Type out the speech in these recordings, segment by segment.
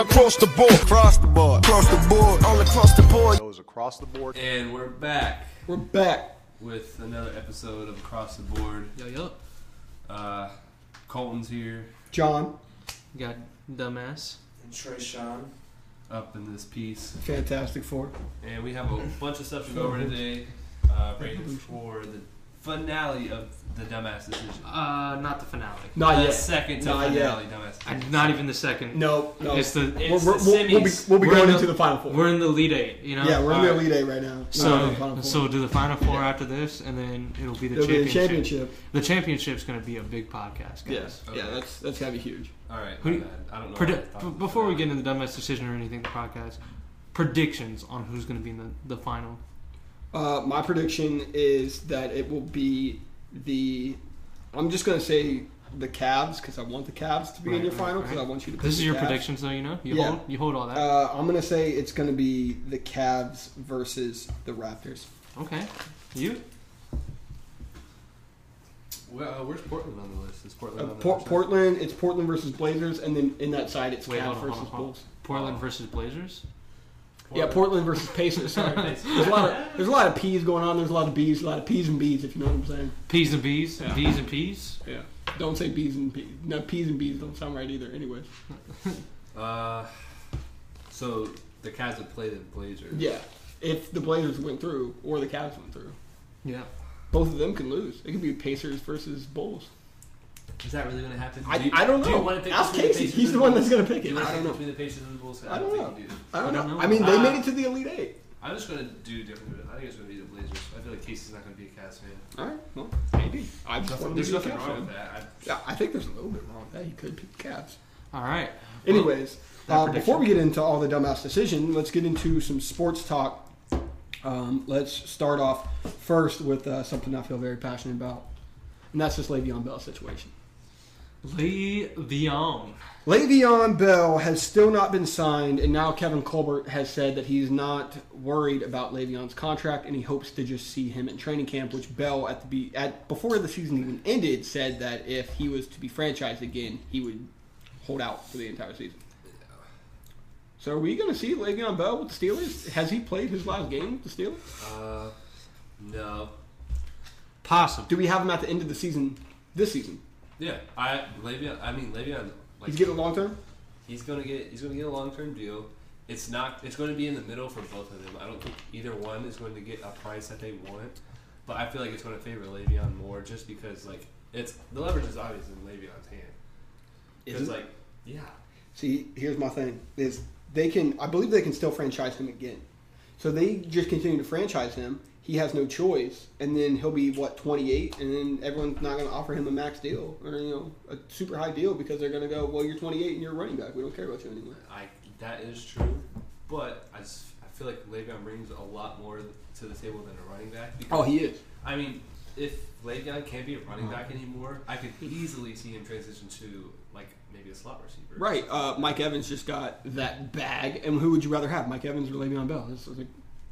Across the board, across the board, across the board, all across the board. Goes across the board. And we're back We're back. with another episode of Across the Board. Yo, yo. Uh, Colton's here John, Got dumbass. And Trey Sean. up in this piece. Fantastic Four. And we have a bunch of stuff to go over today. Uh, right for the finale of the Dumbass Decision. Uh, not the finale. Not the yet. second to Not finale Dumbass I, Decision. not even the second. No, no. It's the. It's we're, the we're, we'll, we'll be, semis. we'll be We're going in into the- the final four. We're in the lead eight. You know. yeah, we're in the Alright. Elite Eight right now. We're So, in the final four. so do the final four after this, and then it'll be the It'll be championship. the championship. The championship's going to be a big podcast, guys. Yes. Okay. Yeah, that's that's gonna be huge. All right. Who my bad. I don't know. Predi- I b- before we get into the dumbass decision or anything, the podcast predictions on who's going to be in the, the final. Uh, my prediction is that it will be the. I'm just gonna say the Cavs because I want the Cavs to be in your right, final because right. I want you to. This is your Cavs. predictions, though. You know, you Yeah. hold you hold all that. Uh, I'm gonna say it's gonna be the Cavs versus the Raptors. okay. You. Well, uh, where's Portland on the list? Is Portland Uh, on the Por- Portland, it's Portland versus Blazers, and then in that side it's Wait, Cavs hold on, hold versus on, hold on. Bulls. Portland versus Blazers. Yeah, Portland versus Pacers. Sorry, there's a lot of there's a lot of P's going on. There's a lot of B's, a lot of P's and B's. If you know what I'm saying. P's and B's. Yeah. B's and P's. Yeah. Don't say B's and P's. No, P's and B's don't sound right either. Anyway. Uh, so the Cavs would play the Blazers. Yeah. If the Blazers went through or the Cavs went through, Yeah. both of them can lose. It could be Pacers versus Bulls. Is that really going to happen? I, Do you- I don't Do you know. want to pick Ask Casey. He's and the one that's gonna pick Do it. I don't know. between the Pacers and the Bulls? I don't think know. do. I don't I don't know. know. I mean, they Uh, made it to the Elite Eight. I'm just going to do different. I think it's going to be the Blazers. I feel like Casey's not going to be a Cavs fan. All right. Well, maybe. I just want There's nothing wrong with that. I, Yeah, I think there's a little bit wrong with that. He could pick the Cavs. All right. Anyways, uh, before we get into all the dumbass decision, let's get into some sports talk. Um, let's start off first with uh, something I feel very passionate about, and that's this Le'Veon Bell situation. Le'Veon. Le'Veon Bell has still not been signed, and now Kevin Colbert has said that he's not worried about Le'Veon's contract, and he hopes to just see him in training camp. Which Bell, at the be at before the season even ended, said that if he was to be franchised again, he would hold out for the entire season. So, are we going to see Le'Veon Bell with the Steelers? Has he played his last game with the Steelers? uh, no. Possible. Do we have him at the end of the season this season? Yeah, I Le'Veon. I mean Le'Veon. Like He's getting a long term. he's going to get he's going to get a long term deal. It's not. It's going to be in the middle for both of them. I don't think either one is going to get a price that they want. But I feel like it's going to favor Le'Veon more, just because like it's the leverage is obvious in Le'Veon's hand. It's like, yeah, See, here's my thing: is they can, I believe they can still franchise him again. So they just continue to franchise him. He has no choice, and then he'll be what 28, and then everyone's not going to offer him a max deal or you know a super high deal because they're going to go, well, you're 28 and you're a running back. We don't care about you anymore. I that is true. But I, just, I feel like Le'Veon brings a lot more to the table than a running back. Because, Oh, he is. I mean, if Le'Veon can't be a running back anymore, I could easily see him transition to like maybe a slot receiver. Right. Uh, Mike Evans just got that bag, and who would you rather have, Mike Evans or Le'Veon Bell? It's, it's,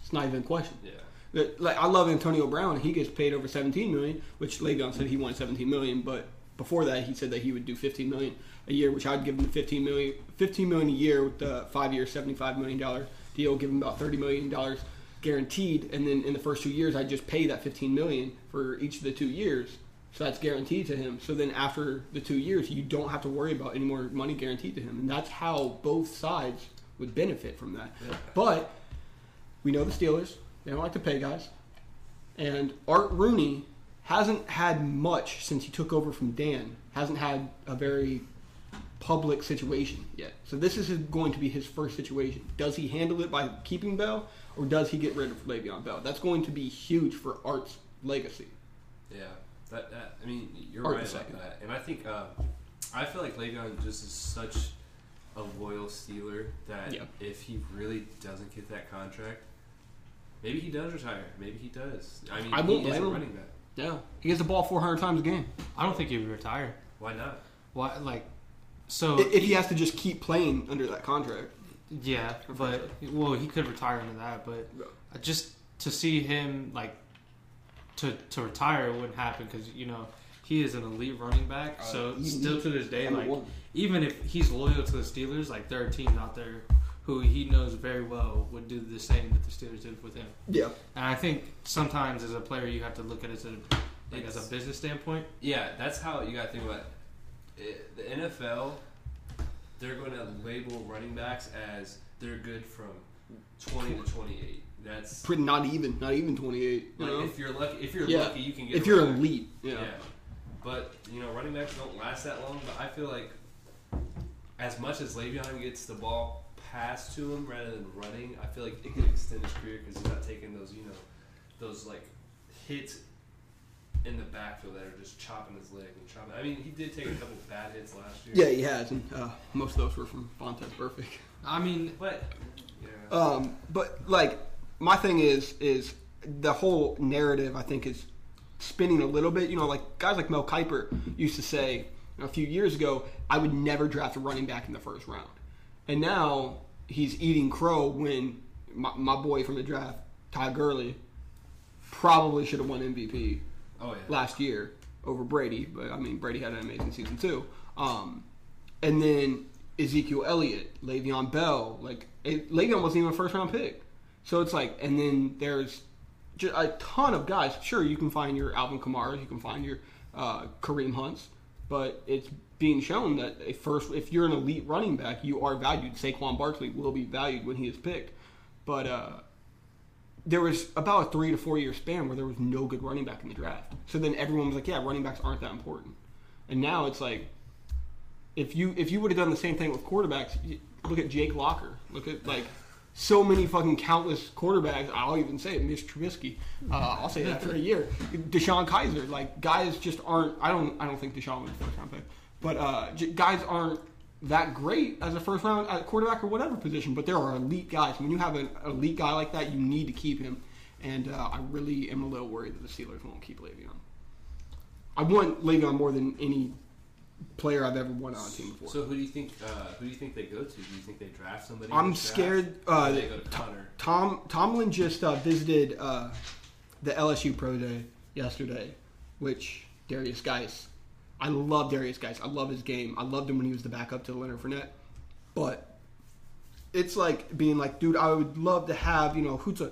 it's not even a question. Yeah. That- Like I love Antonio Brown. He gets paid over 17 million, which Le'Veon said he wanted 17 million, but before that he said that he would do 15 million a year, which I'd give him 15 million, 15 million a year with the five year, 75 million dollar deal, give him about 30 million dollars guaranteed, and then in the first two years I'd just pay that 15 million for each of the two years. So that's guaranteed to him. So then after the two years, you don't have to worry about any more money guaranteed to him, and that's how both sides would benefit from that. Yeah. But we know the Steelers; they don't like to pay guys. And Art Rooney hasn't had much since he took over from Dan. Hasn't had a very public situation yet. So this is going to be his first situation. Does he handle it by keeping Bell, or does he get rid of Le'Veon Bell? That's going to be huge for Art's legacy. Yeah, that, that I mean, you're Or right about that, and I think uh, I feel like Le'Veon just is such a loyal Steeler that if he really doesn't get that contract, maybe he does retire. Maybe he does. I mean, I won't he is a blame him. running back. Yeah, he gets the ball 400 times a game. I don't think he would retire. Why not? Why? Like, so I- If he has to just keep playing under that contract. yeah, but well, he could retire into that, but just to see him like to to retire wouldn't happen because you know he is an elite running back. Uh, so he- still to this day, Number like one. even if he's loyal to the Steelers, like there are teams out there who he knows very well would do the same that the Steelers did with him. Yeah. And I think sometimes as a player, you have to look at it as a like as a business standpoint. Yeah, that's how you got to think about it. The NFL. They're going to label running backs as they're good from twenty to twenty-eight. That's Pretty not even, not even 28. You like know? if you're lucky. If you're Yeah. lucky, you can get. if a you're back. elite, yeah. Yeah. But, you know, running backs don't last that long. But I feel like as much as Le'Veon gets the ball passed to him rather than running, I feel like it could extend his career because he's not taking those, you know, those, like, hits in the backfield that are just chopping his leg and chopping. I mean, he did take a couple bad hits last year. Yeah, he has, and uh, most of those were from Vontaze Burfict. I mean, But, yeah. Um, but like my thing is is the whole narrative I think is spinning a little bit. You know, like guys like Mel Kiper used to say a few years ago, I would never draft a running back in the first round, and now he's eating crow when my, my boy from the draft, Ty Gurley, probably should have won MVP oh, yeah. last year over Brady, but I mean Brady had an amazing season too. Um, and then Ezekiel Elliott, Le'Veon Bell, like it, Le'Veon wasn't even a first round pick, so it's like, and then there's just a ton of guys. Sure, you can find your Alvin Kamara, you can find your uh, Kareem Hunts, but it's being shown that first, if you're an elite running back, you are valued. Saquon Barkley will be valued when he is picked, but. Uh, there was about a three to four year span where there was no good running back in the draft. So then everyone was like, "Yeah, running backs aren't that important." And now it's like, if you if you would have done the same thing with quarterbacks, look at Jake Locker. Look at like so many fucking countless quarterbacks. I'll even say it, Mitch Trubisky. Uh, I'll say that for a year. DeShone Kizer. Like guys just aren't. I don't. I don't think DeShone was a first round pick, but uh, j- guys aren't that great as a first round at quarterback or whatever position. But there are elite guys. When you have an elite guy like that, you need to keep him. And uh, I really am a little worried that the Steelers won't keep Le'Veon. I want Le'Veon more than any player I've ever won on a team before. So who do you think? Uh, who do you think they go to? Do you think they draft somebody? I'm scared. Uh, they go to Conner. Tom Tomlin just uh, visited uh, the LSU Pro Day yesterday, which Derrius Guice. I love Derrius Guice. I love his game. I loved him when he was the backup to Leonard Fournette. But it's like being like, dude, I would love to have you know who's a.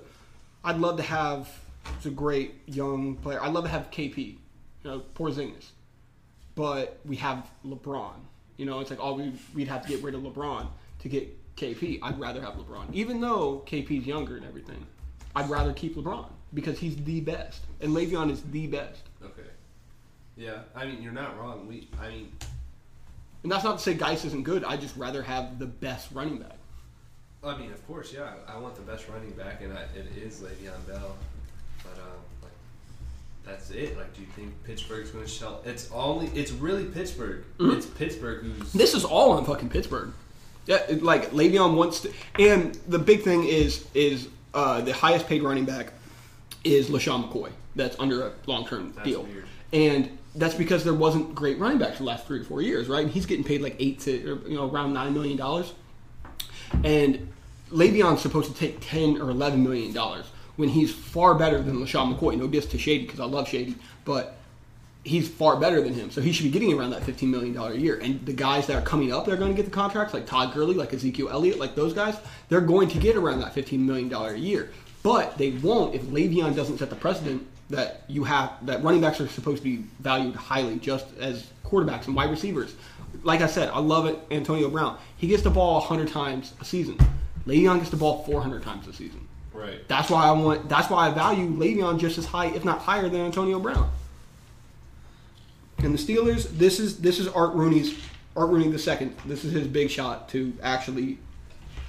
I'd love to have. It's a great young player. I'd love to have KP, you know, Porzingis, but we have LeBron. You know, it's like all we we'd have to get rid of LeBron to get KP. I'd rather have LeBron, even though KP's younger and everything. I'd rather keep LeBron because he's the best, and Le'Veon is the best. Yeah, I mean you're not wrong. We, I mean, And that's not to say Guice isn't good. I just rather have the best running back. I mean of course, yeah. I want the best running back, and I, it is Le'Veon Bell. But um, like, that's it. Like, do you think Pittsburgh's going to shell? It's only. It's really Pittsburgh. Mm-hmm. It's Pittsburgh who's. This is all on fucking Pittsburgh. Yeah, it- like Le'Veon wants to, and the big thing is is uh, the highest paid running back is LeSean McCoy. That's under a long term deal, weird. and that's because there wasn't great running backs the last three or four years, right? And he's getting paid like eight to you know around nine million dollars, and Le'Veon's supposed to take ten or eleven million dollars when he's far better than LeSean McCoy. No diss to Shady because I love Shady, but he's far better than him. So he should be getting around that $15 million a year. And the guys that are coming up, they're going to get the contracts, like Todd Gurley, like Ezekiel Elliott, like those guys, they're going to get around that $15 million a year. But they won't if Le'Veon doesn't set the precedent that you have, that running backs are supposed to be valued highly just as quarterbacks and wide receivers. Like I said, I love it, Antonio Brown. He gets the ball 100 times a season. Le'Veon gets the ball 400 times a season. Right. That's why I want. That's why I value Le'Veon just as high, if not higher, than Antonio Brown. And the Steelers, this is this is Art Rooney's Art Rooney the second. This is his big shot to actually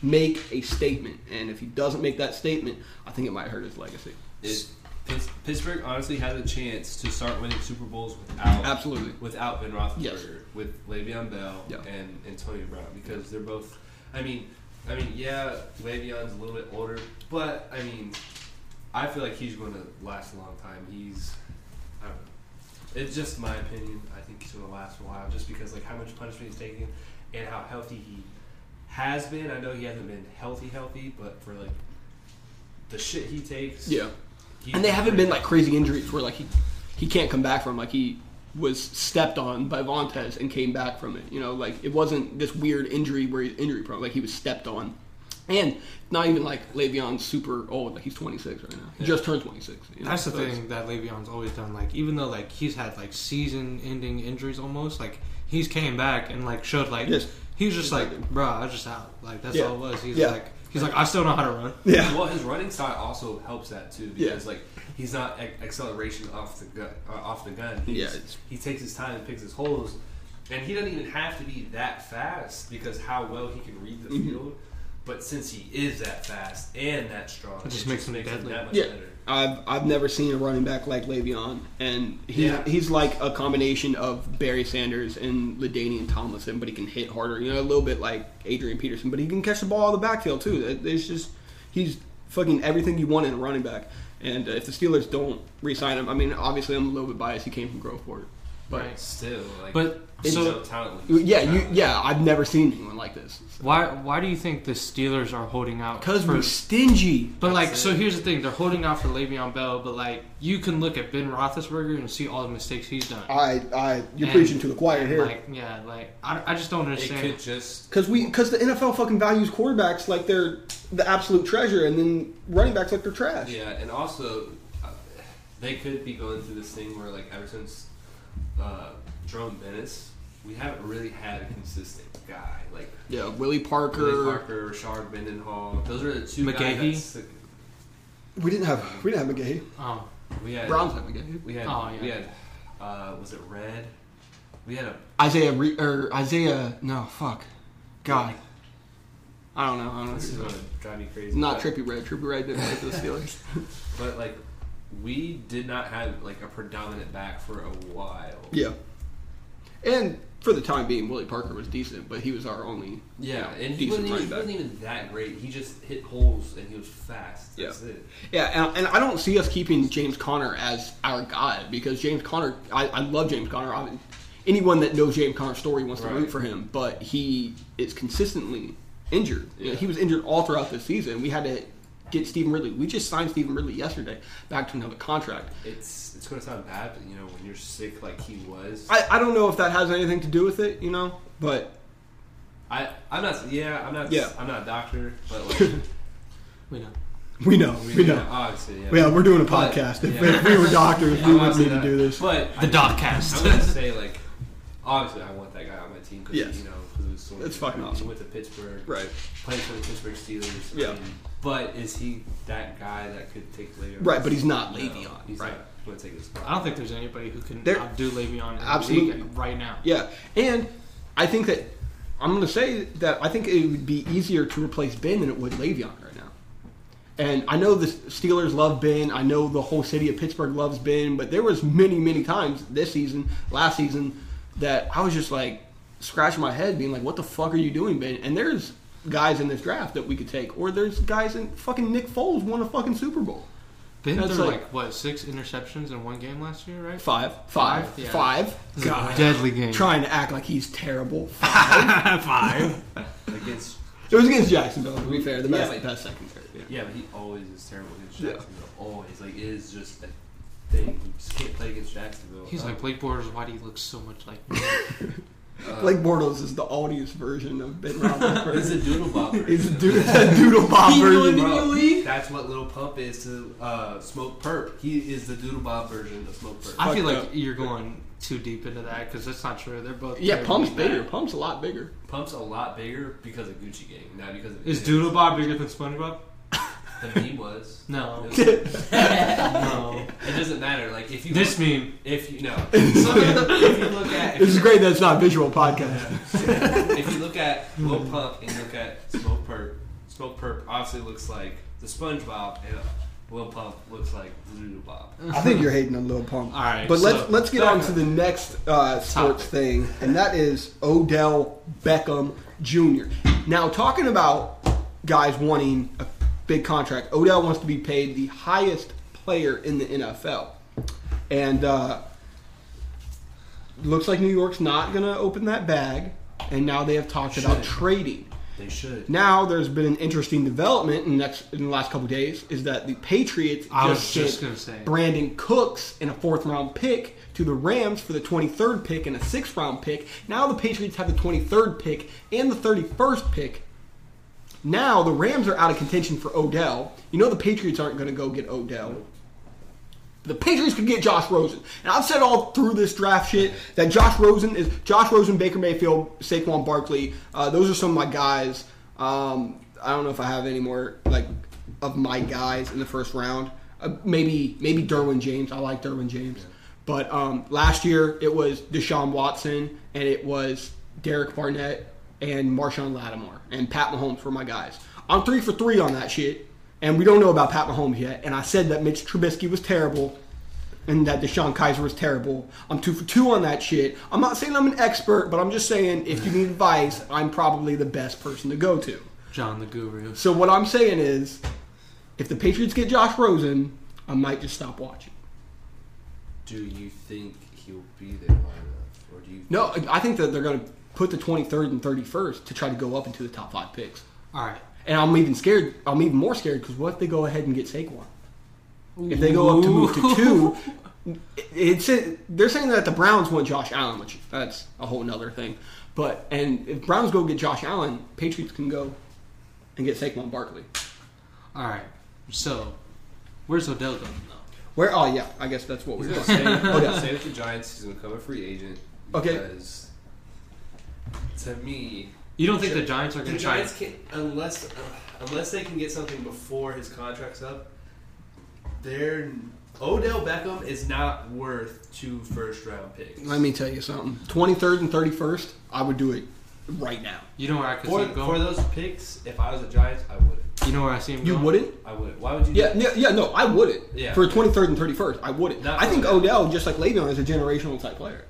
make a statement. And if he doesn't make that statement, I think it might hurt his legacy. It, Pitts- Pittsburgh honestly has a chance to start winning Super Bowls without Absolutely. without Ben Roethlisberger, Yes. with Le'Veon Bell Yeah. and Antonio Brown because they're both. I mean, I mean, yeah, Le'Veon's a little bit older, but I mean, I feel like he's going to last a long time. He's, I don't know. It's just my opinion. I think he's going to last a while, just because like how much punishment he's taken and how healthy he has been. I know he hasn't been healthy, healthy, but for like the shit he takes, Yeah. He's And they haven't been like crazy injuries where like he he can't come back from. Like he was stepped on by Vontaze and came back from it. You know, like it wasn't this weird injury where he's injury prone. Like he was stepped on, and not even like Le'Veon's super old. Like he's 26 right now. He just turned 26. You know? That's the So thing that Le'Veon's always done. Like even though like he's had like season-ending injuries almost, like he's came back and like showed like Yes. he was just like, Exactly. bro, I was just out. Like that's Yeah. all it was. He's Yeah. like he's like I still know how to run. Yeah. Well, his running style also helps that too Yeah. because like he's not ac- acceleration off the gun. Uh, off the gun. He's, Yeah, he takes his time and picks his holes, and he doesn't even have to be that fast because how well he can read the Mhm. field. But since he is that fast and that strong, It just makes him makes deadly. that much Yeah. better. I've I've never seen a running back like Le'Veon, and he's Yeah. he's like a combination of Barry Sanders and LaDainian Tomlinson, but he can hit harder. You know, a little bit like Adrian Peterson, but he can catch the ball out of the backfield too. It's just he's fucking everything you want in a running back. And if the Steelers don't re-sign him, I mean, obviously I'm a little bit biased. He came from Groveport, but Right. Still, like, But he's so talent. leaves. yeah, you yeah, I've never seen anyone like this. why why do you think the Steelers are holding out? Because for we're stingy. But like, That's so here's the thing: they're holding out for Le'Veon Bell, but like, you can look at Ben Roethlisberger and see all the mistakes he's done. I I you're And- preaching to the choir here. Like, yeah, like I, I just don't understand. It understand. could just Because we, because the NFL fucking values quarterbacks like they're the absolute treasure, and then running backs like they're trash. Yeah, and also uh, they could be going through this thing where, like, ever since uh, Jerome Bettis, we haven't really had a consistent guy. Like Yeah, Willie Parker. Willie Parker, Rashard Mendenhall. Those are the two McGahee? guys. That We didn't have we didn't have McGahee. oh, we had Browns had McGahee. We had. Oh, yeah. We had. Uh, was it Red? We had a. Isaiah Re- or Isaiah. No, fuck. God. I don't know. I don't know. This is gonna drive me crazy. Not Trippie Redd. Trippie Redd didn't play for the Steelers. But like, we did not have like a predominant back for a while. yeah. And for the time being, Willie Parker was decent, but he was our only. Yeah, you know, and he wasn't, even, he wasn't even that great. He just hit holes and he was fast. That's it. Yeah, and, and I don't see us keeping James Conner as our guy because James Conner, I, I love James Conner. I mean, anyone that knows James Conner's story wants to Right. root for him, but he is consistently injured. You know, he was injured all throughout the season. We had to get Stevan Ridley. We just signed Stevan Ridley yesterday back to another contract. It's it's gonna sound bad, but you know when you're sick like he was, I, I don't know if that has anything to do with it, you know, but I I'm not yeah I'm not Yeah. I'm not a doctor, but like we know. we know, we know. obviously yeah. Yeah, we're doing a But- podcast. If, yeah. if we were doctors, we I'm would not need saying to do this. But The I- Dogcast. I'm gonna say like obviously I want that guy on my team because Yes. you know because it was so It's fucking he awesome. went to Pittsburgh, Right. played for the Pittsburgh Steelers. Yeah. I mean, but is he that guy that could take later? Right, but he's not No, Le'Veon, He's right. not going take his spot. I don't think there's anybody who can There- outdo Le'Veon Absolutely. right now. Yeah, and I think that I'm going to say that I think it would be easier to replace Ben than it would Le'Veon right now. And I know the Steelers love Ben. I know the whole city of Pittsburgh loves Ben. But there was many, many times this season, last season, that I was just like scratching my head, being like, "What the fuck are you doing, Ben?" And there's guys in this draft that we could take, or there's guys in fucking Nick Foles won a fucking Super Bowl. Ben That's threw like- like, what six interceptions in one game last year, right? Five, five, Five, yeah. five. This is a God, deadly game. trying to act like he's terrible. Five. against It was against Jacksonville, to be fair. The Yeah, best, but- best secondary. Yeah. yeah, but he always is terrible against Yeah. Jacksonville. Always like it is just a thing. You just can't play against Jacksonville. He's Uh, like Blake Bortles. Why do you look so much like me? Blake Bortles is the Aldi's version of Ben He's Roethlisberger. a doodle bopper. He's a dude, a doodle bob version. Bro, that's what Lil Pump is to uh, Smokepurpp. He is the Doodle Bob version of Smokepurpp. I feel Fucked like you're going too deep into that because that's not true. They're both. Yeah, Pump's bad. bigger. Pump's a lot bigger. Pump's a lot bigger because of Gucci Gang, not because of Is. Doodle Bob bigger than SpongeBob? The meme was. No. It, no. It doesn't matter. Like if you This look, meme. if you know if you look at This is great that it's not a visual podcast. if you look at Lil Pump and you look at Smokepurpp, Smoke Perp obviously looks like the SpongeBob, and Lil Pump looks like the Doodle Bob. I think you're hating on Lil Pump. All right, but so- let's let's get on to the next uh, sports Topic. thing, and that is Odell Beckham Jr. Now, talking about guys wanting a big contract, Odell wants to be paid the highest player in the NFL, and uh, looks like New York's not going to open that bag, and now they have talked about Shouldn't. trading. They should. Now there's been an interesting development in the next in the last couple days is that the Patriots I was just just sent gonna say. Brandin Cooks in a fourth round pick to the Rams for the 23rd pick and a sixth round pick. Now the Patriots have the 23rd pick and the 31st pick. Now the Rams are out of contention for Odell. You know the Patriots aren't going to go get Odell. The Patriots could get Josh Rosen. And I've said all through this draft shit that Josh Rosen is Josh Rosen, Baker Mayfield, Saquon Barkley. Uh, those are some of my guys. Um, I don't know if I have any more like of my guys in the first round. Uh, maybe maybe Derwin James. I like Derwin James. But um, last year it was Deshaun Watson and it was Derek Barnett and Marshon Lattimore and Pat Mahomes were my guys. I'm three for three on that shit, and we don't know about Pat Mahomes yet. And I said that Mitch Trubisky was terrible and that DeShone Kizer was terrible. I'm two for two on that shit. I'm not saying I'm an expert, but I'm just saying if you need advice, I'm probably the best person to go to. John the Guru. So what I'm saying is, if the Patriots get Josh Rosen, I might just stop watching. Do you think he'll be there long enough, or do you? No, I think that they're going to put the 23rd and 31st to try to go up into the top five picks. All right. And I'm even scared. I'm even more scared because what if they go ahead and get Saquon? If they go up to move to two, it's they're saying that the Browns want Josh Allen, which that's a whole nother thing. But and if Browns go get Josh Allen, Patriots can go and get Saquon Barkley. All right. So, where's Odell going though? Where? Oh yeah, I guess that's what we He's were gonna saying. stay, Oh, yeah. stay with the Giants. He's gonna become a free agent. Okay. Because to me, You don't think the Giants are going to try? Giants can unless uh, unless they can get something before his contract's up. They're Odell Beckham is not worth two first round picks. Let me tell you something. Twenty third and thirty first, I would do it right now. You know where I could for, see him for going. those picks, if I was a Giants, I wouldn't. You know where I see him You going? wouldn't? I wouldn't. Why would you? do Yeah, that? yeah, yeah. No, I wouldn't. Yeah. For twenty third and thirty first, I wouldn't. Not I think Odell. Odell, just like Le'Veon, is a generational type player.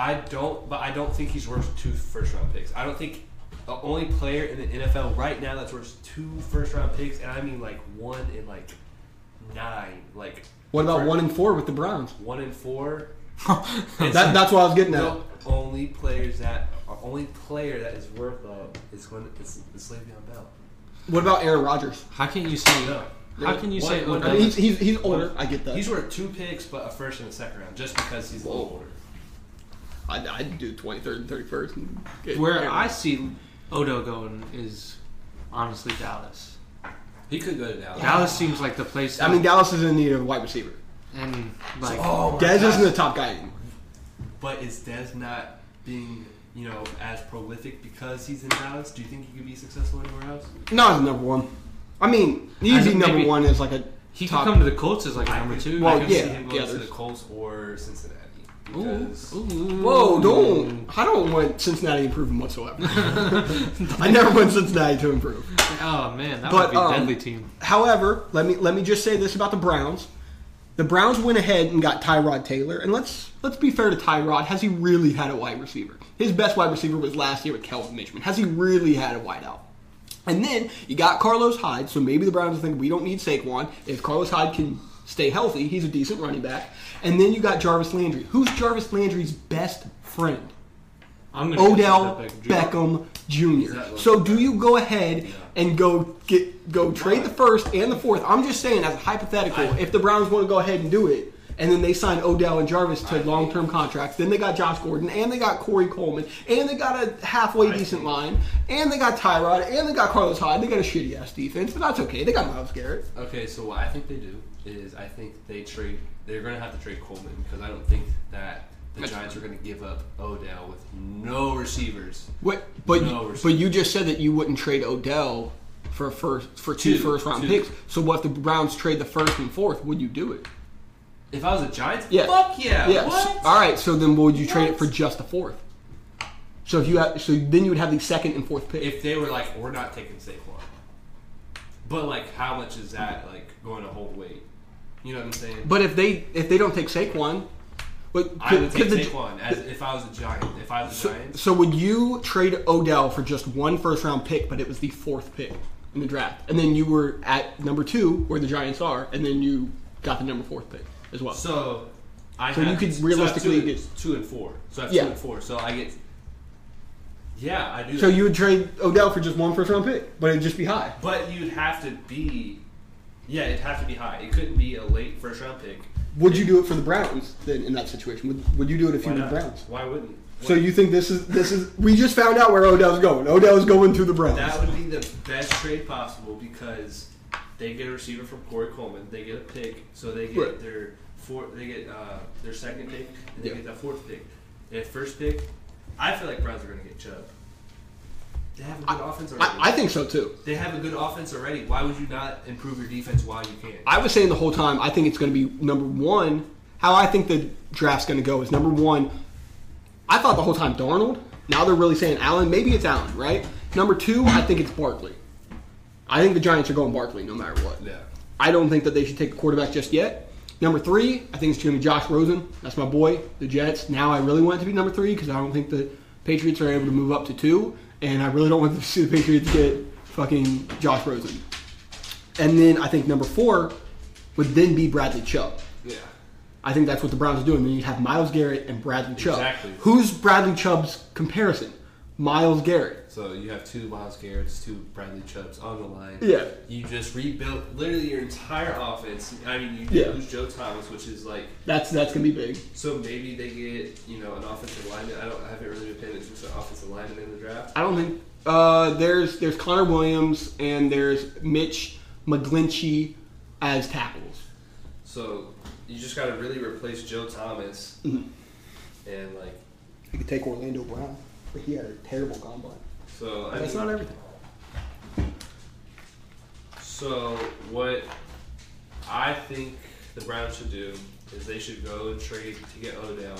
I don't, but I don't think he's worth two first round picks. I don't think the only player in the NFL right now that's worth two first round picks, and I mean like one in like nine, like What about for- one and four with the Browns? one in four? That, that's what I was getting at. the only players that are only player that is worth uh, is going is, is Le'Veon Bell. What about Aaron Rodgers? How can you say? No. How can you What- say what- I mean, he's, he's, he's older. I get that. He's worth two picks, but a first and a second round, just because he's a little older. I'd, I'd do 23rd and 31st. And get Where Aaron I see Odo going is honestly Dallas. He could go to Dallas. Dallas seems like the place. I mean, Dallas is in need of a wide receiver. and like oh, my Dez isn't the top guy anymore. But is Dez not being, you know, as prolific because he's in Dallas? Do you think he could be successful anywhere else? Not as number one. I mean, I easy think number one is like a he top. could come to the Colts as like a I number could- two. Well, I could yeah, see him yeah, going to the there's- Colts or Cincinnati. Ooh, Because ooh. Whoa, don't. I don't want Cincinnati improving whatsoever. I never want Cincinnati to improve. Oh man, that But, would be a um, deadly team. However, let me let me just say this about the Browns. The Browns went ahead and got Tyrod Taylor, and let's let's be fair to Tyrod. Has he really had a wide receiver? His best wide receiver was last year with Kelvin Mitchman. Has he really had a wideout? And then you got Carlos Hyde, so maybe the Browns think we don't need Saquon. If Carlos Hyde can stay healthy, he's a decent running back. And then you got Jarvis Landry. Who's Jarvis Landry's best friend? I'm gonna Odell Beckham Jr. So do you go ahead Yeah. and go get go trade the first and the fourth? I'm just saying as a hypothetical, I- if the Browns want to go ahead and do it, and then they sign Odell and Jarvis to long term contracts, then they got Josh Gordon and they got Corey Coleman and they got a halfway I decent line and they got Tyrod and they got Carlos Hyde. They got a shitty ass defense, but that's okay. They got Myles Garrett. Okay, so what I think they do is I think they trade. They're going to have to trade Coleman because I don't think that the That's Giants are going to give up Odell with no receivers. What? But No, you, we're- but you just said that you wouldn't trade Odell for first for two, Two, first round two. picks. So what if the Browns trade the first and fourth? Would you do it? If I was a Giants, Yeah. fuck yeah. Yeah. What? all right. So then, would you trade it for just the fourth? So if you have, so then you would have the second and fourth pick. If they were like, we're not taking Saquon, but like, how much is that like going to hold weight? You know what I'm saying? but if they if they don't take Saquon, but I would take could the- Saquon as if I was a Giant. If I was a so, Giant, so would you trade Odell for just one first round pick, but it was the fourth pick in the draft, and then you were at number two where the Giants are, and then you got the number fourth pick as well. so I So have, you could so realistically two, get- two and four. So I have Yeah. two and four. So I get Yeah, I do. So you would trade Odell for just one first round pick, but it'd just be high. but you'd have to be. Yeah, it'd have to be high. It couldn't be a late first round pick. Would you do it for the Browns then in that situation? Would, would you do it if Why you were the not? Browns? Why wouldn't? So you think this is this is we just found out where Odell's going. Odell's going to the Browns. That would be the best trade possible because they get a receiver from Corey Coleman. They get a pick, so they get Right. their four. They get uh, their second pick, and they Yeah. get that fourth pick. Their first pick, I feel like Browns are going to get Chubb. They have a good offense already. I, I think so too. they have a good offense already. Why would you not improve your defense while you can? I was saying the whole time. I think it's going to be number one. How I think the draft's going to go is number one. I thought the whole time Darnold. Now they're really saying Allen. Maybe it's Allen, right? Number two, I think it's Barkley. I think the Giants are going Barkley no matter what. yeah. I don't think that they should take a quarterback just yet. Number three, I think it's going to be Josh Rosen. That's my boy, the Jets. Now I really want it to be number three because I don't think the Patriots are able to move up to two, and I really don't want to see the Patriots get fucking Josh Rosen. And then I think number four would then be Bradley Chubb. Yeah. I think that's what the Browns are doing. Then you have Myles Garrett and Bradley Chubb. Exactly. Who's Bradley Chubb's comparison? Myles Garrett. So you have two Myles Garrett's, two Bradley Chubbs on the line. Yeah. You just rebuilt literally your entire offense. I mean, you Yeah. lose Joe Thomas, which is like That's that's gonna be big. so maybe they get you know an offensive lineman. I don't I haven't really been paying attention to offensive lineman in the draft. I don't think uh, there's there's Connor Williams and there's Mitch McGlinchey as tackles. So you just got to really replace Joe Thomas Mhm. and like You could take Orlando Brown, but he had a terrible combine. so. I that's mean, not everything. So what I think the Browns should do is they should go and trade to get Odell.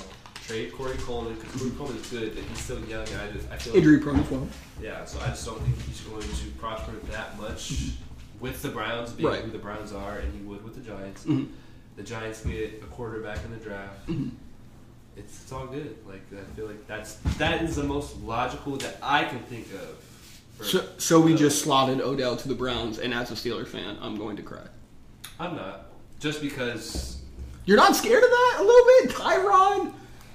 Trade Corey Coleman because Corey Coleman's good, but he's still young. I, just, I feel like Injury prone as well. Yeah, so I just don't think he's going to prosper that much with the Browns being Right. who the Browns are, and he would with the Giants. Mhm. The Giants get a quarterback in the draft. Mhm. It's, it's all good. Like I feel like that's that is the most logical that I can think of. for- So, so we for just slotted Odell to the Browns, and as a Steelers fan, I'm going to cry. I'm not just because You're not scared of that a little bit? Tyrod,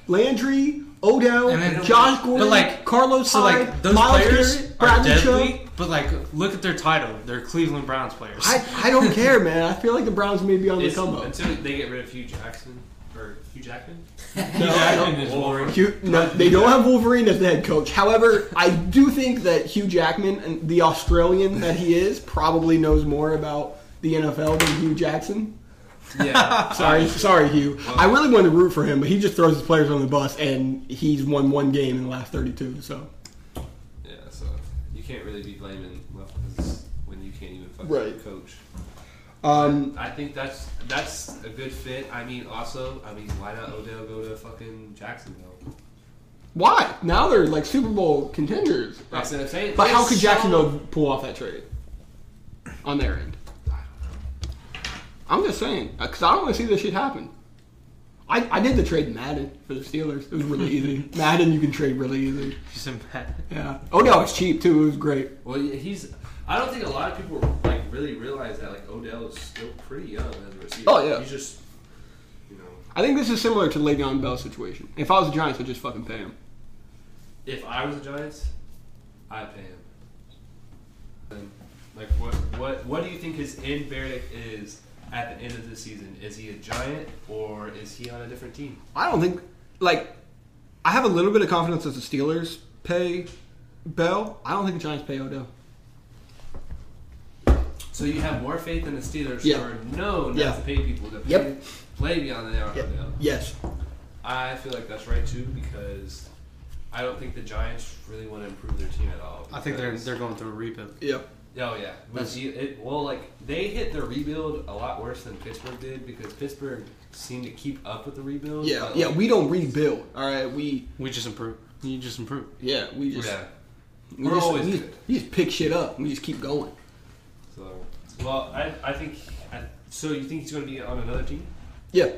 Landry, Odell, And then- Josh Gordon, but like Carlos so Hyde, like those Myles players Garrett, are Bradley deadly, Chubb. but like look at their title. They're Cleveland Browns players. I, I don't care, man. I feel like the Browns may be on the it's, come up. until they get rid of Hue Jackson or Hugh Jackman. Hugh Jackman is Wolverine. Hugh, no, they don't have Wolverine as the head coach. However, I do think that Hugh Jackman, and the Australian that he is, probably knows more about the NFL than Hue Jackson. Yeah, Sorry, sorry, Hue. I really wanted to root for him, but he just throws his players on the bus, and he's won one game in the last 32. So Yeah, so you can't really be blaming Muffins when you can't even fucking Right. coach. Um, I think that's that's a good fit. I mean, also, I mean, why not Odell go to fucking Jacksonville? why now they're like Super Bowl contenders? That's what I'm saying. But how It's could so- Jacksonville pull off that trade on their end? I'm just saying because I don't want to see this shit happen. I, I did the trade in Madden for the Steelers. It was really easy. Madden you can trade really easy. He's in bed. Yeah. Odell was cheap too. It was great. Well, he's. I don't think a lot of people like really realize that like Odell is still pretty young as a receiver. Oh, yeah. he's just, you know, I think this is similar to the Le'Veon Bell situation. If I was the Giants, I'd just fucking pay him. if I was the Giants, I'd pay him. And, like, what what what do you think his end verdict is at the end of the season? Is he a Giant or is he on a different team? I don't think like I have a little bit of confidence that the Steelers pay Bell. I don't think the Giants pay Odell. So you have more faith in the Steelers, Yeah. who are known Yeah. not to pay people to Yep. play, play beyond the arrow. now. Yes. I feel like that's right too because I don't think the Giants really want to improve their team at all. I think they're they're going through a rebuild. Yep. Oh yeah, That's- Was it, well, like they hit the rebuild a lot worse than Pittsburgh did because Pittsburgh seemed to keep up with the rebuild. Yeah. but, Yeah. We don't rebuild. All right. We We just improve. You just improve. yeah. We just yeah. we We're just, always we, good. just, we just pick shit up. We just keep going. So, well, I I think I, so. You think he's going to be on another team? Yeah.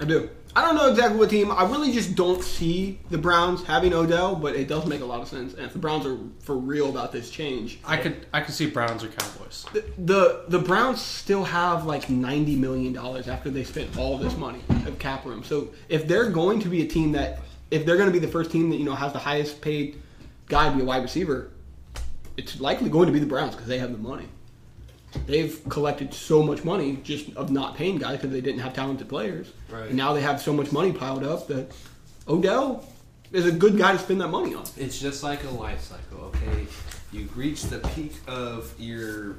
I do. I don't know exactly what team. I really just don't see the Browns having Odell, but it does make a lot of sense. And if the Browns are for real about this change, I could I could see Browns or Cowboys. the the, the Browns still have like ninety million dollars after they spent all this money of cap room. So if they're going to be a team that if they're going to be the first team that you know has the highest paid guy to be a wide receiver, it's likely going to be the Browns because they have the money. They've collected so much money just of not paying guys because they didn't have talented players. Right. And now they have so much money piled up that Odell is a good guy to spend that money on. It's just like a life cycle, okay? You reach the peak of your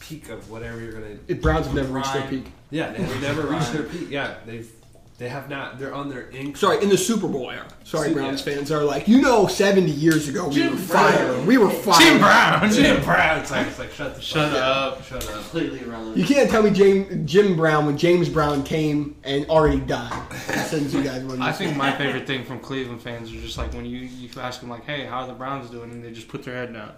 peak of whatever you're gonna. It, Browns have never reached their peak. Yeah, they've never reached their peak. Yeah, they've they have not. They're on their ink. Sorry, in the Super Bowl era. Sorry, Su- Browns yeah. fans are like, you know, 70 years ago we Jim were fired. Brown. We were fired. Jim Brown. Jim Brown. It's like, it's like shut the Shut fuck up. Shut up. Completely irrelevant. You can't tell me James, Jim Brown when James Brown came and already died. Since you guys I think my favorite thing from Cleveland fans are just like when you, you ask them like, "Hey, how are the Browns doing?" and they just put their head down.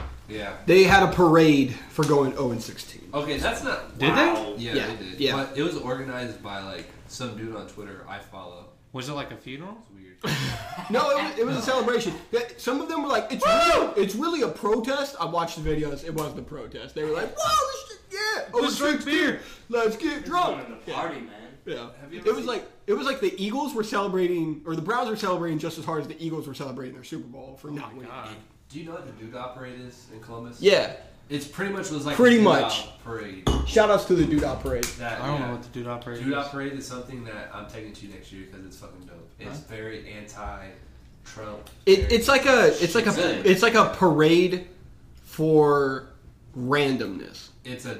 Yeah. they had a parade for going 0 and 16. Okay, that's not. Did Wow. Yeah, Yeah, they did. yeah. But it was organized by like some dude on Twitter I follow. Was it like a funeral? It's weird. No, it was, it was a celebration. Yeah, Some of them were like, "It's really, it's really a protest." I watched the videos. It wasn't a protest. They were like, "Whoa, this shit, yeah, oh, Let's drink 16, beer." Let's get drunk." Going to the Yeah. party, man. Yeah, Have you it was seen- like it was like the Eagles were celebrating, or the Browns were celebrating just as hard as the Eagles were celebrating their Super Bowl for oh not winning. God. Do you know what the Dude Parade is in Columbus? Yeah, It's pretty much was like Pretty the Doodah much. parade. shout outs to the Doodah Parade. That, I don't yeah. know what the dude operates. Doodah Parade is something that I'm taking to next year because it's fucking dope. It's very anti-Trump. It, very- it's like a it's like a Good. it's like a parade for randomness. it's a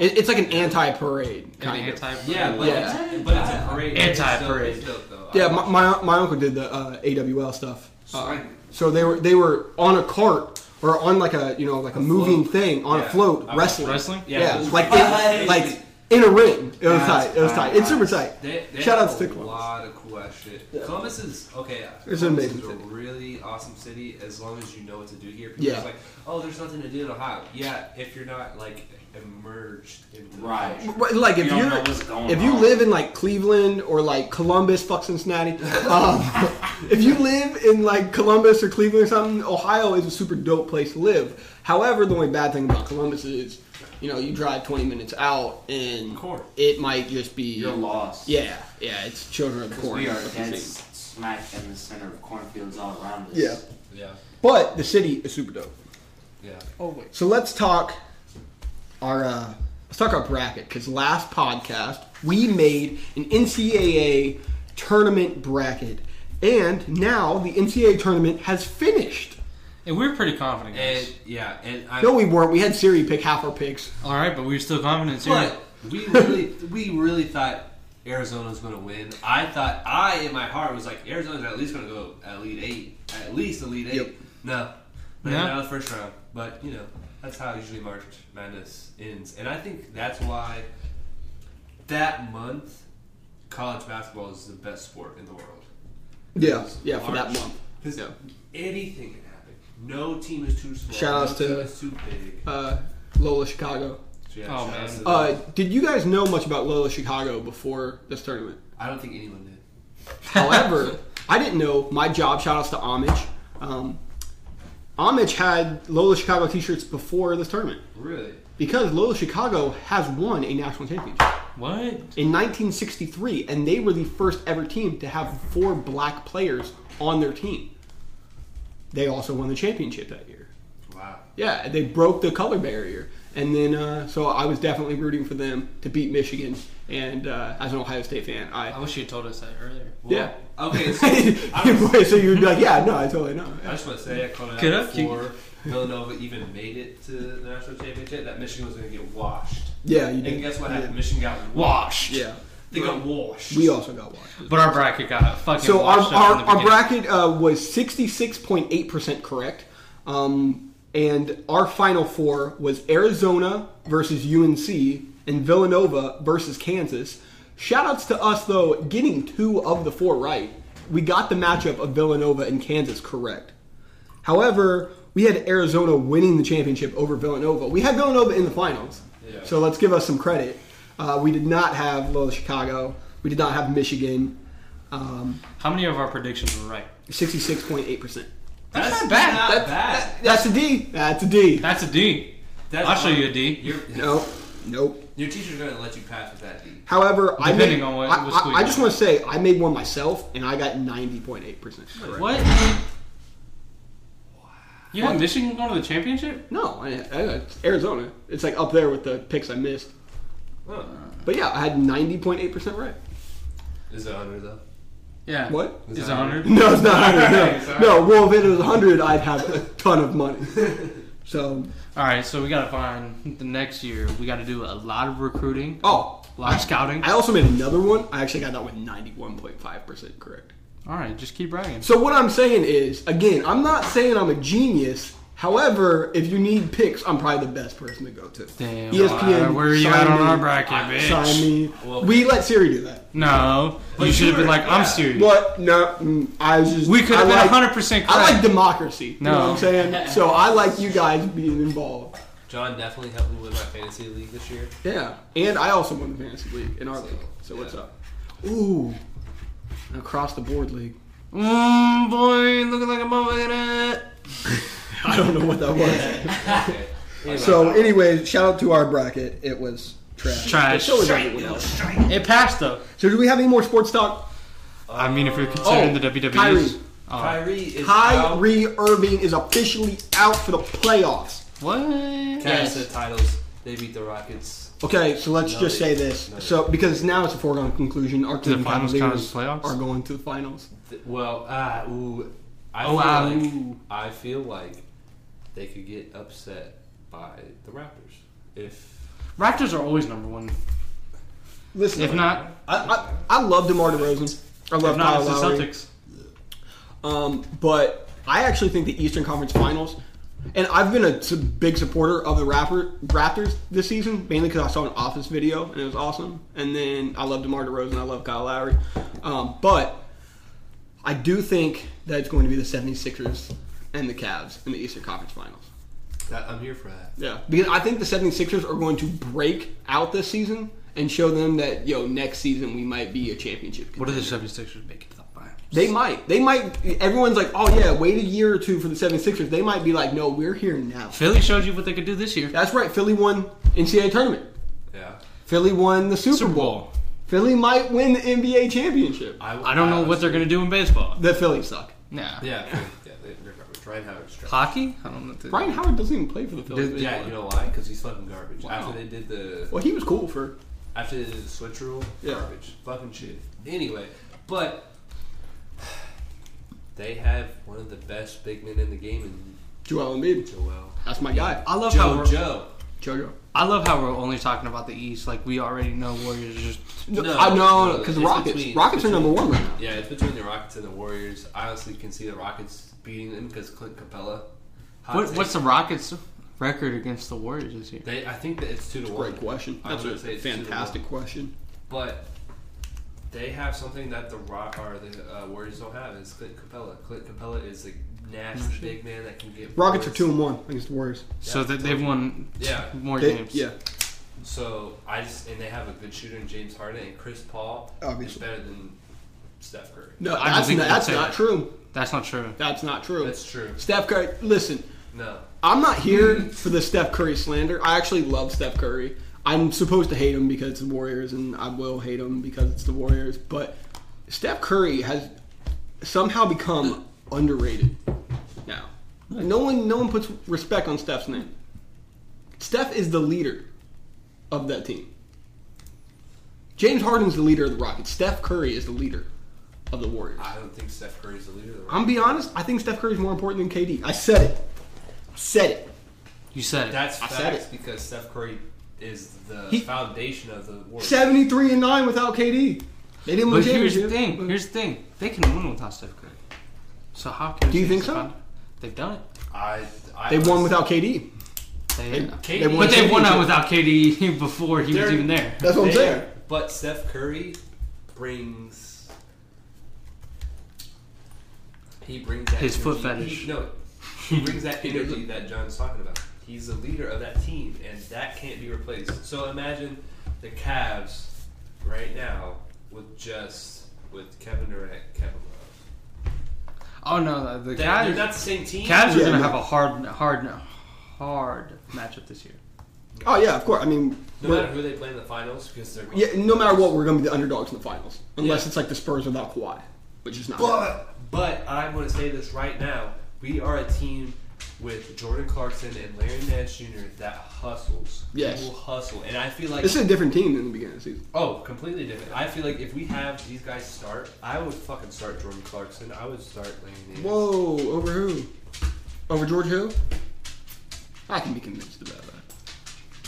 It, it's like an anti-parade An kind of. anti- yeah, but Yeah. It's, but it's a parade. Anti-parade. It's dope, though. Yeah, I my, my, my uncle did the uh, AWL stuff. Uh, Swing. So they were they were on a cart or on like a you know like a, A moving float. thing on Yeah. a float I- wrestling. Wrestling? Yeah, Yeah, like in, like in a ring. It was That's tight. It was tight. It's super tight. They, they Shout out outs to a Columbus. lot of cool ass shit. Yeah. Columbus is okay. It's an Columbus amazing is a city. really awesome city as long as you know what to do here. People Yeah. are like, oh, there's nothing to do in Ohio. Yeah, if you're not like immersed into Right. Right, Like if You don't you're know what's going if you live in like Cleveland or like Columbus, fuck Cincinnati. Um, if you live in like Columbus or Cleveland or something, Ohio is a super dope place to live. However, the only bad thing about Columbus is, you know, you drive 20 minutes out and it might just be You're lost. yeah, yeah. It's children of corn. we are Fucking dead city. smack in the center of cornfields all around us. Yeah, Yeah, but the city is super dope. yeah. Oh wait. So let's talk our uh, let's talk our bracket because last podcast we made an NCAA tournament bracket, and now the NCAA tournament has finished. And we were pretty confident, guys. And yeah, and I. No, we weren't. We had Siri pick half our picks. All right, but we were still confident. Too. But we really, we really thought Arizona was going to win. I thought, I in my heart was like, Arizona's at least going to go at lead eight, at least elite eight. Yep. No, not No? out of the first round. But you know, that's how usually March Madness ends, and I think that's why that month college basketball is the best sport in the world. Yeah, yeah, for that month. Because Yeah. anything can happen. No team is too small. Shout outs no to- team is too big. Uh, Loyola Chicago. So, yeah, Oh, man. Uh, did you guys know much about Loyola Chicago before this tournament? I don't think anyone did. However, I didn't know my job. Shout outs to Homage. Um, Homage had Loyola Chicago T-shirts before this tournament Really? because Loyola Chicago has won a national championship what? in 1963, and they were the first ever team to have four black players on their team. They also won the championship that year. Wow. Yeah, they broke the color barrier, and then uh, so I was definitely rooting for them to beat Michigan. And uh, as an Ohio State fan, I I wish you had told us that earlier. yeah. Okay, so I, was, so you'd be like, yeah, no, I totally know. I just want to say I called it Get out before Villanova even made it to the national championship that Michigan was going to get washed. Yeah, you And did. guess what You happened? did. Michigan got washed. Yeah, They got washed. we also got washed. But our bracket got a fucking. So our, washed up our, in our bracket uh, was sixty six point eight percent correct, um, and our final four was Arizona versus UNC and Villanova versus Kansas. Shoutouts to us though, getting two of the four right. We got the matchup of Villanova and Kansas correct. However, we had Arizona winning the championship over Villanova. We had Villanova in the finals, Yeah. so let's give us some credit. Uh, we did not have Loyola Chicago. We did not have Michigan. Um, How many of our predictions were right? Sixty-six point eight percent. That's not bad. Not That- bad. That's a D. That's a D. That's a D. That's I'll show you a D. You're, Nope. Nope. Your teacher's gonna let you pass with that D. However, I Depending made, on what- I, what I- school I you just go want to say I made one myself and I got ninety point eight percent correct. What? You had Michigan going to the championship? No, I, I, it's Arizona. It's like up there with the picks I missed. Oh. But yeah, I had ninety point eight percent right. Is it under though? Yeah. What? Is Is it that 100? No, it's not hundred. Sorry. No. no, well, if it was hundred, I'd have a ton of money. So, All right, so we got to find the next year. We got to do a lot of recruiting, oh, a lot of scouting. I also made another one. I actually got that with ninety one point five percent correct. All right, just keep bragging. So what I'm saying is, again, I'm not saying I'm a genius. However, if you need picks, I'm probably the best person to go to. Damn. ESPN. uh, where are you sign at on our bracket, I- bitch? Sign me. Well- we let Siri do that. No, But you should have you been like, I'm yeah. serious. What? No, mm, I was just. We could have been like, 100 percent correct. I like democracy. You know No. what I'm saying? So I like you guys being involved. John definitely helped me win my fantasy league this year. Yeah, and I also won the fantasy league in our league. So what's up? Ooh, across the board league. Mm, boy, looking like a motherfucker. I don't know what that was. Okay. Anyway, so, anyways, shout out to our bracket. It was trash. Trash. But so was everyone else. It passed though. So do we have any more sports talk? I mean, if you're considering Oh, the WWE's. Kyrie. Oh. Kyrie is out. Irving is officially out for the playoffs. What? Cavs Yes. the titles. They beat the Rockets. Okay, so let's No, just they- say this. no, So because now it's a foregone conclusion, our Do the Cleveland finals count playoffs? are going to the finals. Th- Well, ah, ooh. I Oh, feel ah, like ooh. I feel like they could get upset by the Raptors if Raptors are always number one. Listen, If not, I, I, I love DeMar DeRozan. I love if not, Kyle it's the Lowry. Celtics. Um, but I actually think the Eastern Conference Finals, and I've been a big supporter of the Rapper, Raptors this season, mainly because I saw an Office video and it was awesome. And then I love DeMar DeRozan, I love Kyle Lowry. Um, but I do think that it's going to be the 76ers and the Cavs in the Eastern Conference Finals. that, I'm here for that. Yeah, because I think the 76ers are going to break out this season and show them that, yo, next season we might be a championship. What are the contender. 76ers making to the finals? They might. They might. Everyone's like, oh yeah, wait a year or two for the 76ers. They might be like, no, we're here now. Philly showed you what they could do this year. That's right. Philly won NCAA tournament. Yeah. Philly won the Super, Super Bowl. Bowl. Philly might win the NBA championship. I don't know what they're going to do in baseball. The Phillies suck. Nah. Yeah, yeah, they- they're garbage. Ryan Howard's trash. Hockey? I don't know. What to Brian Howard doesn't even play for the Phillies. Did- Yeah, anymore. you know why? Because he's fucking garbage. Wow. After they did the Well, he was cool for. after they did the switch rule, Yeah. garbage, fucking shit. Anyway, but they have one of the best big men in the game in Joel Embiid. Joel. That's my guy. I love how Joe we're, Joe. Jojo. I love how we're only talking about the East. Like we already know Warriors are just. No, No, I know because the it's Rockets. between- Rockets are between- number one right now. Yeah, it's between the Rockets and the Warriors. I honestly can see the Rockets beating them because Clint Capela. What, what's the Rockets' record against the Warriors this year? They, I think that it's two to one. Great question. I That's a say it's two to fantastic question. But they have something that the Rock or the uh, Warriors don't have. It's Clint Capela. Clint Capela is a nasty big man that can get. Rockets are two and one against the Warriors. So that they've won Yeah. more They- games. yeah, So I just and they have a good shooter in James Harden and Chris Paul is Obviously. better than Steph Curry. no, I don't that's think not, you could that's say not that. true. That's not true. That's not true. That's true. Steph Curry. Listen, No. I'm not here for the Steph Curry slander. I actually love Steph Curry. I'm supposed to hate him because it's the Warriors, and I will hate him because it's the Warriors. But Steph Curry has somehow become underrated now. No one, no one puts respect on Steph's name. Steph is the leader of that team. James Harden's the leader of the Rockets. Steph Curry is the leader of the Warriors. I don't think Steph Curry's the leader of the Rockets. I'm be honest. I think Steph Curry is more important than KD. I said it. I said it. You said it. That's I said facts because Steph Curry is the He- foundation of the Warriors. 73 and 9 without KD. They didn't win but here's the championship, thing. Here's the thing. They can win without Steph Curry. So how can Do you think it's so? found- They've done it. I, I They won without KD. They, They, KD they won but they won out championship. without KD before he was They're- even there. That's what I'm saying. But Steph Curry brings. He brings that His foot fetish. He, no, he brings that energy that John's talking about. He's the leader of that team, and that can't be replaced. So imagine the Cavs right now with just with Kevin Durant, Kevin Love. Oh no, the, the Cavs. they're not the same team. Cavs are Yeah, gonna no. have a hard, hard, hard matchup this year. Oh yeah, of course. I mean, No we're- matter who they play in the finals, because they're yeah, no matter what, we're going to be the underdogs in the finals, unless Yeah. it's like the Spurs without Kawhi, which is not. But but I'm going to say this right now: we are a team with Jordan Clarkson and Larry Nance Jr. that hustles. Yes. Will hustle, and I feel like This is a different team than the beginning of the season. oh, completely different. I feel like if we have these guys start, I would fucking start Jordan Clarkson. I would start Larry Nance. Whoa, over who? Over George Hill? I can be convinced about that.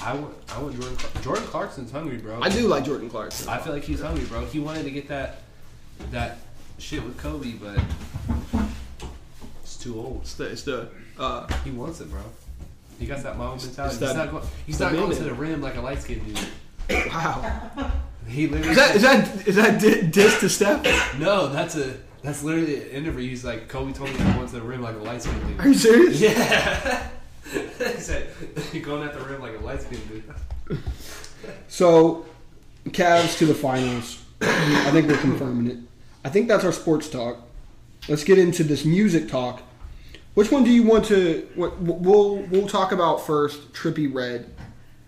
I want I want Jordan. Clark- Jordan Clarkson's hungry, bro. I do like Jordan Clarkson. I feel like he's hungry, bro. He wanted to get that that shit with Kobe, but it's too old. It's the, it's the uh, He wants it, bro. He got that mom mentality. It's He's that- not going. He's not going to the rim like a light skinned dude. wow. He literally. Is that is that is that di- diss to Steph? no, that's a that's literally an interview. He's like Kobe told me I'm going to the rim like a light skinned dude. Are you serious? Yeah. he said you're going at the rim like a light skinned dude. So, Cavs to the finals. I think we're confirming it. I think that's our sports talk. Let's get into this music talk. Which one do you want to? What, we'll we'll talk about first. Trippie Redd.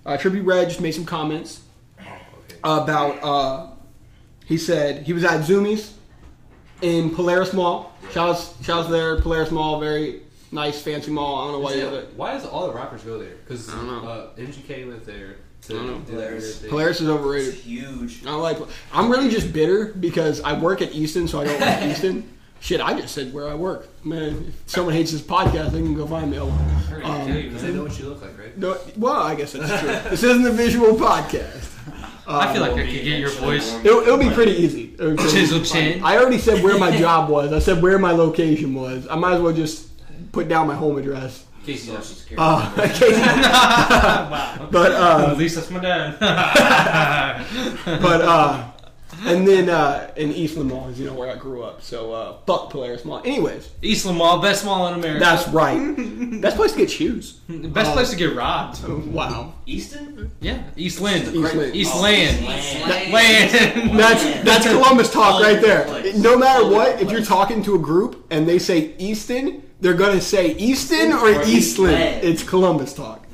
Uh, Trippie Redd just made some comments Oh, about. Uh, he said he was at Zoomies in Polaris Mall. Shouts shouts there, Polaris Mall, very nice, fancy mall. I don't know why. Is you it- why does all the rappers go there? Because I don't know. uh, MGK went there to I don't know. Polaris. Polaris is overrated. It's huge. I don't like. I'm really just bitter because I work at Easton, so I don't like Easton. Shit, I just said where I work. Man, if someone hates this podcast, they can go find me. They're gonna kill you, Because they know what you look like, right? No, well, I guess that's true. this isn't a visual podcast. I feel like I could get your voice. It'll, it'll be pretty easy. It'll be pretty Chisel easy. chin. I already said where my job was. I said where my location was. I might as well just put down my home address. Casey, So she's scared. Uh, in but uh, At least that's my dad. but uh, and then uh, in Eastland Mall is you know where I grew up. So uh, fuck Polaris Mall. Anyways, Eastland Mall, best mall in America. that's right. Best place to get shoes. best place to get robbed. Wow. Easton? Yeah, Eastland. Eastland. Eastland. Land. Land. That's that's Columbus talk right there. Place. No matter what, if you're talking to a group and they say Easton, they're gonna say Easton or Or Eastland. Eastland. It's Columbus talk.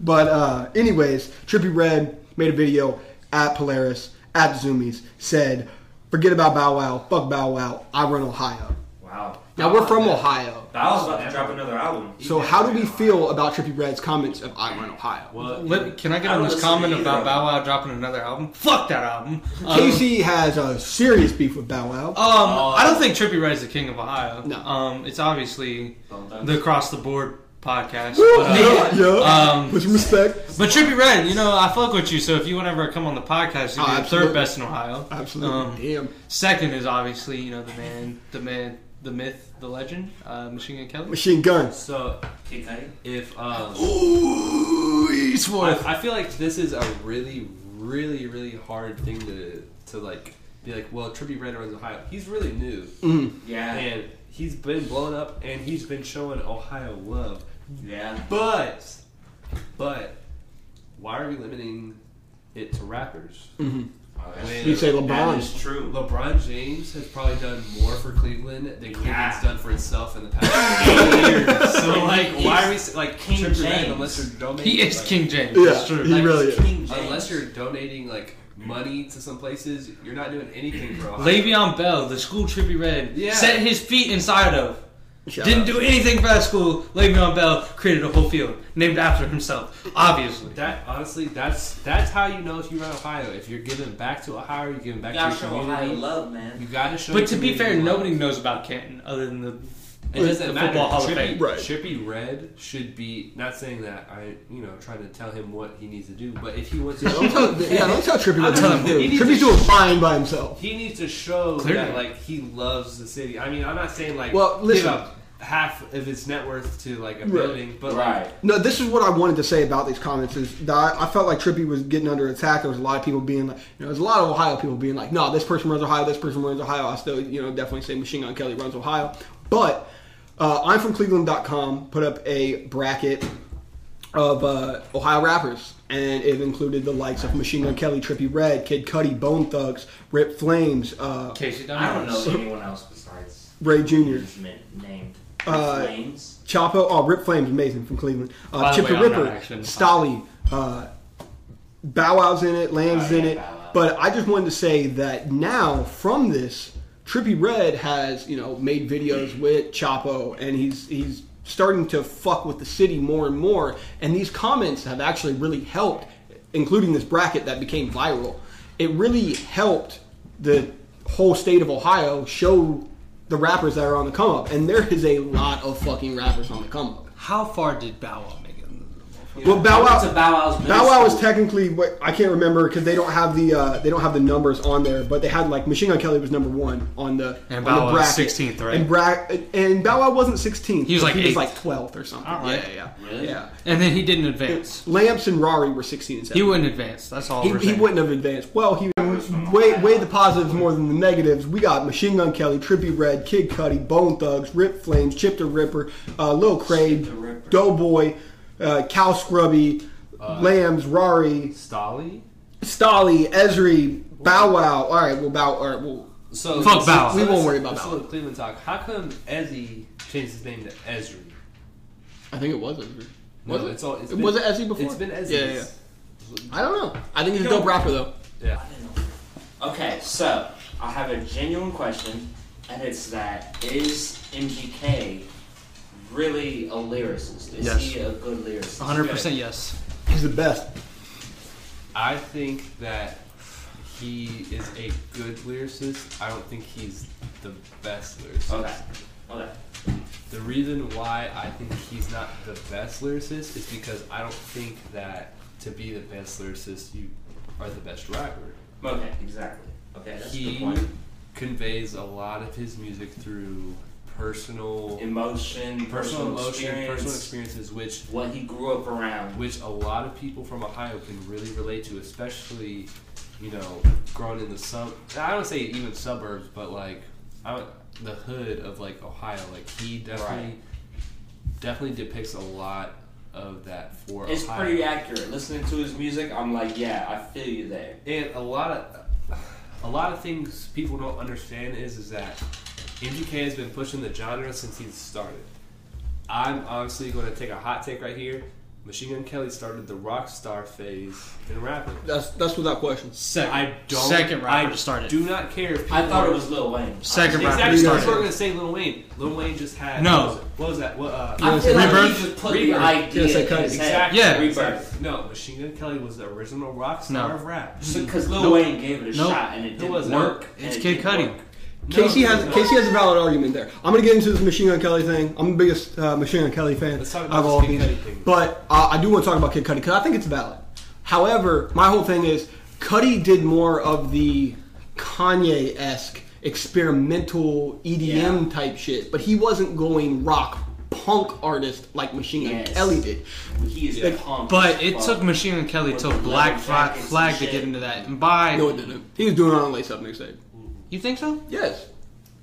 But uh, anyways, Trippie Redd made a video at Polaris at Zoomies said, "Forget about Bow Wow, fuck Bow Wow. I run Ohio." Wow. Now we're from Ohio, Bow's about to drop another album. so how do we feel about Trippie Redd's comments of "I run Ohio"? well, Let- can I get I on don't this listen to comment either about of Bow Wow dropping another album? Fuck that album. Um, Casey has a serious beef with Bow Wow. Um, I don't think Trippie Redd is the king of Ohio. No. Um, it's obviously Don't the across the board podcast. Woo, But, uh, yeah, yeah. um, with some respect. but Trippie Redd, you know, I fuck with you. So if you want to ever come on the podcast, you're Oh, the third best in Ohio. Absolutely. Um, Damn. second is obviously you know the man, the man, the myth, the legend, uh, Machine Gun Kelly. Machine Gun. so Kid Cudi? if um, Ooh, he's I, I feel like this is a really, really, really hard thing to to like be like. Well, Trippie Redd runs Ohio. He's really new, Mm. Yeah. and he's been blown up, and he's been showing Ohio love. Yeah. But, but, why are we limiting it to rappers? Mhm. Oh, that's- When You say LeBron. is true. LeBron James has probably done more for Cleveland than Cleveland's Yeah. done for itself in the past eight years. So, like, why are we like King Trippie Redd James. unless you're donating? He is like, King James. Yeah, That's true. he Like, really is. King James. Unless you're donating like money to some places, you're not doing anything for Ohio. Le'Veon Bell, the school Trippie Redd, Yeah. set his feet inside of. Shout Didn't out. do anything for that school. Le'Veon Bell created a whole field named after himself. Obviously. That honestly, that's that's how you know if you're run Ohio. If you're giving back to Ohio, you're giving back You gotta to your show Ohio community. love, man. You gotta show. But to be fair, love. nobody knows about Canton other than the, It doesn't the matter. Football Hall of Trippie, Fame. Right. Trippie Redd should be not saying that I, you know, trying to tell him what he needs to do. But if he wants to, Don't tell, yeah, don't tell Trippie I'm what to do. him, he Trippie's doing fine by himself. he needs to show Clearly. that like he loves the city. I mean, I'm not saying like Well, listen. give up half of its net worth to like a Right. building, but like, Right. No, this is what I wanted to say about these comments is that I, I felt like Trippie was getting under attack. There was a lot of people being like, you know, there's a lot of Ohio people being like, no, this person runs Ohio, this person runs Ohio. I still, you know, definitely say Machine Gun Kelly runs Ohio. But uh, I'm from Cleveland.com put up a bracket of uh, Ohio rappers, and it included the likes of Machine Gun Kelly, Trippie Redd, Kid Cudi, Bone Thugs, Rip Flames, uh, Casey I don't know anyone else besides Ray Jr., who's min- named Uh, Flames. Chapo, oh, Rip Flames, amazing from Cleveland. Uh, By the Chip way, the I'm Ripper, not in Stolly, Uh, Bow Wow's in it, Lamb's Oh, in it. But I just wanted to say that now from this, Trippie Redd has you know made videos with Chapo, and he's he's starting to fuck with the city more and more. And these comments have actually really helped, including this bracket that became viral. It really helped the whole state of Ohio show the rappers that are on the come up, and there is a lot of fucking rappers on the come up. How far did Bow Wow make it? Well, Bow I went to Wow, Bow Wow's Bow Wow is technically what I can't remember because they don't have the uh, they don't have the numbers on there, but they had like Machine Gun Kelly was number one on the And on Bow Wow was 16th, right? And, Bra- and Bow Wow wasn't 16th. He was like he was like 12th or something. All right. Yeah, yeah, Really? yeah. And then he didn't advance. Lamps and Rari were 16 and He wouldn't advance. That's all He, we're he wouldn't have advanced. Well, he weigh weigh the positives more than the negatives. We got Machine Gun Kelly, Trippie Redd, Kid Cudi, Bone Thugs, Rip Flames, Chip the Ripper, uh, Lil Chip Craig, Ripper. Doughboy, uh, Cal Scruby, Lambs, Rari, Stolly. Stolly, Esri, Bow Wow. All right, well, Bow. All right, well, So Fuck so- Bow Wow. so We won't worry about Bow do Cleveland talk. How come Ezzy changed his name to Esri? I think it was Esri. Was no, it? It's all, it's was been, it Esri before? It's been Ezzy. Yeah, yeah. I don't know. I think he's a dope rapper though. Yeah. Okay, so I have a genuine question, and it's that is MGK really a lyricist? Is Yes. he a good lyricist? 100% yes. He's the best. I think that he is a good lyricist. I don't think he's the best lyricist. Okay. Okay. The reason why I think he's not the best lyricist is because I don't think that to be the best lyricist, you are the best rapper. Okay. Exactly. Okay, that's a he good point. conveys a lot of his music through personal, Emotion, personal personal, emotion, experience, personal experiences, which what he grew up around. which a lot of people from Ohio can really relate to, especially you know growing in the sub. I don't say even suburbs, but like I, the hood of like Ohio. Like he definitely Right. definitely depicts a lot of that for It's Ohio. pretty accurate. Listening to his music, I'm like, yeah, I feel you there. and a lot of a lot of things people don't understand is is that MGK has been pushing the genre since he started. I'm honestly going to take a hot take right here. Machine Gun Kelly started the rock star phase in rapping. That's that's without question. Second, I don't. second rapper I to start it. Do not care if people I thought are- it was Lil Wayne. Second rapper Exactly. to That's start what we're gonna say. Lil Wayne. Lil Wayne just had. No. What was, that? what was that? What, uh, I feel like Rebirth? he just put Rebirth. the idea Yes, I in his head. exactly. Yeah. Rebirth. No, Machine Gun Kelly was the original rock star No. of rap. Because Lil Nope. Wayne gave it a Nope. shot and it didn't it? work. It's and it Kid Cudi. Work. Casey No, has it's not. Casey has a valid argument there. I'm gonna get into this Machine Gun Kelly thing. I'm the biggest uh, Machine Gun Kelly fan Let's talk of all this these. Kid thing. But uh, I do want to talk about Kid Cudi because I think it's valid. However, my whole thing is Cudi did more of the Kanye esque experimental EDM Yeah. type shit, but he wasn't going rock punk artist like Machine Gun Yes. Kelly did. He is Yeah. punk But it fuck. took Machine Gun Kelly With till Black Flag, Flag to get into that. And by No, it didn't. He was doing it on Lace Up mixtape. You think so? Yes.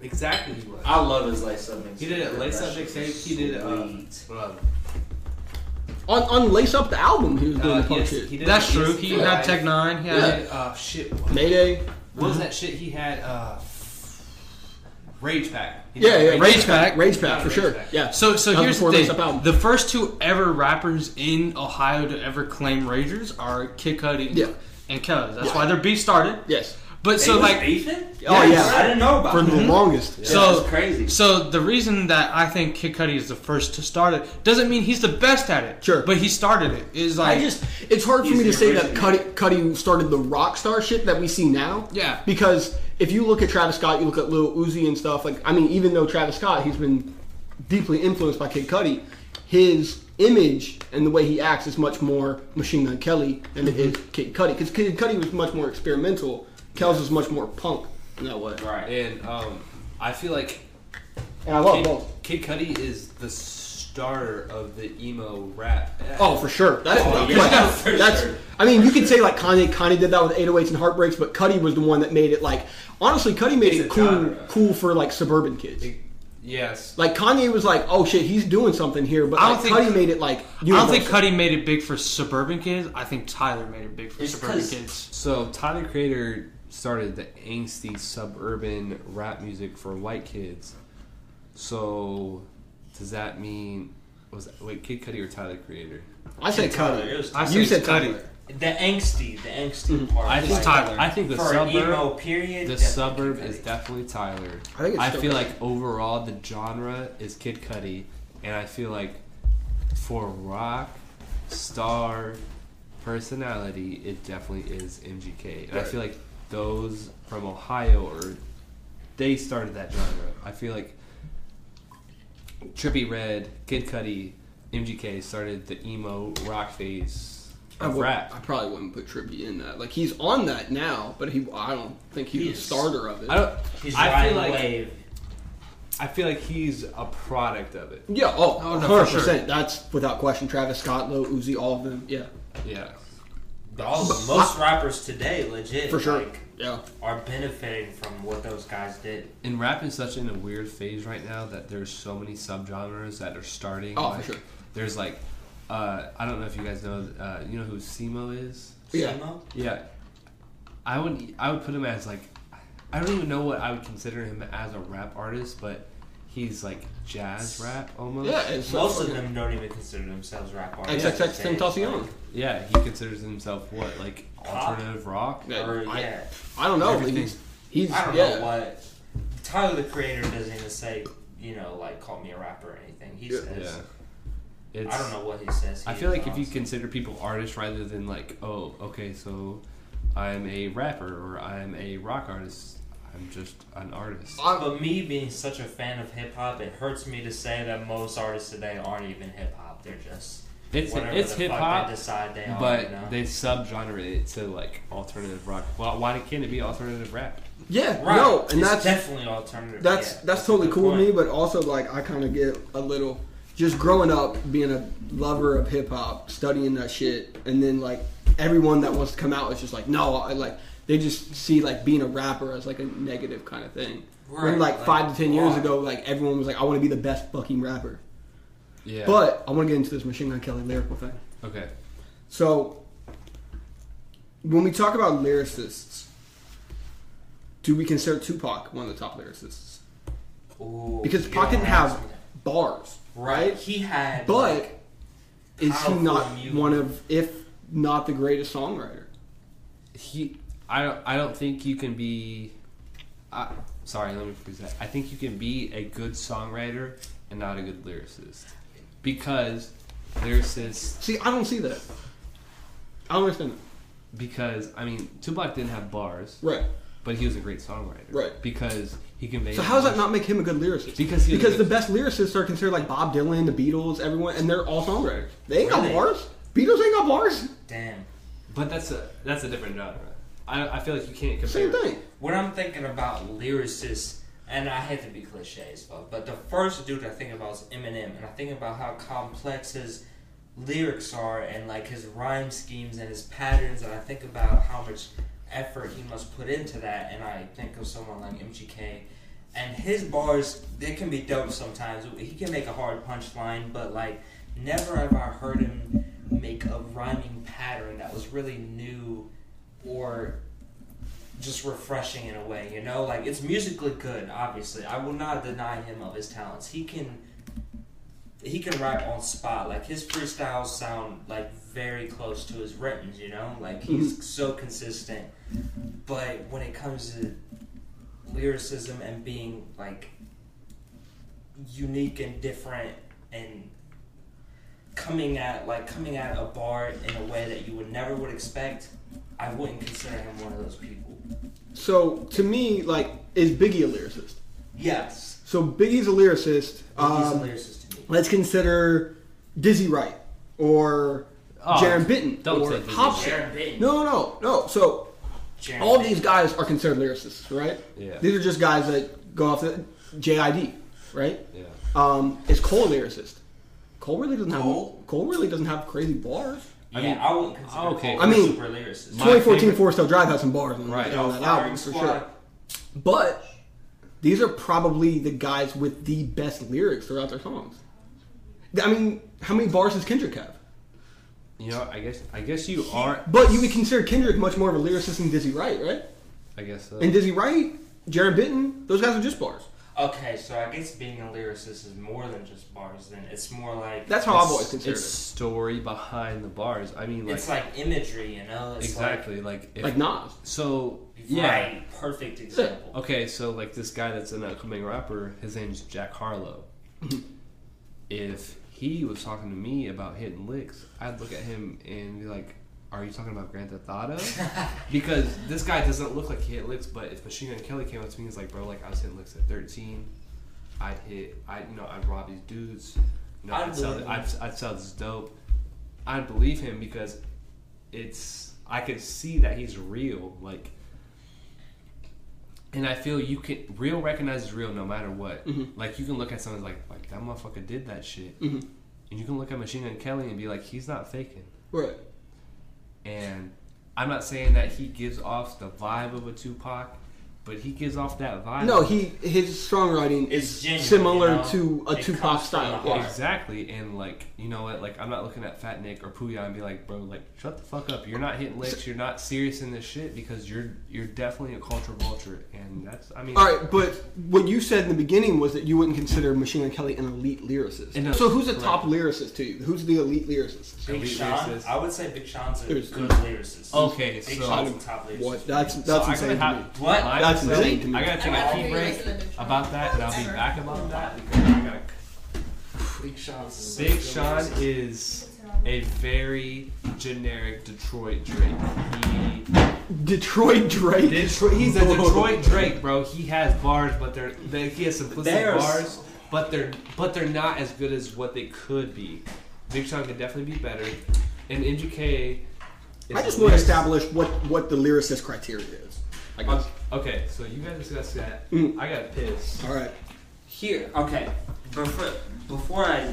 Exactly. He was. I love his lace up mix. He did it Lace Up mixtape. He did it. Uh, On, on Lace Up the album, he was doing uh, the punk he, shit. he did That's he true. He yeah. had Tech Nine. He He had did, uh, shit. What Mayday. what was that shit? He had uh, Rage Pack. He Yeah, yeah. Rage Pack. Rage Pack for Rage sure. Pack. Yeah. So, so here's the thing: Lace Up album. the first two ever rappers in Ohio to ever claim Ragers are Kid Cudi Yeah. and Kelly. That's Yeah. why their beef started. Yes. But They so like, beefing? Oh, yeah. I didn't know about For that. the mm-hmm. longest. Yeah, So- that's crazy. so the reason that I think Kid Cudi is the first to start it doesn't mean he's the best at it. Sure. but he started it. Is like I just it's hard for me to say that Cudi, originator. Cudi started the rock star shit that we see now. Yeah. Because if you look at Travis Scott, you look at Lil Uzi and stuff. Like I mean, even though Travis Scott, he's been deeply influenced by Kid Cudi, his image and the way he acts is much more Machine Gun Kelly than it mm-hmm. is Kid Cudi. Because Kid Cudi was much more experimental. Kells was much more punk in that way. Right. And um, I feel like And I love Kid, both. Kid Cudi is the starter of the emo rap. Oh, for sure. That's Oh, but yeah, for that's. sure. I mean, you could say like Kanye. Kanye did that with 808s and Heartbreaks, but Cudi was the one that made it like. Honestly, Cudi made It's it cool, genre. cool for like suburban kids. yes. Like Kanye was like, "Oh shit, he's doing something here," but I don't like, think- Cudi made it like. I don't think universal. Cudi made it big for suburban kids. I think Tyler made it big for It's suburban 'cause- kids. So Tyler Creator started the angsty suburban rap music for white kids. So does that mean was that, wait Kid Cudi or Tyler Creator? I said Tyler, Cudi. I You said said Cudi. The angsty, the angsty mm-hmm. part. I think like, Tyler. I think the for suburb. emo period. The suburb Kid is definitely Tyler. I think it's I feel Cudi. like overall the genre is Kid Cudi, and I feel like for rock star personality, it definitely is MGK. And I feel like those from Ohio or they started that genre. I feel like Trippie Redd, Kid Cudi, MGK started the emo rock phase I, of would, rap. I probably wouldn't put Trippie in that. Like he's on that now, but he I don't think he's He the is. starter of it. I don't. He's I riding feel like wave. I feel like he's a product of it. yeah, oh, Oh, no, 100 for sure. percent. That's without question. Travis Scott, Lil Uzi, all of them. Yeah, Yeah. All, But most rappers today, legit, for sure. like, yeah, are benefiting from what those guys did. And rap is such in a weird phase right now that there's so many subgenres that are starting. Oh, like, for sure. There's like, uh, I don't know if you guys know, uh, you know who Simo is? Yeah. Simo? Yeah. I would I would put him as like, I don't even know what I would consider him as a rap artist, but he's like jazz rap almost. yeah. It's Most of them don't even consider themselves rap artists. XXX They- Tentacion. Yeah, he considers himself what like alternative rock. Yeah, Or, I, yeah. I don't know. He's, he's I don't yeah. know what. Tyler the Creator doesn't even say, you know, like call me a rapper or anything. He Yeah. says, Yeah. It's, I don't know what he says. I feel is like if you consider people artists rather than like, oh, okay, so I'm a rapper or I'm a rock artist, I'm just an artist. But me being such a fan of hip hop, it hurts me to say that most artists today aren't even hip hop. They're just It's whatever it's the hip fuck hop, they decide they are. but you know? they subgenre it to like alternative rock. Well, why can't it be alternative rap? Yeah, right. no, and it's that's definitely alternative. that's yeah, that's a totally good cool with me. But also, like, I kind of get a little just growing up being a lover of hip hop, studying that shit, and then like everyone that wants to come out is just like, no, I like they just see like being a rapper as like a negative kind of thing. when like, like, five to ten years ago, like everyone was like, I want to be the best fucking rapper. Yeah. But I want to get into this Machine Gun Kelly lyrical thing. okay. So, when we talk about lyricists, do we consider Tupac one of the top lyricists? Ooh, Because you Pac didn't have ask me that. bars, right. right? He had, But like, is he not music. one of, if not the greatest songwriter? He, I don't, I don't think you can be. I, sorry, let me phrase that. I think you can be a good songwriter and not a good lyricist, because lyricists See, I don't see that. I don't understand that. because I mean Tupac didn't have bars, Right. but he was a great songwriter. Right. Because he conveyed. So how does that not make him a good lyricist? Because he was because a the best lyricists are considered like Bob Dylan, the Beatles, everyone, and they're all songwriters. They ain't Really? got bars. Beatles ain't got bars. damn. But that's a that's a different genre. I, I feel like you can't compare. Same thing. When I'm thinking about lyricists, and I hate to be cliche as fuck, but the first dude I think about is Eminem, and I think about how complex his lyrics are, and like his rhyme schemes and his patterns, and I think about how much effort he must put into that, and I think of someone like MGK. And his bars, they can be dope sometimes. He can make a hard punchline, but like, never have I heard him make a rhyming pattern that was really new or just refreshing in a way, you know? Like it's musically good, obviously. I will not deny him of his talents. He can he can rap on spot. Like his freestyles sound like very close to his written, you know? Like he's mm-hmm. so consistent. But when it comes to lyricism and being like unique and different and coming at like coming at a bar in a way that you would never would expect, I wouldn't consider him one of those people. So to me, like, is Biggie a lyricist? Yes. So Biggie's a lyricist. He's Um, a lyricist to me. let's consider Dizzy Wright or Oh, Jarren Benton or say Dizzy Hopsin. Jarren Benton. No, no, no. So Jaron all of Bitten. these guys are considered lyricists, right? Yeah. These are just guys that go off the JID, right? Yeah. Um, is Cole a lyricist? Cole really doesn't Cole? have Cole really doesn't have crazy bars. Yeah, mean, I, wouldn't consider okay. Cole I mean, a super lyricist. 2014 favorite- Forest Hill Drive has some bars on, Right. on Yo, that Firing album for Squad. sure. But these are probably the guys with the best lyrics throughout their songs. I mean, how many bars does Kendrick have? You know, I guess I guess you are. But you would consider Kendrick much more of a lyricist than Dizzy Wright, right? I guess so. And Dizzy Wright, Jarren Benton, those guys are just bars. Okay, so I guess being a lyricist is more than just bars. Then it's more like That's how I've It's- always considered It's story behind the bars. I mean, like it's like imagery, you know? It's exactly like it. if, Like Nas. so yeah. Right, perfect example. Okay, so like this guy that's an upcoming rapper, his name's Jack Harlow. if he was talking to me about hitting licks, I'd look at him and be like, "Are you talking about Grand Theft Auto?" because this guy doesn't look like he hit licks. But if Machine Gun Kelly came up to me, and he's like, "Bro, like I was hitting licks at 13. I'd hit, I you know, I'd rob these dudes. You know, I'd I'd, sell, I'd, I'd sell this dope." I'd believe him because it's I could see that he's real, like. And I feel you can real recognizes real no matter what. Mhm. Like you can look at someone like like that motherfucker did that shit, Mhm. and you can look at Machine Gun Kelly and be like he's not faking. Right. And I'm not saying that he gives off the vibe of a Tupac, but he gives off that vibe. No, he his songwriting It's is genuine, similar you know? to a It Tupac style. Yeah. Exactly, and like you know what? Like I'm not looking at Fat Nick or Pouya and be like, bro, like shut the fuck up. You're not hitting licks. You're not serious in this shit because you're you're definitely a culture vulture, and that's I mean. All right, but what you said in the beginning was that you wouldn't consider Machine Gun Kelly an elite lyricist. And no, so who's the correct. top lyricist to you? Who's the elite lyricist? Big Elite Sean, lyricist. I would say Big Sean's a There's- good lyricist. Okay, Big so- Sean's a top lyricist. What? That's that's I insane gotta to have, me. What? I gotta- insane to me. I gotta take a rather tea break listen to Big Sean. about that, and I'll be back about that because I gotta. Big Sean's Big Sean is a very generic Detroit Drake. He Detroit Drake. Detroit, he's a Detroit Drake, bro. He has bars, but they're they, he has simplistic There's- bars, but they're but they're not as good as what they could be. Big Sean could definitely be better, and MGK. Is I just want to establish what what the lyricist criteria is. I guess. Okay, so you guys discuss that. Mm. I got pissed. All right. Here, okay. Before, before I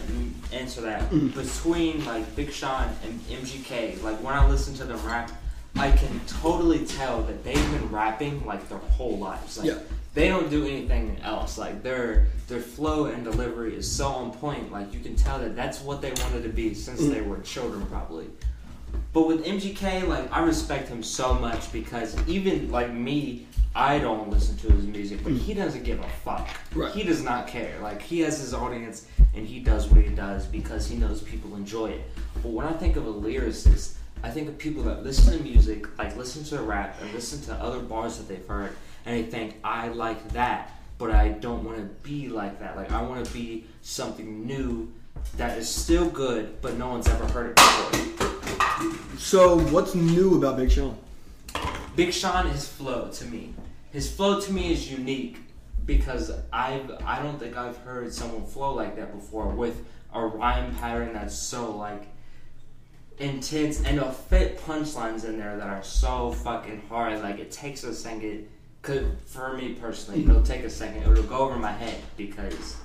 answer that, Mm. between like Big Sean and MGK, like when I listen to them rap, I can totally tell that they've been rapping like their whole lives. Like Yeah. they don't do anything else. Like their their flow and delivery is so on point. Like you can tell that that's what they wanted to be since Mm. they were children, probably. But with MGK, like I respect him so much because even like me, I don't listen to his music, but he hmm. doesn't give a fuck. Right. He does not care. Like he has his audience and he does what he does because he knows people enjoy it. But when I think of a lyricist, I think of people that listen to music, like listen to rap and listen to other bars that they've heard, and they think I like that, but I don't want to be like that. Like I want to be something new that is still good, but no one's ever heard it before. So what's new about Big Sean? Big Sean, his flow to me, his flow to me is unique because I've I don't think I've heard someone flow like that before with a rhyme pattern that's so like intense and a fit punchlines in there that are so fucking hard. Like it takes a second. Could for me personally, mm-hmm. it'll take a second. It'll go over my head because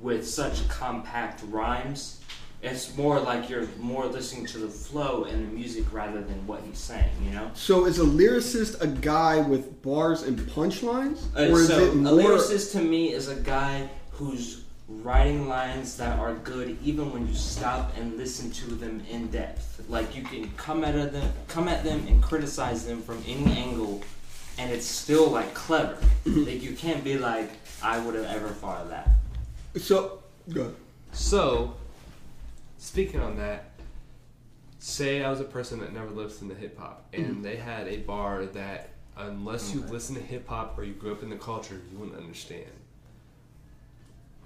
with such compact rhymes, it's more like you're more listening to the flow and the music rather than what he's saying. You know. So is a lyricist a guy with bars and punchlines, Uh, or is so it a lyricist to me is a guy who's writing lines that are good even when you stop and listen to them in depth. Like you can come at them, come at them and criticize them from any angle, and it's still like clever. like you can't be like, I would have ever thought of that. So go ahead. So, speaking on that, say I was a person that never listened to hip hop, and mm-hmm. they had a bar that, unless you listen to hip hop or you grew up in the culture, you wouldn't understand.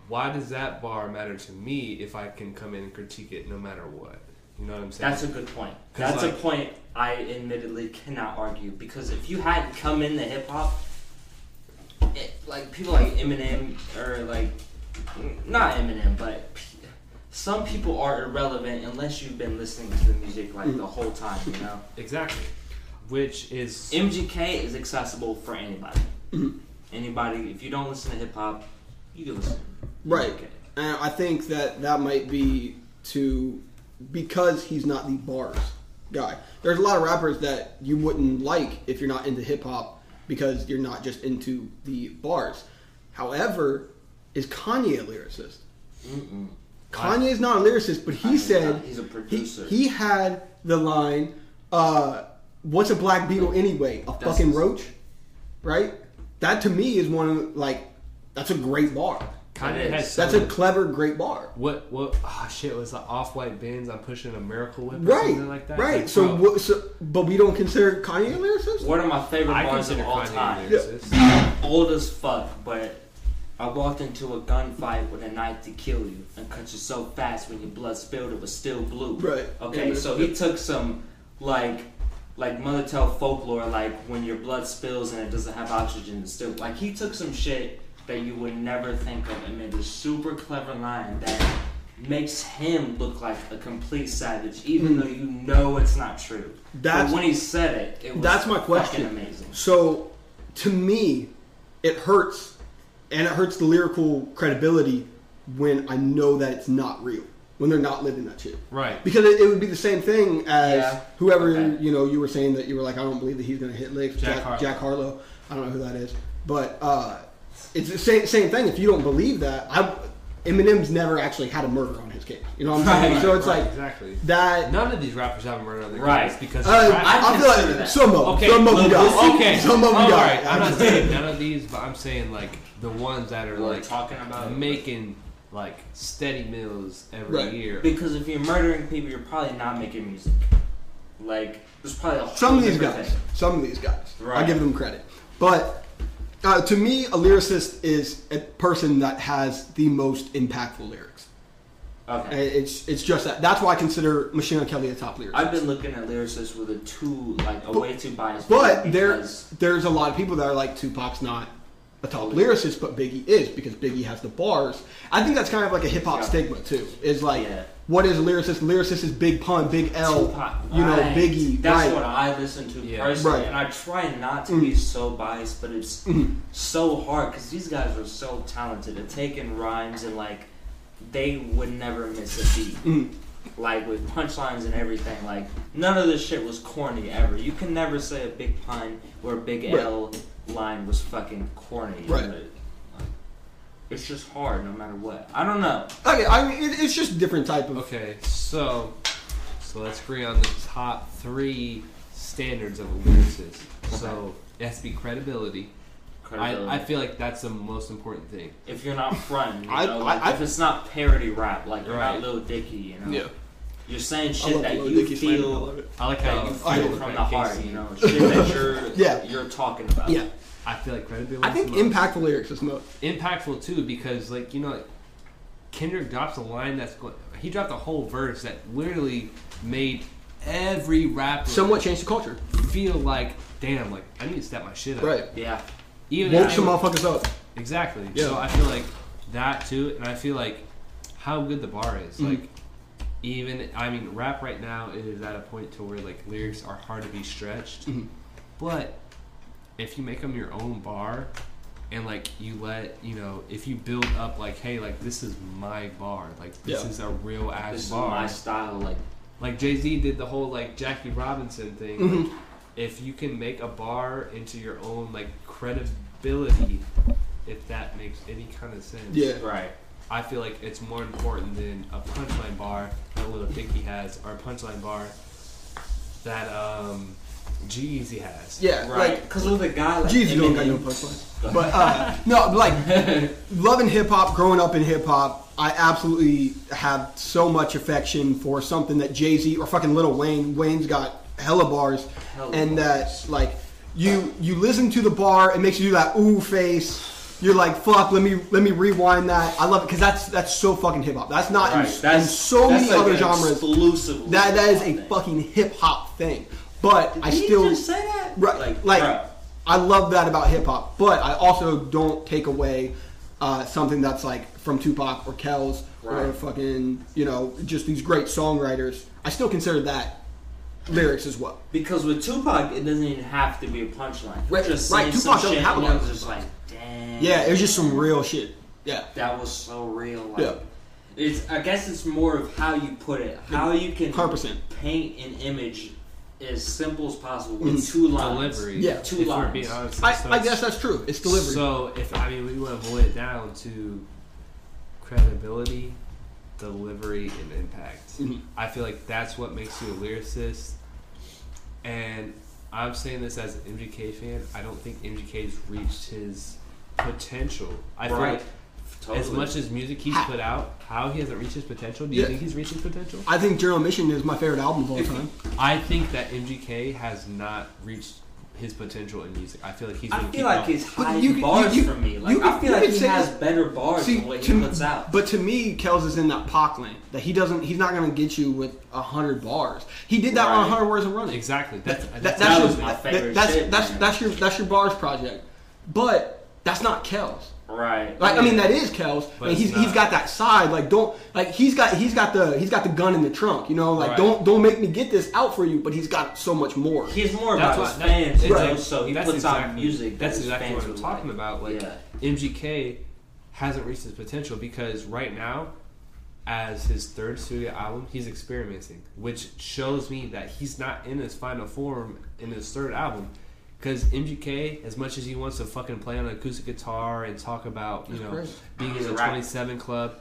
Why does that bar matter to me if I can come in and critique it no matter what? You know what I'm saying? That's a good point. That's like- a point I admittedly cannot argue because if you had come in the hip hop, like people like Eminem or like not Eminem, but some people are irrelevant unless you've been listening to the music like mm. the whole time. You know, exactly. Which is MGK is accessible for anybody. Mm-hmm. Anybody, if you don't listen to hip hop, you can listen. Right. MGK. And I think that that might be to because he's not the bars guy. There's a lot of rappers that you wouldn't like if you're not into hip hop because you're not just into the bars. However, is Kanye a lyricist? Mm-mm. Kanye is not a lyricist, but he Kanye's said. He's a he, producer. he had the line, uh, "What's a black beetle anyway? A That's fucking roach." Right? That to me is one of like That's a great bar. Kanye has is. That's a clever, great bar. What what? Ah, shit. Was the off white bins? I'm pushing a miracle whip or Right, something like that. right. Like, so, bro, what, so, but we don't consider Kanye a lyricist. One of my favorite I bars of consider all Kanye time. a lyricist. Old as fuck, but I walked into a gunfight with a knife to kill you and cut you so fast when your blood spilled it was still blue. Right. Okay, Yeah, so yeah. he took some like like Mother Tell folklore, like when your blood spills and it doesn't have oxygen, it's still like he took some shit that you would never think of and made a super clever line that makes him look like a complete savage, even hmm. though you know it's not true. That's- but when he said it, it was That's my question. amazing. So, to me, it hurts, and it hurts the lyrical credibility when I know that it's not real. When they're not living that shit. Right. Because it, it would be the same thing as Yeah. whoever Okay. you know. You were saying that you were like, I don't believe that he's going to hit licks. Jack Jack, Harlow. Jack Harlow. I don't know who that is, but uh, it's the same same thing. If you don't believe that, I, Eminem's never actually had a murder on his case. You know what I'm saying? Right, so it's Right, like exactly. that. None of these rappers have a murder on their Right. case because Uh, rap- I, I feel like consider that. some of them, Okay, some of them Lil got. Okay, some of them all got. right. I'm not saying none of these, but I'm saying like the ones that are We're like talking about making like steady meals every Right. year. Because if you're murdering people, you're probably not making music. Like, there's probably a whole Some of these guys. thing. Some of these guys. I give them credit. But uh, to me, a lyricist is a person that has the most impactful lyrics. Okay. It's it's just that. That's why I consider Machine Gun Kelly a top lyricist. I've been looking at lyricists with a too, like, a But- way too biased. But there, there's a lot of people that are like Tupac's not a top lyricist, but Biggie is because Biggie has the bars. I think that's kind of like a hip hop Yeah. stigma too. Is like, Yeah. what is a lyricist? Lyricist is Big Pun, Big L, Tupac, you know. Biggie. That's right. what I listen to Yeah. personally, Right. and I try not to be so biased, but it's so hard because these guys are so talented at taking rhymes and like they would never miss a beat. Mhm. Like with punchlines and everything, like none of this shit was corny ever. You can never say a big pun or a big Right. L line was fucking corny. Right. Like, It's just hard, no matter what. I don't know. Okay, I mean, it, it's just different type of. Okay, so so let's agree on the top three standards of a lyricist. So it has to be credibility. Credibility. I, I feel like that's the most important thing. if you're not fronting, you know, I- like, I- if it's not parody rap, like you're Right. not Lil Dicky, you know, Yeah. You're saying shit that Lil you Dicky feel love. I like that how you I feel love from that the heart, you know, shit that you're Yeah. you're talking about. Yeah, I feel like credibility. I think is impactful lyrics is most. impactful too because like you know, like, Kendrick drops a line that's going. He dropped a whole verse that literally made every rapper Somewhat changed the culture. feel like, damn, like I need to step my shit up. Right. Yeah. Even Woke if- some motherfuckers up. Exactly. Yeah. So I feel like that too, and I feel like how good the bar is. Mhm. Like even I mean, rap right now is at a point to where like lyrics are hard to be stretched, Mhm. but if you make them your own bar. And like you let you know, if you build up like, hey, like this is my bar, like this Yeah. is a real ass This is bar. my style. Like Like Jay Z did the whole like Jackie Robinson thing. Mhm. Like, if you can make a bar into your own like credibility, if that makes any kind of sense. Yeah. right. I feel like it's more important than a punchline bar that Little Dicky has, or a punchline bar that um G-Eazy has. Yeah, Right. like Because with a guy like Jesus don't got no Eminem- punchline. But uh, no, like loving hip hop, growing up in hip hop, I absolutely have so much affection for something that Jay Z or fucking Little Wayne. Wayne's got hella bars, Hella and bars. that like you you listen to the bar, it makes you do that ooh face. You're like fuck. Let me let me rewind that. I love it because that's that's so fucking hip hop. That's not Right. in, That's in so that's many like other genres. Exclusive. That that is a thing. fucking hip hop thing. But I Did he still just say that? Right, Like, like, bruh. I love that about hip hop, but I also don't take away uh, something that's like from Tupac or Kells or fucking you know just these great songwriters. I still consider that lyrics as well. Because with Tupac, it doesn't even have to be a punchline. Right, just right, Tupac doesn't shit have a and lot it was of just like, damn. Yeah, it was just some real shit. Yeah, That was so real. Like, Yeah. It's. I guess it's more of how you put it, how you can 100%. paint an image as simple as possible with Mhm. two lines. Delivery. Yeah. Two if lines. being honest. I, So I guess that's true. It's delivery. So if I mean we want to boil it down to credibility, delivery, and impact. Mhm. I feel like that's what makes you a lyricist. And I'm saying this as an MGK fan. I don't think MGK's reached his potential. I feel Right. like Totally. as much as music he's Ha- put out, how he hasn't reached his potential. Do you Yeah. think he's reached his potential? I think General Admission is my favorite album of all time. I think that MGK has not reached his potential in music. I feel like he's. I feel like up. it's But high you- you- bars you- for me. Like you I feel like could he say has that- better bars See, than what he puts out. but to me, Kels is in that Pac lane that he doesn't. He's not going to get you with a hundred bars. He did that on Right. hundred words of running. exactly. That's, That, that's, that's that your, was my that- favorite that's, shit, that's, man. that's your that's your bars project, but that's not Kels. right. Like I mean, that is Kels. But Like, he's it's he's not. got that side. Like don't like he's got he's got the he's got the gun in the trunk. You know, like Right. don't don't make me get this out for you. But he's got so much more. He's more That's about what- his fans, it's though, so he that's puts out exactly- music. That's his exactly what I'm talking like. about. Like yeah. MGK hasn't reached his potential because right now, as his third studio album, he's experimenting, which shows me that he's not in his final form in his third album. Because MGK, as much as he wants to fucking play on an acoustic guitar and talk about you That's know crazy. being He's in the rapper. 27 club,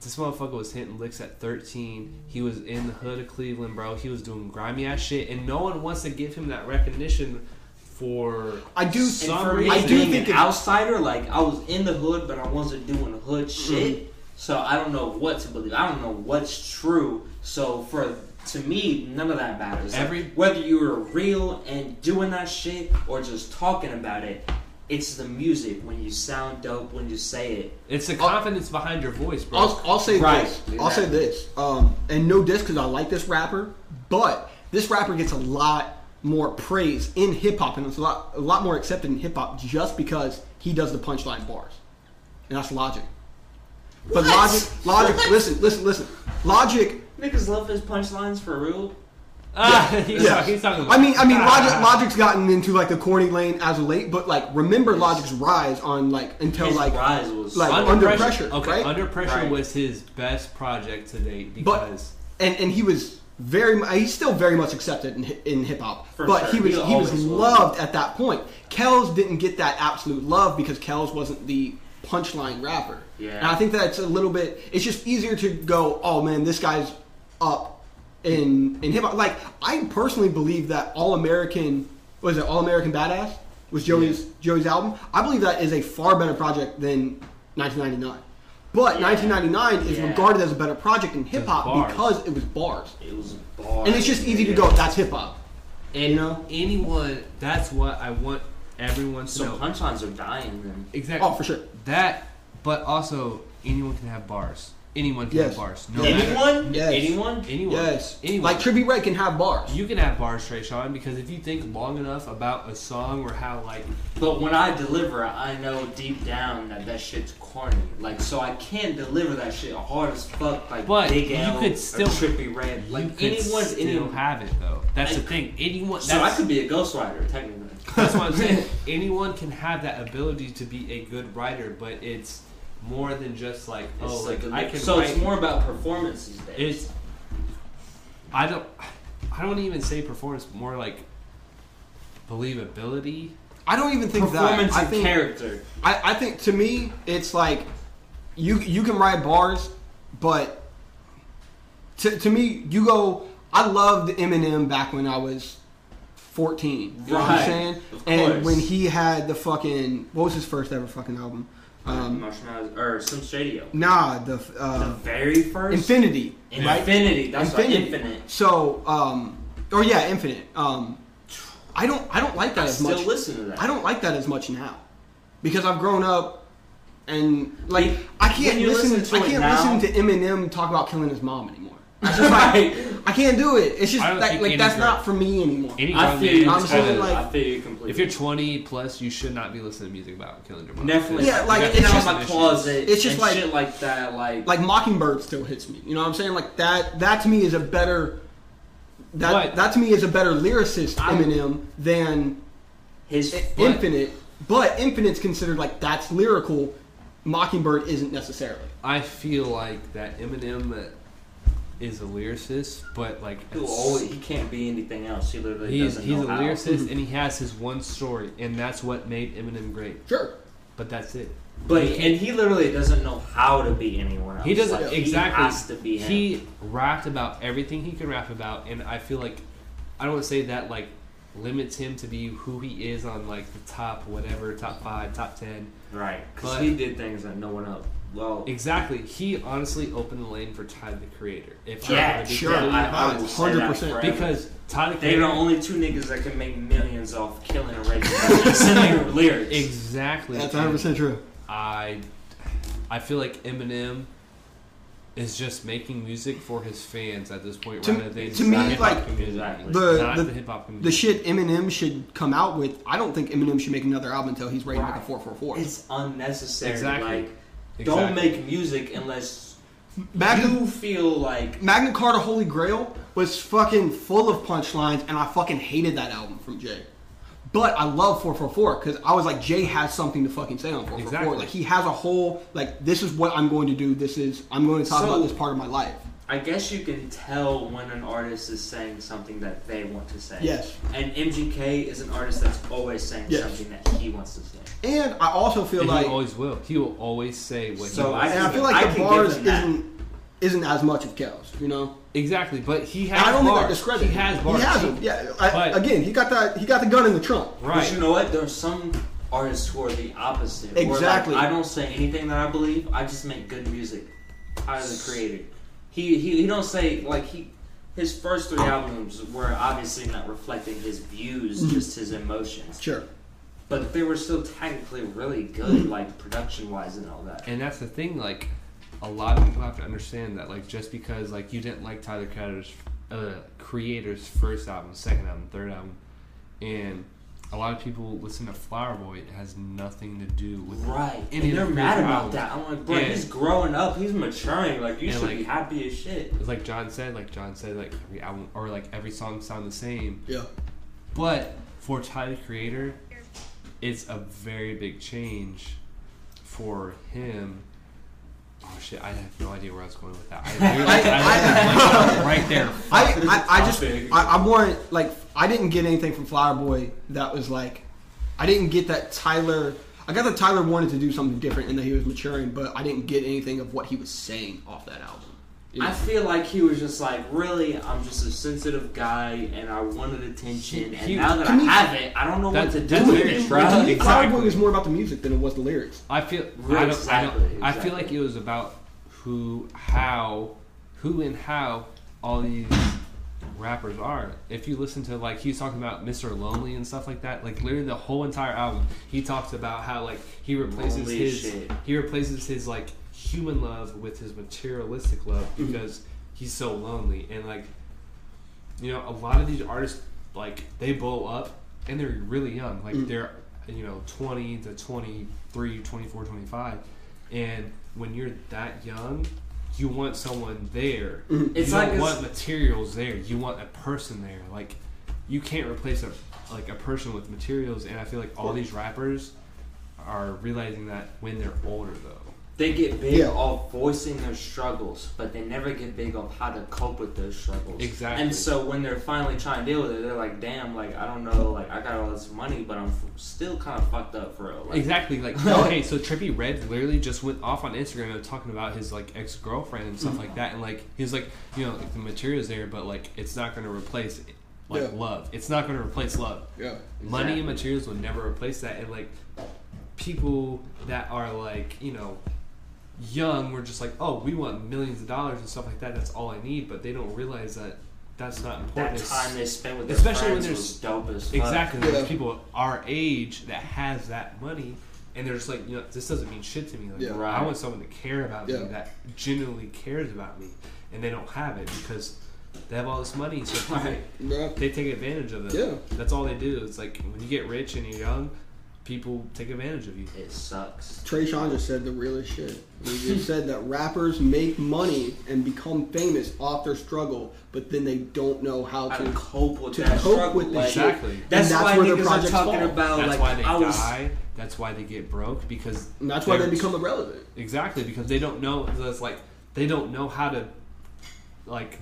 this motherfucker was hitting licks at 13. He was in the hood of Cleveland, bro. He was doing grimy ass shit, and no one wants to give him that recognition for I do. And some for me, I do being think an it- outsider, like I was in the hood, but I wasn't doing hood Mm-hmm. shit. So I don't know what to believe. I don't know what's true. So for to me, none of that matters. Like, Every- whether you were real and doing that shit or just talking about it, it's the music. When you sound dope, when you say it. It's the confidence behind your voice, bro. I'll, I'll say Right, this. I'll say this. Um, and no diss because I like this rapper, but this rapper gets a lot more praise in hip hop, and it's a lot a lot more accepted in hip hop just because he does the punchline bars, and that's Logic. But What? Logic, Logic, listen, listen, listen. Logic. Niggas love his punchlines for real. ah, he's, Yeah. talking, he's talking about. I mean, I mean, Logic, Ah. Logic's gotten into like the corny lane as of late, but like remember Logic's rise on like until His like rise was like- under, Under pressure, Pressure, Okay, right? under pressure Right. was his best project to date But- because and and he was very mu- he's still very much accepted in in hip hop, but sure. he was He he, was was. loved at that point. Kells didn't get that absolute love because Kells wasn't the punchline rapper. Yeah. and I think that's a little bit. It's just easier to go, oh man, this guy's up in in hip hop. Like I personally believe that All American was it All American Badass was Joey's Joey's album. I believe that is a far better project than 1999. But Yeah. 1999 is Yeah. regarded as a better project in hip hop because it was bars. It was bars. And it's just easy to go, that's hip hop. and You know? anyone. That's what I want everyone to So know. punchlines are dying then. Exactly. Oh, for sure. That, but also anyone can have bars. Anyone can Yes. have bars. No Yeah. matter Anyone? Yes. Anyone? anyone. Yes. Anyone. Like Trippie Redd can have bars. you can have bars, Trey Sean, because if you think long enough about a song or how like But when I deliver, I know deep down that that shit's corny. Like, so I can't deliver that shit hard as fuck. Like, But Big you L could or still- Trippie Redd. you Like, could anyone's still anyone. have it though. That's I- the thing. Anyone. So I could be a ghostwriter, technically. That's what I'm saying. Anyone can have that ability to be a good writer, but it's more than just like oh, It's like, I can. so write. it's more about performance these days. It's. I don't. I don't even say performance, more like believability. I don't even think that. performance I and think, character. I, I think to me, it's like you you can write bars, but to, to me, you go. I loved Eminem back when I was fourteen. You know what I'm Right. saying? Of And when he had the fucking what was his first ever fucking album? Um, Marshmallows or some radio. nah, the the uh, very first Infinity. right? Infinity. That's Infinity. Infinite. So, um, or yeah, Infinite. Um, I don't I don't like that I as still much. listen to that. I don't like that as much now because I've grown up and like I can't listen. listen to I can't now- listen to Eminem talk about killing his mom anymore. It's just like, I can't do it. It's just I don't like, think like any that's girl- not for me anymore. Any I feel you. I'm is saying, kinda- like- I feel you completely. if you're 20 plus, you should not be listening to music about killing your mom. Definitely. Yeah, like, it's in just- my closet. it's just and like- shit like that. Like, Like Mockingbird still hits me. You know what I'm saying? Like that. That to me is a better. That But- that to me is a better lyricist I'm- Eminem than his I- foot. Infinite. But Infinite's considered like that's lyrical. Mockingbird isn't necessarily. I feel like that Eminem uh, is a lyricist, but like He'll always, he can't be anything else. He literally he's doesn't he's know a how. lyricist and he has his one story, and that's what made Eminem great. Sure. But that's it. But He and he literally doesn't know how to be anyone else. He doesn't Like, exactly. He has to be him. He rapped about everything he could rap about, and I feel like I don't want to say that like limits him to be who he is on like the top whatever, top five, top ten. Right, because he did things that no one else. Well, Exactly. He honestly opened the lane for Tyler the Creator. If I yeah, were to sure. I, I will say that 100%. because Tyler the Creator. They're the only two niggas that can make millions off killing a radio singing lyrics. exactly. That's 100 percent true. I I feel like Eminem is just making music for his fans at this point To- rather than to me, like. Exactly. The- the- the, hip hop community. The shit Eminem should come out with. I don't think Eminem should make another album until he's ready to make a 444. It's unnecessary. Exactly. Like, don't make music unless Magna, you feel like Magna Carta Holy Grail was fucking full of punchlines, and I fucking hated that album from Jay. But I love 444 because I was like, Jay has something to fucking say on 444. Exactly. Like he has a whole like, this is what I'm going to do. This is I'm going to talk So- about this part of my life. I guess you can tell when an artist is saying something that they want to say. Yes. And MGK is an artist that's always saying Yes. something that he wants to say. And I also feel And like, he always will. He will always say what So he I wants. and I feel like I the bars him that. isn't isn't as much of Kel's. You know. exactly, but he has And I don't think bars. I discredit. He has bars. He has them. Yeah. I, But- again, he got that. He got the gun in the trunk. Right. But you know what? There are some artists who are the opposite. Where, like, Exactly. I don't say anything that I believe. I just make good music. Tyler the Creator. He he he don't say like he. His first three albums were obviously not reflecting his views, Mhm. just his emotions. Sure. But they were still technically really good, like production wise and all that. And that's the thing, like a lot of people have to understand that, like just because like you didn't like Tyler Creator's uh, Creator's first album, second album, third album, and a lot of people listen to Flower Boy, it has nothing to do with Right. Any and they're of mad about albums. that. I'm like, bro, And- he's growing up. He's maturing. Like, you And, should like- be happy as shit. It's like John said, like John said, like every album or like every song sound the same. Yeah. But for Tyler Creator, it's a very big change for him. Oh shit! I have no idea where I was going with that. I, literally- I, I- I- right there. I, I, I just Topic. I, I want like I didn't get anything from Flower Boy that was like I didn't get that Tyler I got that Tyler wanted to do something different and that he was maturing, but I didn't get anything of what he was saying off that album. You? I feel like he was just like, really, I'm just a sensitive guy and I wanted attention. And He- now that to I me- have it, I don't know what That- to do that's with very it, true. bro. to me, Flower Boy Exactly. was more about the music than it was the lyrics. I feel Right, I don't, I don't I feel exactly. like it was about who how who and how all these rappers are. If you listen to like he's talking about Mr. Lonely and stuff like that, like literally the whole entire album, he talks about how like he replaces Lonely as his shit. he replaces his like human love with his materialistic love Mm-hmm. because he's so lonely. And like you know a lot of these artists like they blow up and they're really young. Like Mm-hmm. they're you know 20 to 23 24 25 and when you're that young you want someone there. It's you like don't want materials there. You want a person there. Like you can't replace a like a person with materials. And i feel like all these rappers are realizing that when they're older though They get big Yeah. off voicing their struggles, but they never get big off how to cope with those struggles. Exactly. And so when they're finally trying to deal with it, they're like, "Damn, like I don't know, like I got all this money, but I'm f- still kind of fucked up for real." Like, Exactly. Like okay, so Trippie Redd literally just went off on Instagram and talking about his like ex girlfriend and stuff mm-hmm. like that, and like he's like, you know, like the material's there, but like it's not going to replace like Yeah. love. It's not going to replace love. Yeah. Money and Exactly. materials will never replace that, and like people that are like you know young were just like, oh, we want millions of dollars and stuff like that. That's all I need, but they don't realize that that's not important. that time they spent with their especially when friends there's- was dope as fuck. Exactly. Yeah. There's people our age that has that money, and they're just like, you know, this doesn't mean shit to me. Like, Yeah. I want someone to care about Yeah. me that genuinely cares about me, and they don't have it because they have all this money. So people, Right. They take advantage of it. Yeah. That's all they do. It's like when you get rich and you're young, people take advantage of you. It sucks. Trey Sean just said the realest shit. He just said that rappers make money and become famous off their struggle, but then they don't know how How to to. cope with to that cope struggle. with the like, shit. Exactly. That's, that's why where their niggas are talking fall. about That's like why they I was die. That's why they get broke because And that's why they become irrelevant. Exactly, because they don't know. It's like they don't know how to like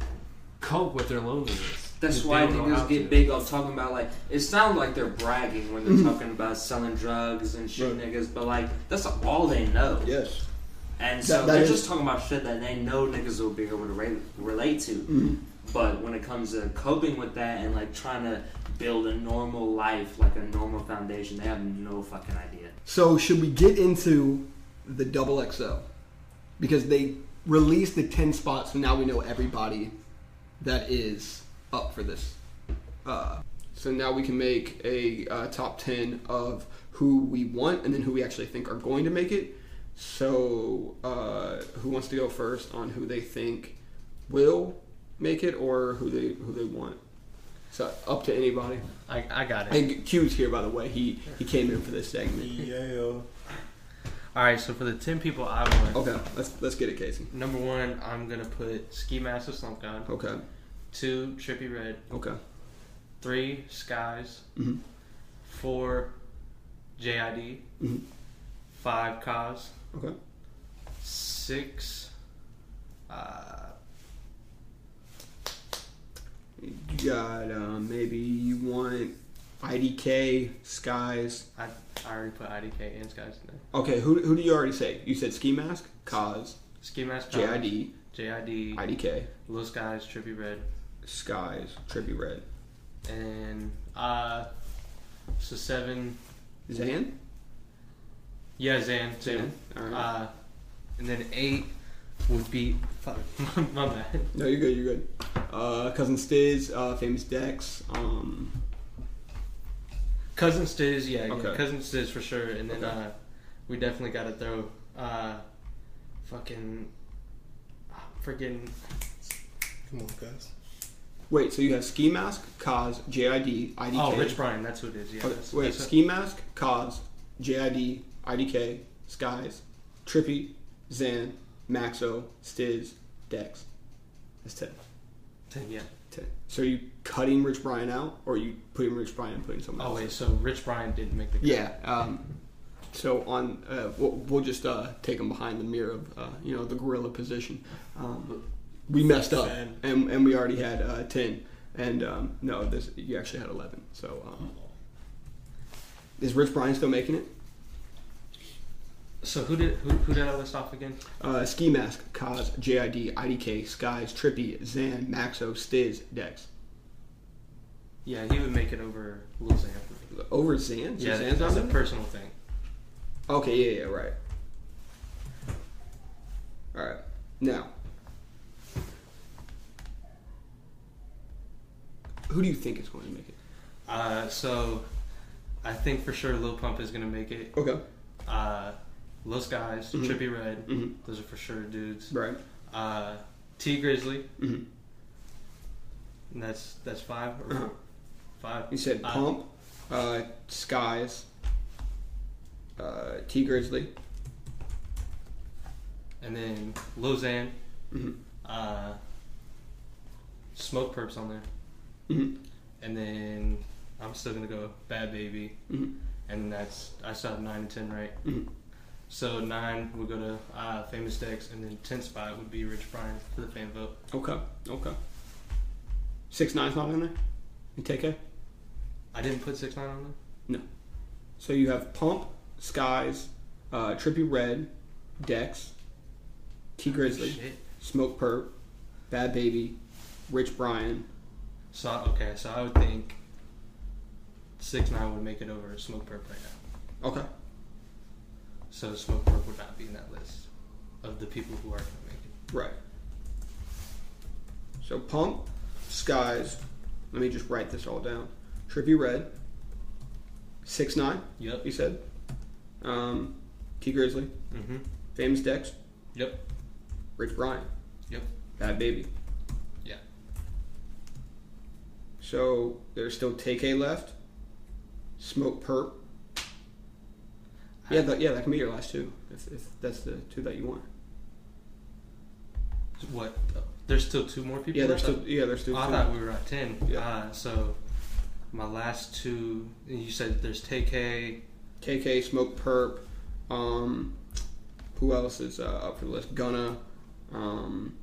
cope with their loneliness. That's They why don't know how niggas get to. big off talking about like it sounds like they're bragging when they're Mhm. talking about selling drugs and shit Right. niggas, but like that's all they know. Yes. And so that they're is- just talking about shit that they know niggas will be able to re- relate to. Mhm. But when it comes to coping with that and like trying to build a normal life, like a normal foundation. They have no fucking idea. So should we get into the double XL? Because they released the ten spots, so now we know everybody that is up for this. Uh, so now we can make a uh, top ten of who we want and then who we actually think are going to make it. So uh, who wants to go first on who they think will make it or who they who they want? So up to anybody. I, I got it. And Q's here, by the way. He he came in for this segment. Yeah. All right, so for the ten people I want, Okay, let's let's get it, Casey. number one, I'm gonna put Ski Mask of Slump God. Okay, Two, Trippie Redd. okay. Three, Skies. Mhm. Four, JID. Mhm. Five, Cozz. Okay. Six, uh, You got um, maybe you want IDK Skies. I, I already put IDK and Skies in there. Okay, who who do you already say? You said Ski Mask, Cozz, Ski Mask, Cozz, JID, JID, IDK, Little Skies, Trippie Redd, Skies, Trippie Redd, and uh, so seven. Xan. Yeah, Xan. Xan. All right. Uh, and then eight would be. Fuck, my bad. no, you're good. You're good. Uh, Cousin Stizz, uh, Famous Dex. Um, Cousin Stizz, yeah, yeah, Okay. Cousin Stizz for sure. And then Okay. uh, we definitely got to throw uh, fucking. I'm. Come on, guys. Wait, so you have Ski Mask, Cozz, JID, IDK. Oh, Rich Brian, that's who it is. Yeah. Okay, that's- wait, that's Ski Mask, Cozz, JID, IDK, Skies, Trippie, Xan, Maxo, Stizz, Dex. That's ten. ten, yeah. ten. So are you cutting Rich Brian out, or are you putting Rich Brian and putting someone Oh else? wait, so Rich Brian didn't make the cut. Yeah. Um, so on, uh, we'll, we'll just uh, take him behind the mirror of, uh, you know, the gorilla position. Um, we messed up, and, and we already had uh, ten, and um, no, this you actually had eleven. So um, is Rich Brian still making it? So who did who, who did I list off again? Uh, Ski Mask, Cozz, JID, IDK, Skies, Trippie, Xan, Maxo, Stizz, Dex. Yeah, he would make it over Lil Xan. Over Xan? So Yeah, Xan's that's on a personal thing. Okay, yeah, yeah, right. All right. Now, who do you think is going to make it? Uh, so I think for sure Lil Pump is gonna make it. Okay. Uh, Lil Skies, Mhm. Trippie Redd, Mhm. those are for sure dudes. Right. Uh, Tee Grizzley, hmm and that's that's five or Uh-huh. five. You said Pump, uh, Skies, uh, Tee Grizzley. and then Lil Xan, hmm uh, Smoke Perps on there, hmm and then I'm still gonna go Bhad Bhabie, hmm and that's I still have nine and ten right. hmm So nine would go to uh, Famous Dex, and then ten spot would be Rich Brian for the fan vote. Okay. Okay. Six nine's not in there. You take it. I didn't put six nine on there. No. So you have Pump, Skies, uh, Trippie Redd, Dex, Tee Grizzley, Shit. Smoke Perp, Bhad Bhabie, Rich Brian. So okay, so I would think six nine would make it over Smokepurpp right now. Okay. So Smokepurpp would not be in that list of the people who are going to make it. Right. So Pump, Skies. Let me just write this all down. Trippie Redd. Six nine. Yep. You said. Um, Tee Grizzley, Mm-hmm. Famous Dex, Yep. Rich Brian. Yep. Bhad Bhabie. So there's still TK left. Smokepurpp. Yeah, that, yeah, that can be your last two if, if that's the two that you want. What? There's still two more people. Yeah, there's left? still yeah, there's still Oh, I thought we were at ten. Yeah. Uh, so my last two. You said there's TK. KK, Smokepurpp. Um, who else is uh, up for the list? Gunna. Um,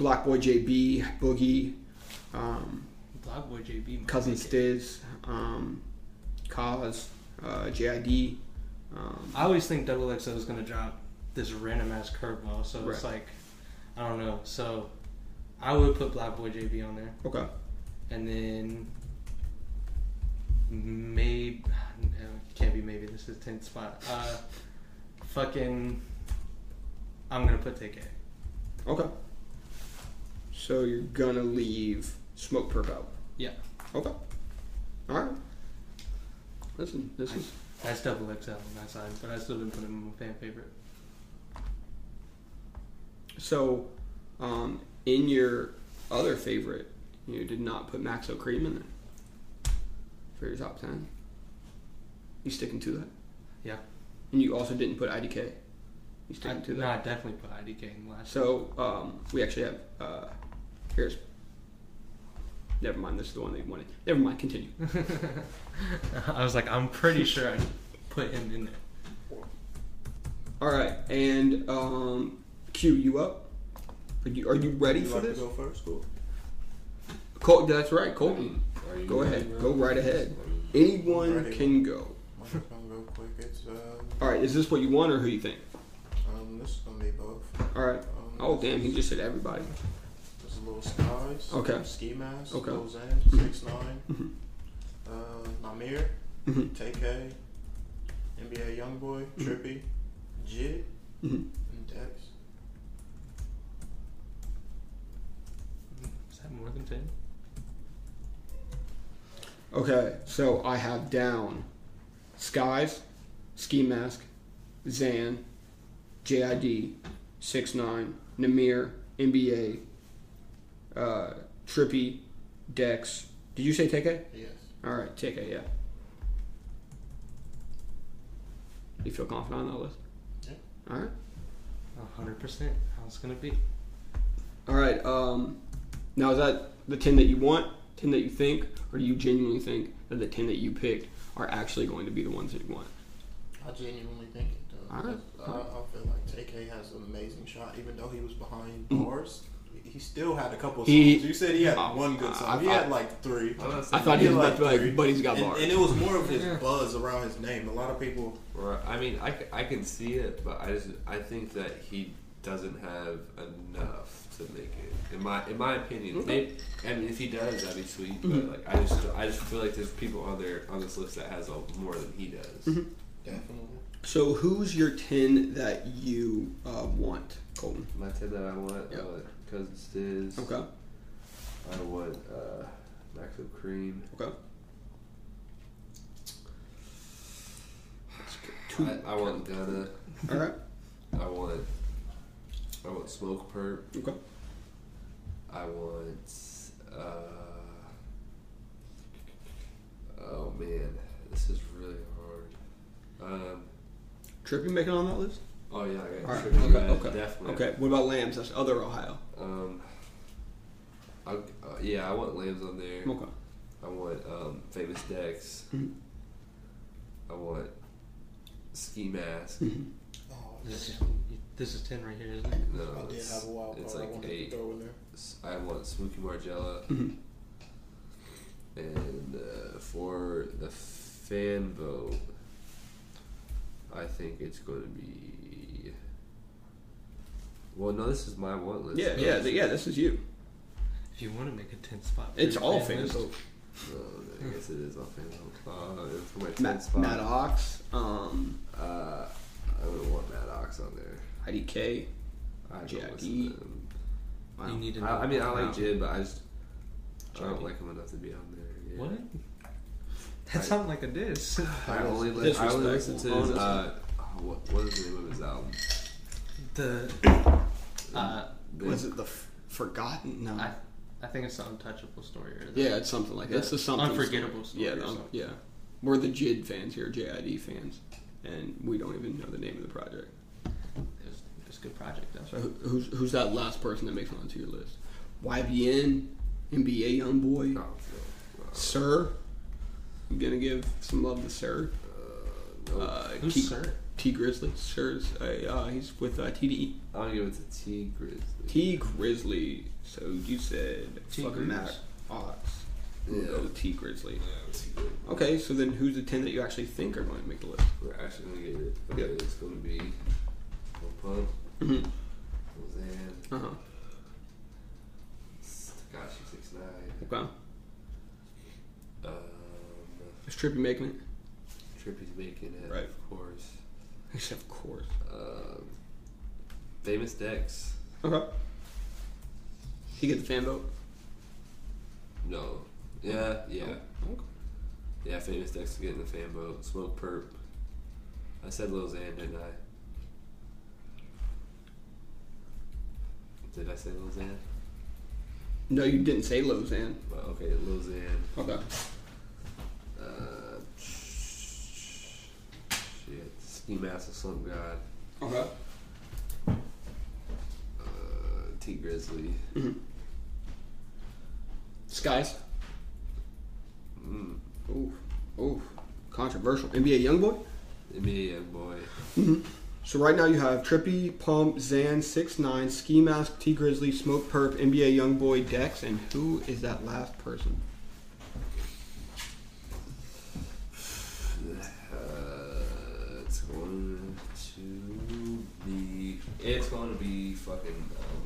BlocBoy JB, Boogie, um, BlocBoy JB. Cousin. Stizz, um, Cozz, uh, JID. Um, I always think Double XL is to drop this random ass curveball. So it's Right. like, I don't know. So I would put BlocBoy JB on there. okay. and then maybe can't be maybe. This is tenth spot. Uh, fucking, I'm gonna put TK. Okay. So you're gonna leave Smokepurpp out. Yeah, Okay. All right. Listen, this is that's double XL on that side, but I still didn't put him in my fan favorite. so. Um, in your other favorite, you did not put Maxo Kream in there for your top ten. You sticking to that? Yeah. And you also didn't put IDK. You I, sticking to that? no. I definitely put IDK in last. So um, we actually have uh, here's. Never mind. This is the one they wanted. Never mind. Continue. I was like, I'm pretty sure I put him in there. All right, and um, Q, you up? Are you, are you ready You for like this? to go first? Cool. Col- that's right, Colton. Are you Go ahead. Go right ahead. Anyone Ready. can go. I'm just gonna go quick. It's um, All right, is this what you want or who you think? um this is gonna be both. All right. Um, Oh damn, he just said everybody. There's little skies. Okay. Ski mask. Okay. Goes in six nine. Mhm. Uh, Nahmir. Mhm. TK. NBA YoungBoy. Mhm. Trippie. Jit. Mhm. And Dex. Is that more than ten? Okay, so I have down Skies, Ski Mask, Xan, JID, Six Nine, Nahmir, NBA, uh, Trippie, Dex. Did you say TK? Yes. All right, TK, yeah. You feel confident on that list? Yeah. All right. hundred percent. How it's gonna be? All right. Um, now is that the ten that you want, ten that you think, or do you genuinely think that the ten that you picked are actually going to be the ones that you want? I genuinely think it does. Alright. I, I feel like TK has an amazing shot, even though he was behind bars. He still had a couple of songs. He- you said he had Oh, one good I- song. he I- had like three. I thought he was had about to like, three. but he's got and, bars. and it was more of his buzz around his name. A lot of people. Right. I mean, I, I can see it, but I just I think that he doesn't have enough to make it. In my in my opinion, Okay. maybe, I mean, if he does, that'd be sweet. Mhm. But like, I just I just feel like there's people on there on this list that has a, more than he does. Mhm. Definitely. So who's your ten that you uh, want, Colton? My ten that I want, Yep. I Diz. Okay. I want uh, Maxo Kream. Okay. Two. I, I want Gunna. All right. I want I want Smokepurpp. Okay. I want. Uh, oh man, this is really hard. Um, Trippie making on that list? oh yeah, I got All right. Trippie Okay. Okay. definitely. Okay. What about Lambs? That's other Ohio. Um, I'll, uh, yeah, I want Lambs on there. Okay. I want um, Famous Dex. Mhm. I want Ski Mask. Mhm. Oh, This is, this is ten right here, isn't it? No, I did it's, have a wild it's card I like wanted eight. to throw in there. S- I want Smokey Margella. Mhm. And uh, for the fan vote, I think it's going to be. Well, no, this is my one list. Yeah. Yeah. th- Yeah. This is you. If you want to make a ten spot, for It's your all fan fans. list, Oh, I guess it is off fan vote. Uh, and for my 10th Matt, spot, Matt Ox, um, uh, I would want Matt Ox on there. IDK. I don't JID. listen to him. Wow. You need to. I, I mean, I like Jid, but I just I don't JID. like him enough to be on there. Yeah. What? I- That sounds like a diss. I only li- I only listen to his. Uh, oh, what what is the name of his album? The. Uh, Was it the f- Forgotten? No. I, I think it's the untouchable story. Or the, yeah, it's something like that. It's the something. Unforgettable story Yeah, or the, yeah. We're the JID fans here, JID fans, and we don't even know the name of the project. It was, a good project though. Who- who's who's that last person that makes it onto your list? YBN, NBA YoungBoy, Oh, no. Sir. I'm gonna give some love to Sir. Uh, no. Uh, Who's Sir? Tee Grizzley. Sir's a, uh, he's with uh, TDE. I'm gonna give it to Tee Grizzley. Tee Grizzley. So you said T fucking Grizz. Matt Ox. We'll Yeah. go with Tee Grizzley. Yeah, Tee Grizzley. Okay, so then who's the ten that you actually think are going to make the list? We're actually gonna get it. Okay, Yep. it's gonna be Lil Pump, Mm-hmm. Roseanne, Uh huh. Tekashi Six Nine, Okay. Is Trippie making it? Trippie's making it, Right. Of course. Except of course. Um, famous Dex. Okay. He get the fan vote. No. Yeah, yeah. Okay. Yeah, famous Dex is getting the fan vote. Smokepurpp. I said Lil Xan, didn't I? Did I say Lil Xan? No, you didn't say Lozan. Well, okay, Lil Xan. Okay. Uh, Ski Mask the Slump God. Okay. Uh, Tee Grizzley. Skies. Mm. Ooh. Ooh. Controversial. NBA Youngboy. NBA Young Boy. So right now you have Trippie, Pump, Xan, Six Nine, Ski Mask, T Grizzly, Smokepurpp, NBA Youngboy, Dex, and who is that last person? Uh, it's going to be. It's going to be fucking. Um.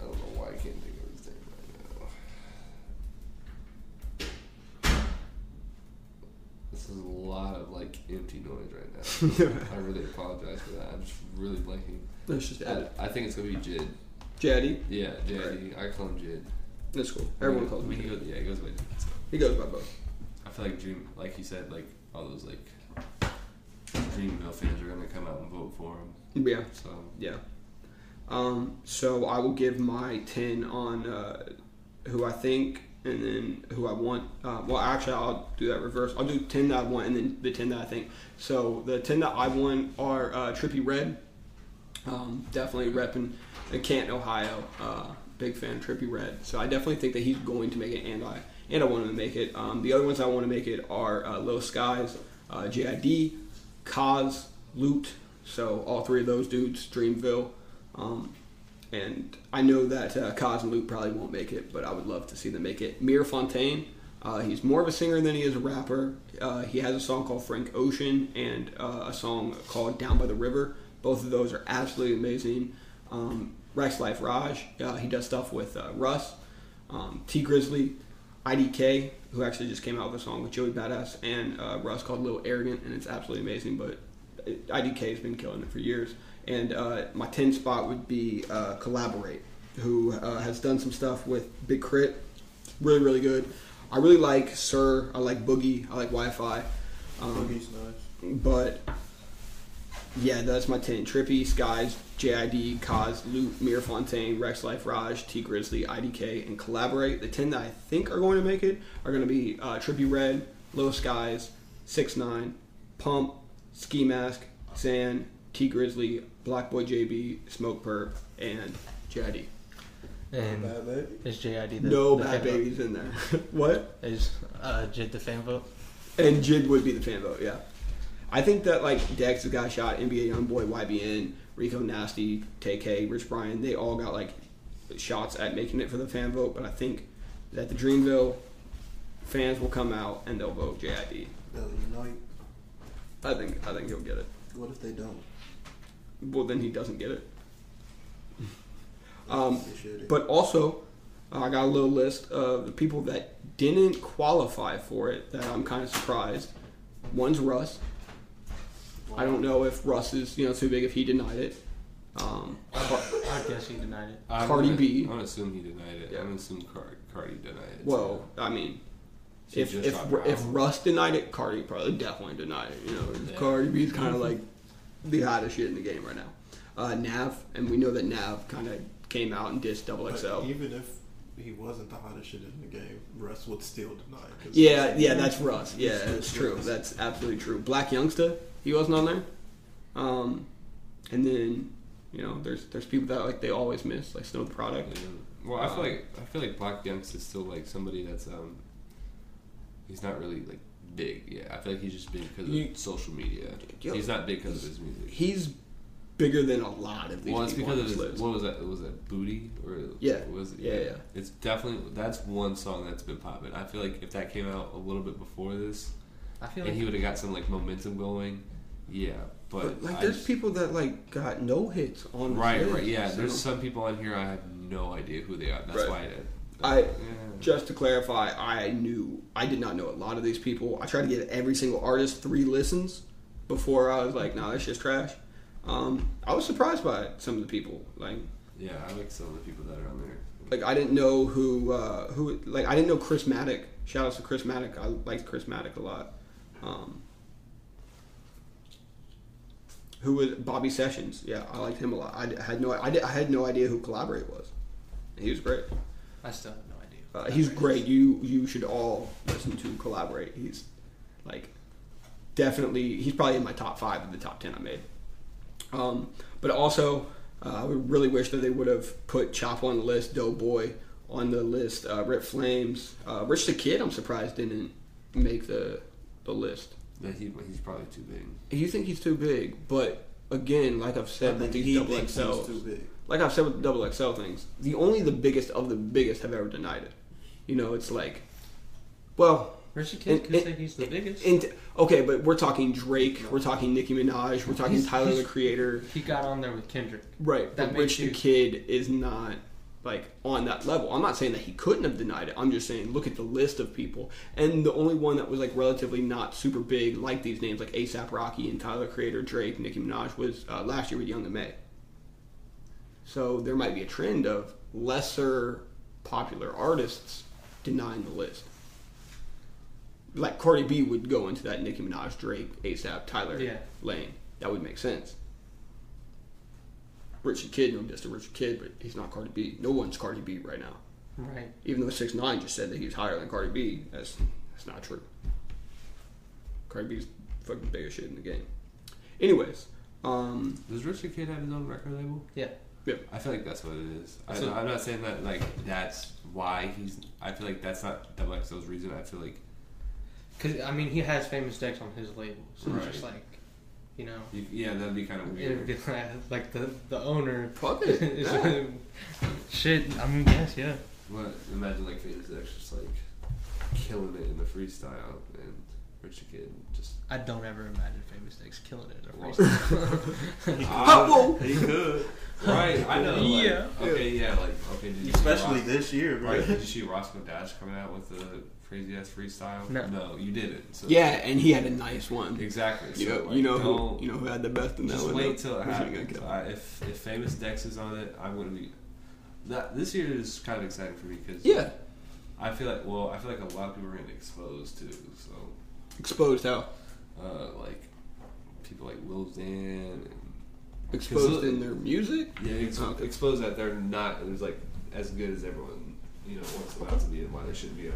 I don't know why I can't think of his name right now. This is a lot of like empty noise right now. I really apologize for that. I'm just really blanking. Let's just add I, I think it's gonna be Jid. Jaddy. Yeah, JD. I call him Jid. That's cool. Everyone calls him. he goes, yeah, he goes by Jid. He goes by both. I feel like Dream, like he said, like all those like Dreamville fans are gonna come out and vote for him. Yeah. So Yeah. Um, so I will give my 10 on uh, who I think and then who I want. Uh, well, actually, I'll do that reverse. I'll do 10 that I want and then the 10 that I think. So the 10 that I want are uh, Trippie Redd. Um, definitely repping Canton, Ohio. Uh, big fan of Trippie Redd. So I definitely think that he's going to make it, and I and I want him to make it. Um, the other ones I want to make it are uh, Low Skies, uh, JID, Cozz, Lute. So all three of those dudes, Dreamville. Um, and I know that uh, Cozz and Lute probably won't make it, but I would love to see them make it. Mir Fontaine, uh, he's more of a singer than he is a rapper. Uh, he has a song called Frank Ocean and uh, a song called Down by the River. Both of those are absolutely amazing. Um, Rexx Life Raj, uh, he does stuff with uh, Russ. Um, Tee Grizzley, IDK, who actually just came out with a song with Joey Badass and uh, Russ called Little Arrogant, and it's absolutely amazing. But it- IDK has been killing it for years. And uh, my 10 spot would be uh, Collaborate, who uh, has done some stuff with Big Crit. Really, really good. I really like Sir. I like Boogie. I like Wi Fi. Um, Boogie's nice. but yeah, that's my 10. Trippie, Skies, JID, Cozz, Lute, Mir Fontaine, Rexx Life Raj, Tee Grizzley, IDK, and Collaborate. The 10 that I think are going to make it are going to be uh, Trippie Redd, Low Skies, 6 9 Pump, Ski Mask, Xan, Tee Grizzley, Black Boy JB, Smokepurpp, and JID. And Bhad Bhabie. is JID the No the bad fan vote? babies in there. what? Is uh, Jid the fan vote? And Jid would be the fan vote, yeah. I think that like Dex has got shot, NBA Youngboy, YBN, Rico Nasty, TK, Rich Brian, they all got like shots at making it for the fan vote, but I think that the Dreamville fans will come out and they'll vote JID. They'll unite. I think I think he'll get it. What if they don't? Well, then he doesn't get it. Um, But also, I got a little list of the people that didn't qualify for it that I'm kind of surprised. One's Russ. I don't know if Russ is you know too big if he denied it. Um, Car- I guess he denied it. I'm Cardi gonna, B. I'm gonna assume he denied it. Yeah. I'm gonna assume Car- Cardi denied it. well, I mean, She if if if. Russ denied it, Cardi probably definitely denied it. You know, Yeah. Cardi B's kind of like the hottest shit in the game right now. Uh, Nav, and we know that Nav kind of came out and dissed Double XL. even if he wasn't the hottest shit in the game, Russ would still deny it. 'cause Yeah, yeah, that's Russ. Yeah, he's that's true. That's absolutely true. Blac Youngsta, he wasn't on there. Um, and then you know, there's there's people that like they always miss, like Snow tha Product. Yeah. Well, I feel like I feel like Black Youngst is still like somebody that's um. He's not really like big. Yeah, I feel like he's just big because of You- social media. Yo. he's not big because of his music. He's bigger than a lot of these Well, it's people because of this his. list. What was that? Was that Booty or Yeah. Was it? Yeah, yeah. It's definitely that's one song that's been popping. I feel like if that came out a little bit before this, I feel and like he would have got some like momentum going, yeah. But, But like, there's just- people that like got no hits on. Right, right, yeah. so- There's some people on here I have no idea who they are. That's Right. why I, did. I Yeah. just to clarify, I knew I did not know a lot of these people. I tried to give every single artist three listens before I was like, "Nah, that's just trash." Um, I was surprised by some of the people. Like, Yeah, I like some of the people that are on there. like I didn't know who uh, who like I didn't know Chris Maddock. Shout out to Chris Maddock. I liked Chris Maddock a lot. Um, who was Bobby Sessions? Yeah, I liked him a lot. I had no I, did, I had no idea who Collaborate was. He was great. I still have no idea. Uh, he's great. You you should all listen to Collaborate. He's like definitely he's probably in my top five of the top ten I made. Um, but also, uh, I would really wish that they would have put Chop on the list, Doughboy on the list, uh, Rip Flames, uh, Rich the Kid. I'm surprised didn't make the the list. That he, he's probably too big. You think he's too big, but again, like I've I said with think these double thinks he's XLs, too big. like I've said with the double XL things, the only the biggest of the biggest have ever denied it. You know, it's like, well, Rich the Kid could say he's the biggest. and okay, but we're talking Drake, we're talking Nicki Minaj, we're talking He's- Tyler he's- the Creator, he got on there with Kendrick. right? That but makes Rich the Kid is not like on that level. I'm not saying that he couldn't have denied it. I'm just saying look at the list of people, and the only one that was like relatively not super big, like these names like ASAP Rocky and Tyler Creator, Drake, Nicki Minaj, was uh, last year with Young M.A. So there might be a trend of lesser popular artists denying the list. Like Cardi B would go into that Nicki Minaj, Drake, ASAP, Tyler Yeah. lane. That would make sense. Rich the Kid, no diss to Rich the Kid, but he's not Cardi B. No one's Cardi B right now. Right. Even though Six Nine just said that he's higher than Cardi B, that's that's not true. Cardi B's fucking biggest shit in the game. Anyways, um, Does Rich the Kid have his own record label? Yeah. Yeah. I feel like that's what it is. I, So- I'm not saying that like that's why he's. I feel like that's not Double XL's reason. I feel like Because I mean, he has Famous Dex on his label, so it's just like, you know, you, yeah, that'd be kind of it'd weird. be like, like the the owner. fuck it. is- Yeah. shit. I mean, yes, yeah. But imagine like Famous Dex just like killing it in the freestyle, and Rich the Kid just. I don't ever imagine Famous Dex killing it. Or Well, freestyle. Whoa. he could. Right, I know. like, Yeah. Okay, yeah, like okay. Did you Especially Ros- this year, bro. Right, did you see Roscoe Dash coming out with the crazy ass freestyle? No. no, you didn't. So yeah, and he had a nice one. exactly. You so, know, like, you know who you know who had the best in that one? Just one. wait though? till it Who's he gonna happens. kill? I, if if famous Dex is on it, I'm gonna be. That this year is kind of exciting for me because Yeah, I feel like well I feel like a lot of people are getting exposed too. So exposed how uh, like people like Lil Xan exposed in their music. yeah, ex- Okay. exposed that they're not as like as good as everyone you know wants them out to be and why they shouldn't be on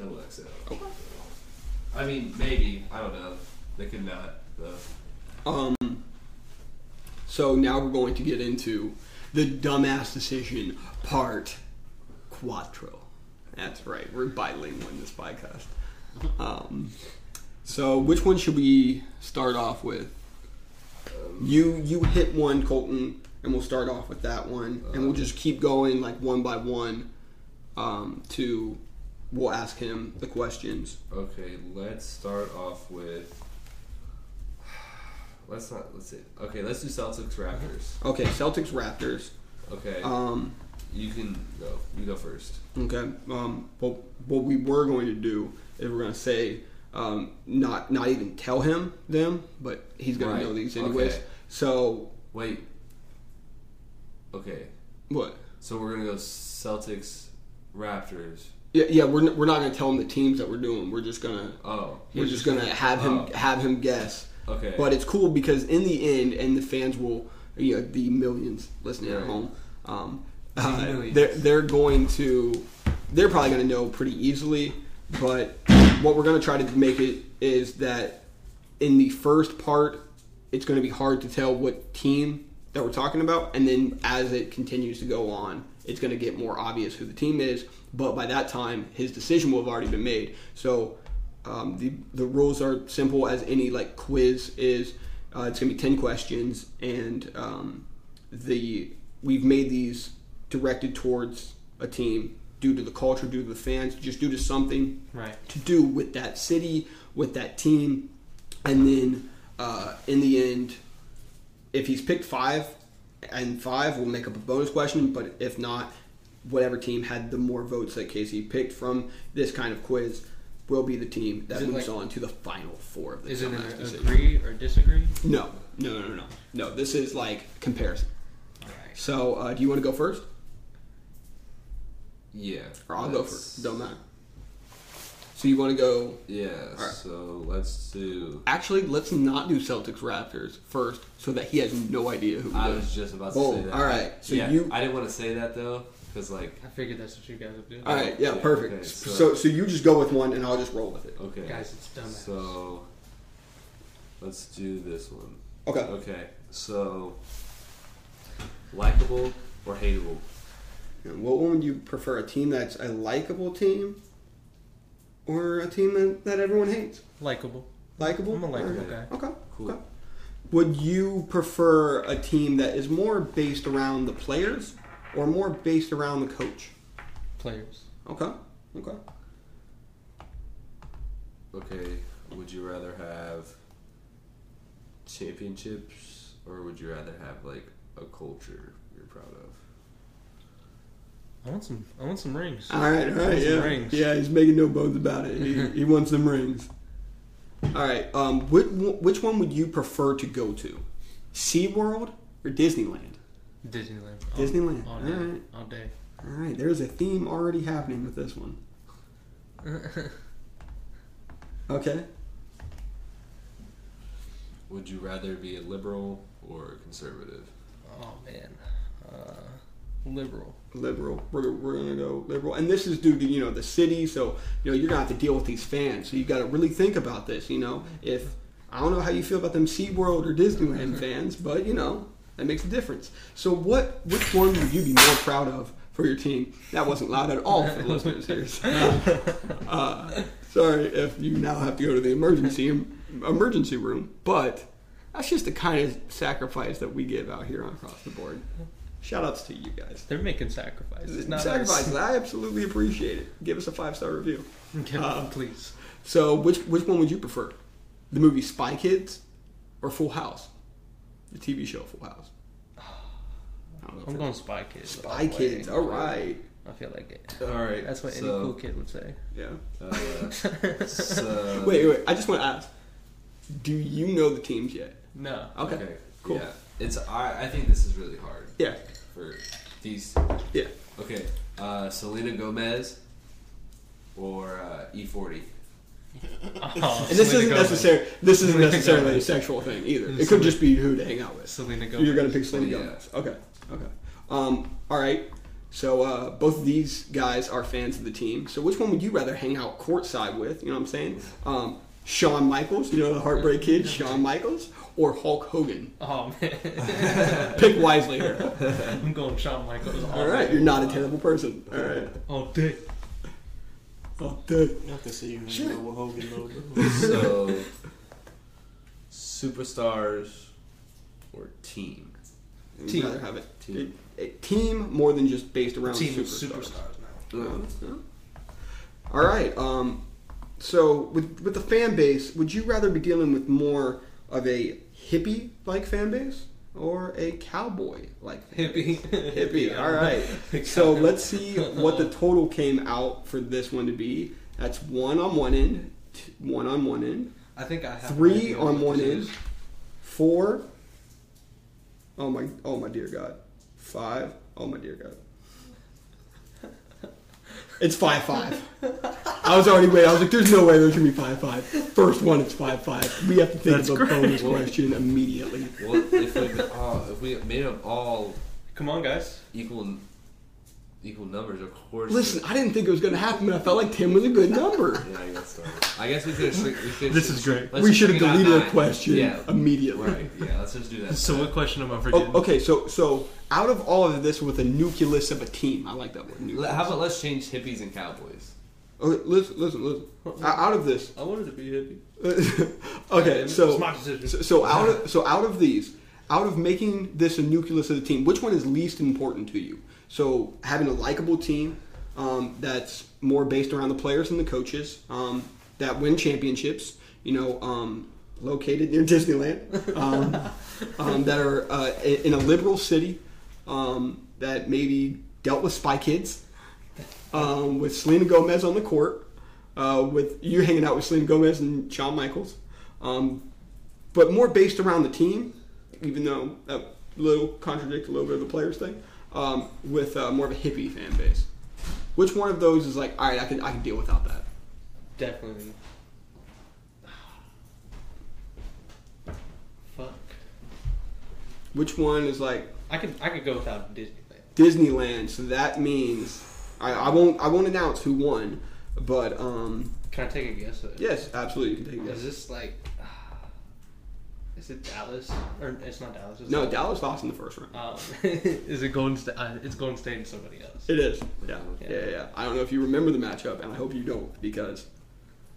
Double XL. Okay. I mean maybe I don't know they could not though. Um. So now we're going to get into the dumbass decision part quattro. That's right. We're bilingual in this podcast. Um. So which one should we start off with? You you hit one, Colton, and we'll start off with that one, and we'll just keep going like one by one. Um. To we'll ask him the questions. Okay, let's start off with. Let's not. Let's see. Okay, let's do Celtics Raptors. Okay. Celtics Raptors. Okay, Um. you can go. You go first. Okay. Um, what what we were going to do is we're going to say um, not not even tell him them, but he's going Right. to know these anyways. Okay. So Wait. Okay, what? so we're gonna go Celtics Raptors. Yeah, yeah. We're we're not going to tell him the teams that we're doing. We're just gonna Oh, we're just gonna have him oh, have him guess. Okay, But it's cool because in the end, and the fans will, you know, the millions listening at home, um, The uh, millions. they're they're going to, they're probably going to know pretty easily. But what we're going to try to make it is that in the first part, it's going to be hard to tell what team that we're talking about, and then as it continues to go on, it's going to get more obvious who the team is. But by that time, his decision will have already been made. So um, the the rules are simple as any like quiz is. Uh, it's gonna be ten questions, and um, the we've made these directed towards a team due to the culture, due to the fans, just due to something Right. to do with that city, with that team, and then uh, in the end, if he's picked five and five, we'll make up a bonus question. But if not, whatever team had the more votes that Casey picked from this kind of quiz will be the team that moves like- on to the final four of the Is it an decision. agree or disagree? No, no, no, no, no. No, this is like comparison. All right. So, uh, do you want to go first, Yeah. or I'll go first? Don't matter. So you want to go? Yeah. Alright. So let's do. Actually, let's not do Celtics Raptors first, so that he has no idea who. I it was just about to say that. All right. So yeah, you. I didn't want to say that though, because like, I figured that's what you guys would do. All right. Yeah. Yeah, Perfect. okay, so, so- so you just go with one, and I'll just roll with it. okay. Guys, it's dumbass. So let's do this one. Okay. Okay. So likable or hateable? And what one would you prefer? A team that's a likable team, or a team that, that everyone hates? Likeable. Likable. I'm a likable Alright. guy. Okay. Cool. Okay. Would you prefer a team that is more based around the players, or more based around the coach? Players. Okay. Okay. Okay. Would you rather have championships or would you rather have like a culture you're proud of? I want some. I want some rings. All right, all I want right, some yeah, rings. yeah. He's making no bones about it. He, he wants some rings. All right, um, which, which one would you prefer to go to, SeaWorld or Disneyland? Disneyland. Disneyland. All, All day. right. All day. All right, there's a theme already happening with this one. Okay. Would you rather be a liberal or a conservative? oh man. Uh, liberal. Liberal. We're, we're gonna go liberal, and this is due to you know the city. So you know you're gonna have to deal with these fans. So you got to really think about this. You know, if I don't know how you feel about them SeaWorld or Disneyland fans, but you know that makes a difference. So what? Which one would you be more proud of for your team? That wasn't loud at all for the listeners here. Uh, sorry if you now have to go to the emergency emergency room, but that's just the kind of sacrifice that we give out here across the board. Shout outs to you guys. They're making sacrifices. Not Sacrifices. I absolutely appreciate it. Give us a five star review. Give Uh, please. So, which which one would you prefer? The movie Spy Kids or Full House? The TV show Full House. I'll go I'm for going Spy Kids. Spy all the way. Kids. All right. I feel like it. All right. That's what any cool kid would say. Yeah. Uh, so, Wait, wait. I just want to ask. Do you know the teams yet? No. Okay. Okay. Cool. Yeah. It's. I. I think this is really hard Yeah. for these. Yeah. Okay. Uh, Selena Gomez or uh, E40. Oh, And this Selena isn't Gomez. necessary. This isn't Selena necessarily a sexual thing either. It could just be who to hang out with. Selena Gomez. you're gonna pick Selena Yeah. Gomez. Okay. Okay. Um, all right. So uh, both of these guys are fans of the team. So which one would you rather hang out courtside with? You know what I'm saying? Um, Shawn Michaels, you know the Heartbreak Kid, Shawn Michaels, or Hulk Hogan? Oh man. Pick wisely here. I'm going Shawn Michaels. All right, you're not a terrible person. All right. All day. Oh, dude. I can see you hanging out with Hogan though. so, superstars or team? Team. rather have it. Team. A, a team more than just based around Team superstars. superstars now. Yeah. All right. Um, so with with the fan base, would you rather be dealing with more of a hippie like fan base or a cowboy like Hippie. hippie? All right. So let's see what the total came out for this one to be. That's one on one end, t- one on one end, I think I have three on one end, is. four. Oh my! Oh my dear God! Five. Oh my dear God! It's five five. I was already waiting. I was like, "There's no way there's gonna be five five. First one, it's five five. We have to think That's of a great. bonus question immediately. Well, if we, oh, if we made them all Come on, guys. equal equal numbers, of course. Listen, I didn't think it was gonna happen, but I felt like ten was a good number. Yeah, I guess so. I guess we could. We could This is great. we should have bring it out deleted nine. a question Yeah. immediately. Right. Yeah. Let's just do that. So what question am I oh, forgetting? Oh, okay, so so out of all of this, with a nucleus of a team, I like that word. Nucleus. How about let's change hippies and cowboys? Okay, listen, listen, listen. Out of this, I wanted to be hippie. okay, so It's my. So, so out of so out of these, out of making this a nucleus of the team, which one is least important to you? So having a likable team um, that's more based around the players and the coaches um, that win championships. You know, um, located near Disneyland, um, um, that are uh, in a liberal city, um, that maybe dealt with Spy Kids, um, with Selena Gomez on the court, uh, with you hanging out with Selena Gomez and Shawn Michaels, um, but more based around the team, even though that little contradict a little bit of the players thing, um, with uh, more of a hippie fan base. Which one of those is like, all right, I can I can deal without that. Definitely. Fuck. Which one is like I could I could go without Disneyland. Disneyland? So that means I, I won't I won't announce who won, but um, Can I take a guess? At it? yes, absolutely, you can take a Is this like? Is it Dallas or it's not Dallas? It's No, Dallas lost in the first round. Um, is it Golden State? Uh, it's Golden State and somebody else. It is. Yeah. Yeah. yeah, yeah, yeah. I don't know if you remember the matchup, and I hope you don't because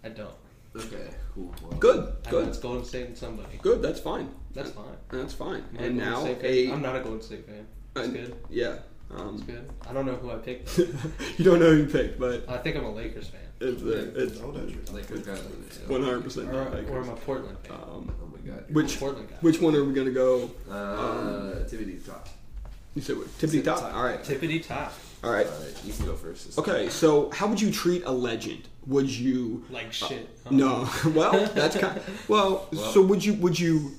I don't. Okay, cool. Good, good, it's Golden State and somebody. good. That's fine. That's fine. That's fine. I'm And now State fan. a I'm not a Golden State fan. It's uh, good. yeah. It's Um, good. I don't know who I picked. you don't know who you picked, but I think I'm a Lakers fan. it's uh, it's that's true. Lakers got one hundred percent. Or, or I'm a Portland fan. Um, My god. Which Portland guy. which one are we gonna go? Uh, Tiffany top. You said what? Tippity Tippity top. top. All right. Tippity top. All right. Alright, you can go first. this Okay. So how would you treat a legend? Would you? Like shit. huh? No. well, that's kind. well, Well- so would you would you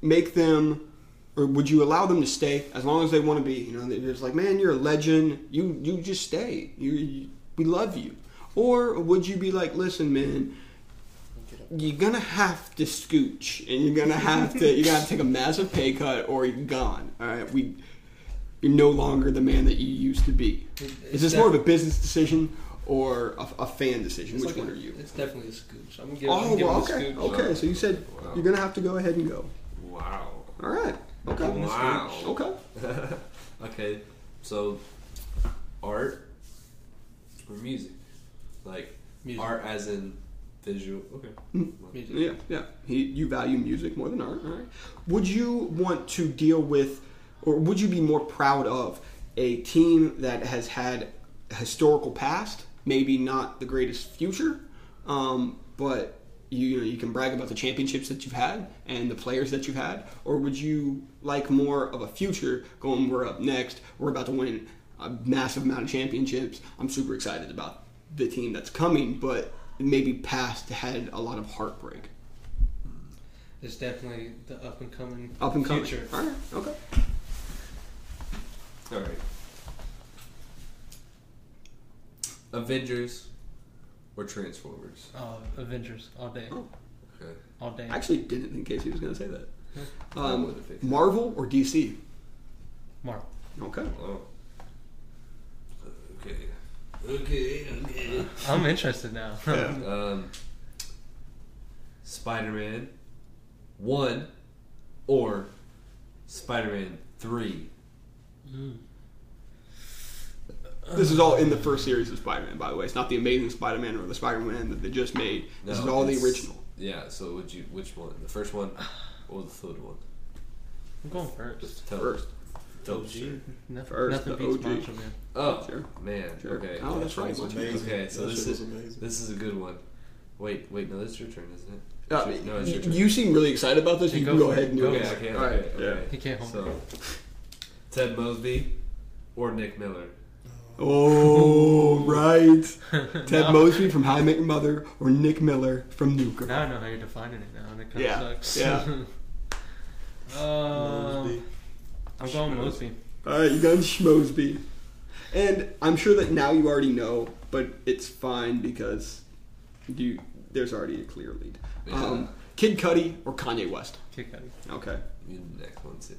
make them, or would you allow them to stay as long as they want to be? You know, they're just like, man, you're a legend. You you just stay. You, you we love you. Or would you be like, listen, man, you're gonna have to scooch, and you're gonna have to you gotta take a massive pay cut, or you're gone. All right, we. You're no longer the man that you used to be. Is this more of a business decision or a, a fan decision? It's Which like one a- are you? It's definitely a scooch. I'm giving. Oh, I'm giving well, a okay. scooch. Okay, uh, so you said Wow. you're going to have to go ahead and go. Wow. All right. Okay. Wow. Okay. okay, so art or music? Like Music. art as in visual. Okay. Music. Yeah, yeah. He, you value music more than art. All right. Would you want to deal with, or would you be more proud of a team that has had a historical past, maybe not the greatest future, um, but you, you know you can brag about the championships that you've had and the players that you've had, or would you like more of a future going? We're up next. We're about to win a massive amount of championships. I'm super excited about the team that's coming, but maybe past had a lot of heartbreak. It's definitely the up and coming. Up and coming. Future. All right. Okay. All right. Avengers or Transformers? Oh, Avengers all day, Oh. Okay. all day. I actually didn't think Casey was going to say that. I Um, Marvel or DC? Marvel. Okay. Oh. Okay. Okay. Okay. I'm interested now. Um, Spider-Man one or Spider-Man three. This is all in the first series of Spider-Man, by the way. It's not the Amazing Spider-Man or the Spider-Man that they just made. This No, is all the original. Yeah. So would you? Which one? The first one or the third one? I'm going first. Just tell First. Tell the shit. Nothing, First, nothing the beats OG. Macho Man. Oh Sure. man. Sure. Okay. Oh, that's right. It was amazing. Okay, so that this shit was is amazing. this is a good one. Wait, wait, no, that's your turn, isn't it? Uh, no, it's your turn. you seem really excited about this. Yeah, You go can go ahead and Go do okay, it. I can't. All right. okay, Yeah. He can't hold So. Ted Mosby or Nick Miller? Oh, right. Ted No. Mosby from How I Met Your Mother or Nick Miller from New Girl. Now I know how you're defining it now, and it kind of Yeah, sucks. yeah. uh, Mosby. I'm going Mosby. All right, you got Schmosby. And I'm sure that now you already know, but it's fine because you there's already a clear lead. Yeah. Um, Kid Cudi or Kanye West? Kid Cudi. Okay. You the next one too.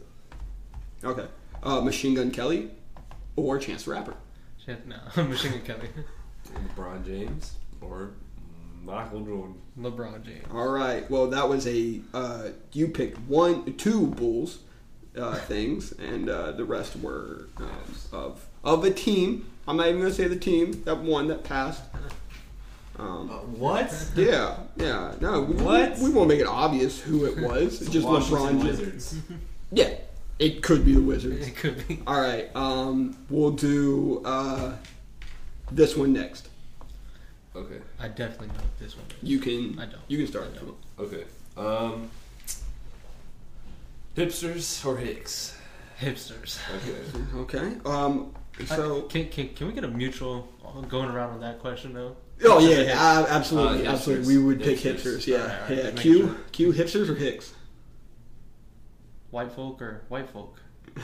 Okay. Uh, Machine Gun Kelly or Chance the Rapper? Shit, no. Machine Gun Kelly. LeBron James or Michael Jordan? LeBron James. All right. Well, that was a uh, you picked one, two Bulls uh, things, and uh, the rest were um, of of a team. I'm not even gonna say the team that won that passed. Um, What? yeah, yeah. No, we, What? We, won't make it obvious who it was. It's just Washington LeBron. James. Wizards. Yeah, it could be the Wizards. It could be. All right. Um, we'll do uh, this one next. Okay. I definitely know what this one is. You can. I don't. You can start. I don't. Okay. Um. Hipsters or Hicks? Hipsters. Okay. Okay. Um, So, Can, can, can we get a mutual going around on that question though? oh Hipsters or yeah, uh, absolutely, Uh, hipsters. absolutely. We would pick Hipsters. hipsters. Yeah, Alright, alright, yeah. Q, sure. Q, hipsters or Hicks? White folk or white folk?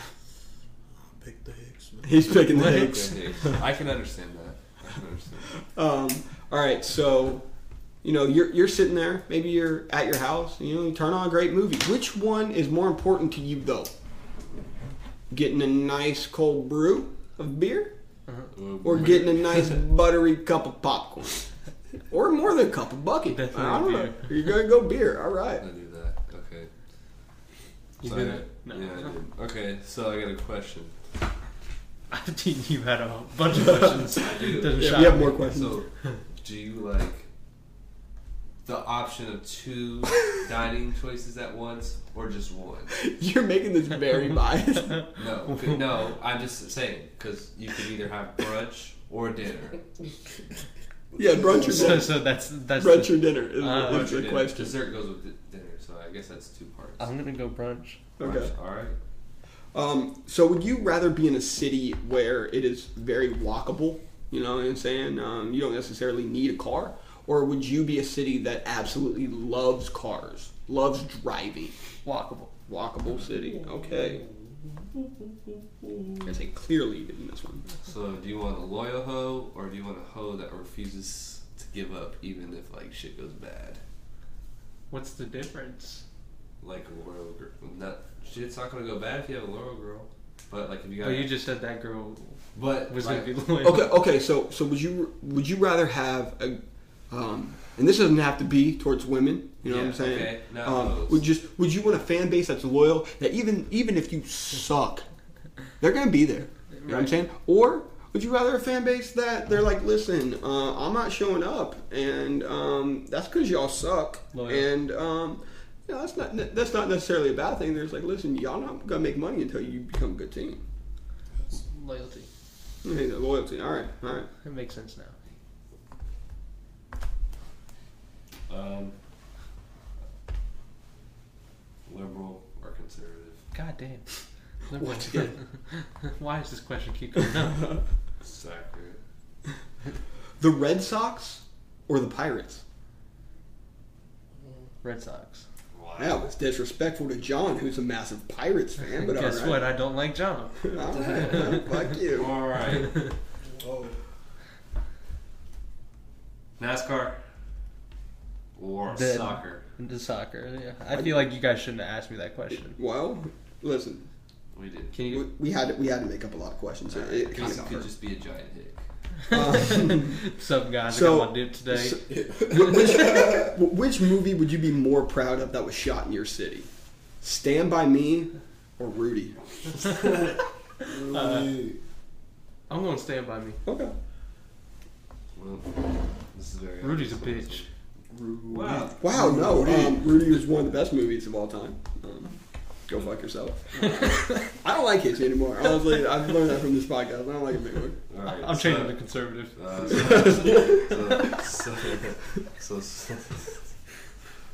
Pick the Hicks. Man. He's picking the Hicks. I can understand that. I can understand. Um, all right, so you know you're you're sitting there. Maybe you're at your house. You know, you turn on a great movie. Which one is more important to you though? Getting a nice cold brew of beer, that. or getting a nice buttery cup of popcorn, or more than a cup of bucket. Definitely I don't beer. know. You're gonna go beer. All right. I do that. Okay. You So do I- that? No. Yeah, I did. Okay, so I got a question. I think you had a bunch of questions. Doesn't Yeah, shock have more questions. So, do you like the option of two dining choices at once, or just one? You're making this very biased. No, no. I'm just saying because you could either have brunch or dinner. yeah, brunch or So, dinner. so that's that's. Brunch the- or dinner is, Uh, is Brunch or the dinner. question. Dessert goes with di- dinner, so I guess that's two parts. I'm gonna go brunch. Okay. Brunch, All right. Um, so would you rather be in a city where it is very walkable? You know what I'm saying? Um, you don't necessarily need a car, or would you be a city that absolutely loves cars, loves driving? Walkable. Walkable city. Okay. I say clearly in this one. So, do you want a loyal hoe, or do you want a hoe that refuses to give up even if like shit goes bad? What's the difference? Like a loyal girl. Not shit's not gonna go bad if you have a loyal girl. But like if you got, But you just said that girl but was like, gonna be loyal. Okay. Okay. So so would you would you rather have a um, and this doesn't have to be towards women. You know what I'm saying? okay. No, um, would just would you want a fan base that's loyal that even even if you suck, they're gonna be there. You know what I'm saying? Or would you rather a fan base that they're like, listen, uh, I'm not showing up, and um, that's because y'all suck, Loyal. and um, you know, that's not that's not necessarily a bad thing. There's like, listen, y'all not gonna make money until you become a good team. Loyalty. Hey, loyalty. All right, all right. It makes sense now. Um, liberal or conservative. God damn. Liberal. Once again. Why does this question keep coming up? It's. The Red Sox or the Pirates? Red Sox. Wow. That was disrespectful to John, who's a massive Pirates fan. But Guess all right. what? I don't like John. all right, well, fuck you. All right. Oh, NASCAR or Dead. soccer. The soccer. Yeah. I feel like you guys shouldn't have asked me that question. Well, listen, We did. Can we, you? we had to, we had to make up a lot of questions. It, it kind of could just be a giant hit. Um, Some guys So- I got my dip today. so- which, which movie would you be more proud of that was shot in your city? Stand by Me or Rudy? really? I'm going to stand by me. Okay. Well, this is very. Rudy's a obvious. Bitch. Wow. Wow, no. Um, Rudy was one of the best movies of all time. Um, go fuck yourself. I don't like Hitch anymore. Honestly, I've learned that from this podcast. I don't like it anymore. All right. I'm so, changing to conservative. Uh, so, so, so, so,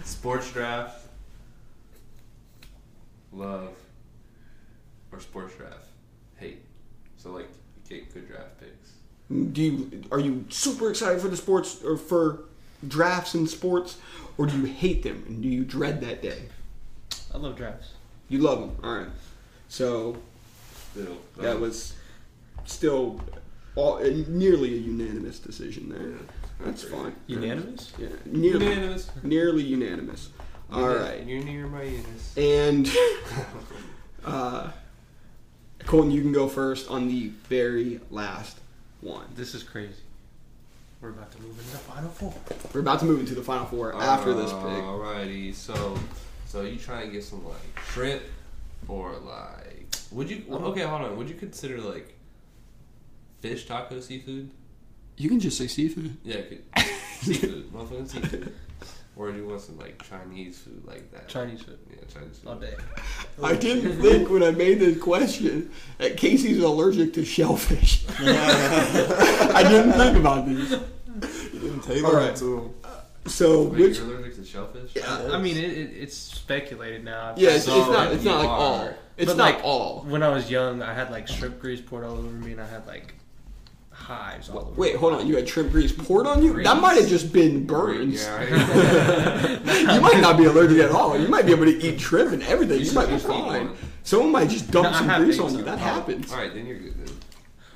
sports draft, love, or sports draft, hate. So like, you get good draft picks. Do you are you super excited for the sports or for drafts in sports, or do you hate them and do you dread that day? I love drafts. You love them. All right. So Still, that um, was still all, nearly a unanimous decision there. That's fine. Unanimous? Yeah, nearly, unanimous. nearly unanimous. All right. you're near my anus. And uh, Colton, you can go first on the very last one. This is crazy. We're about to move into the final four. We're about to move into the final four after this pick. Alrighty, so so you try and get some like shrimp or like would you uh-huh. okay hold on would you consider like fish taco seafood You can just say seafood. yeah could, seafood motherfucking seafood or do you want some like Chinese food like that Chinese food. yeah Chinese food All day. I didn't think when I made this question that Casey's allergic to shellfish. I didn't think about this. You didn't tailor All right. it to him. So Wait, which? you're allergic to shellfish? Yeah. I mean, it, it, it's speculated now. Yeah, it's, it's not. It's not like all. It's But, not like, all. When I was young, I had like shrimp grease poured all over me, and I had like hives all over. Wait, my hold on. You had shrimp grease poured on you? That might have just been burns. Yeah, you might not be allergic at all. You might be able to eat shrimp and everything. You You might be should just eat fine. Someone might just dump No, some grease on you. That happens. All right, then you're good.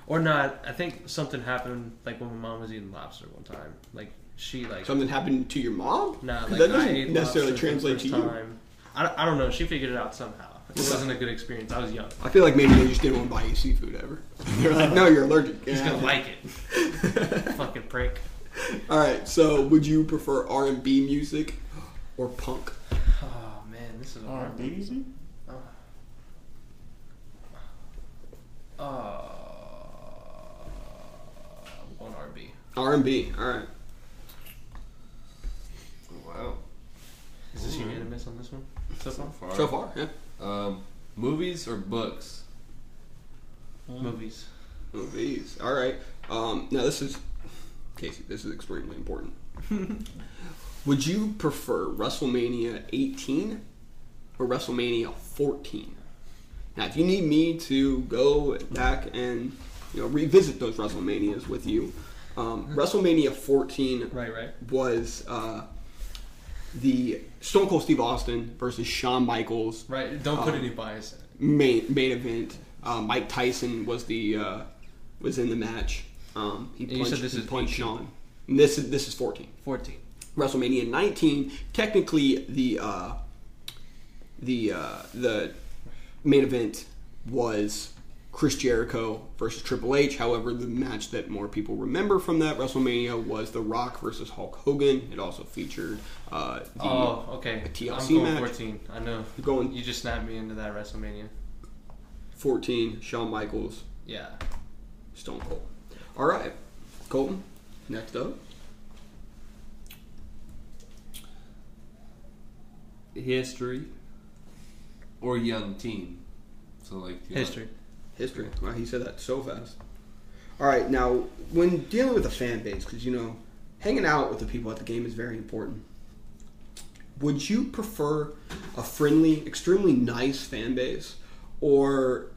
Then. Or not. I think something happened like when my mom was eating lobster one time. Like she like Something happened to your mom? nah, 'Cause like that doesn't ate necessarily lobster for the translate to first you. time. I, I don't know. She figured it out somehow. It wasn't a good experience. I was young. I feel like maybe they just didn't want to buy you seafood ever. They're like, no, you're allergic. He's Yeah. gonna like it. Fucking prick. All right. So, would you prefer R and B music or punk? Oh man, this is R&B music? Uh, I'm going R&B. R and B. All right. Wow. Is this Ooh. unanimous on this one so So far? far. So far, yeah. Um, movies or books? Movies. Movies. All right. Um, now this is Casey. This is extremely important. Would you prefer WrestleMania 18 or WrestleMania 14? Now, if you need me to go back and you know revisit those WrestleManias with you, um, WrestleMania 14 Right, right. was uh, the Stone Cold Steve Austin versus Shawn Michaels Right. Don't put Um, any bias in it. main main event. Uh, Mike Tyson was the uh, was in the match. Um, he punched, said this he is punched 18. Shawn. And this is this is 14. 14. WrestleMania 19. Technically, the uh, the uh, the main event was Chris Jericho versus Triple H. However, the match that more people remember from that WrestleMania was The Rock versus Hulk Hogan. It also featured uh, the oh, okay. a TLC I'm going match. 14. I know. going You just snapped me into that WrestleMania. 14 Shawn Michaels Yeah. Stone Cold. All right, Colton. Next up, History or young teen? So like you know, History. Wow, he said that so fast. All right, now when dealing with a fan base, because you know, hanging out with the people at the game is very important. Would you prefer a friendly, extremely nice fan base, or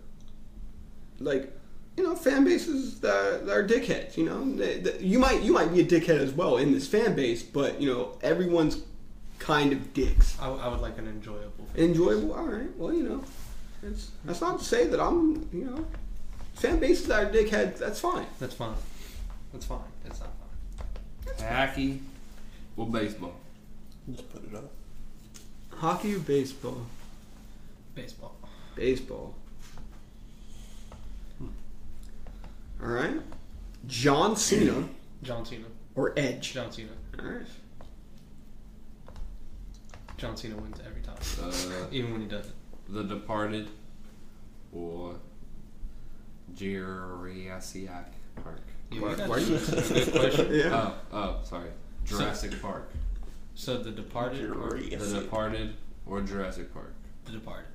like you know fan bases that, that are dickheads? You know, they, they- you might you might be a dickhead as well in this fan base, but you know everyone's kind of dicks. I, I would like an enjoyable. Fan. enjoyable. All right. Well, you know, it's, that's not to say that I'm, you know, fan bases that are dickheads. That's fine. That's fine. That's fine. That's not fine. hockey or baseball? Just put it up. Hockey or baseball? Baseball. Baseball. All right. John Cena John Cena. or Edge. John Cena. All right. John Cena wins every time, Uh, even when he doesn't. The Departed or Jurassic Park? Yeah, Why- that's why you- good question. Yeah. Oh, oh, sorry. Jurassic Park. So the Departed or The Departed or Jurassic Park? the Departed.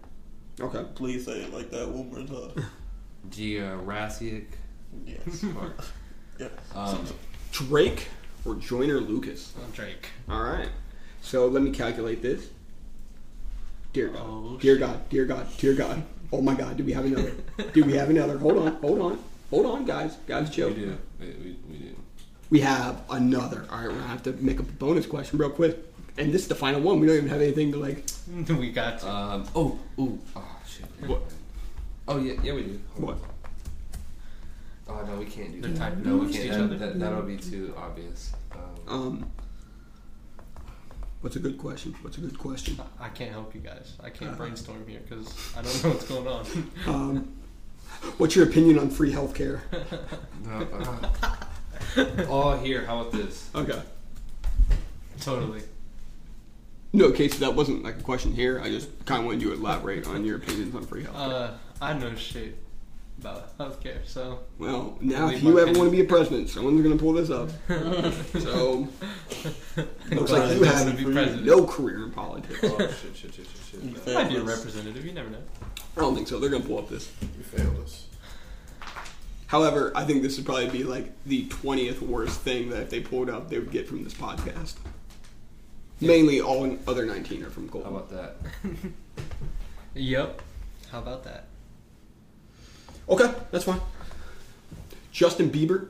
Okay. Please say it like that one more time. Jurassic yes. Park. Yes. Um, Drake or Joyner Lucas. Well, Drake. All right. So let me calculate this. Dear God. Oh, dear. God. Dear God. Dear God. Oh my God. Do we have another? do we have another? Hold on. Hold on. Hold on, guys. Guys, we chill. do. We, we, we do. We have another. All right, we're gonna have to make up a bonus question real quick. And this is the final one. We don't even have anything to like. we got to. Um, oh, ooh, oh shit. What? Oh yeah, yeah we do. Hold What? on. Oh no, we can't do They're that. No, we can't. each That, other. that, that'll be too obvious. Um, Um. What's a good question? What's a good question? I can't help you guys. I can't Uh-huh. brainstorm here because I don't know what's going on. Um. What's your opinion on free healthcare? no, uh, oh, here. How about this? Okay. totally. No, Casey, that wasn't like a question here. I just kind of wanted you to elaborate on your opinions on free healthcare. Uh, I know shit about healthcare, so well, now if you ever want to be a president, someone's gonna pull this up. so looks like you have to be president. no career in politics. Oh shit, shit, shit, shit, You shit. I might be a representative. You never know. I don't think so. They're gonna pull up this. You failed us. However, I think this would probably be like the twentieth worst thing that if they pulled up, they would get from this podcast. Mainly, all other 19 are from Gold. How about that? Yep. How about that? Okay, that's fine. Justin Bieber.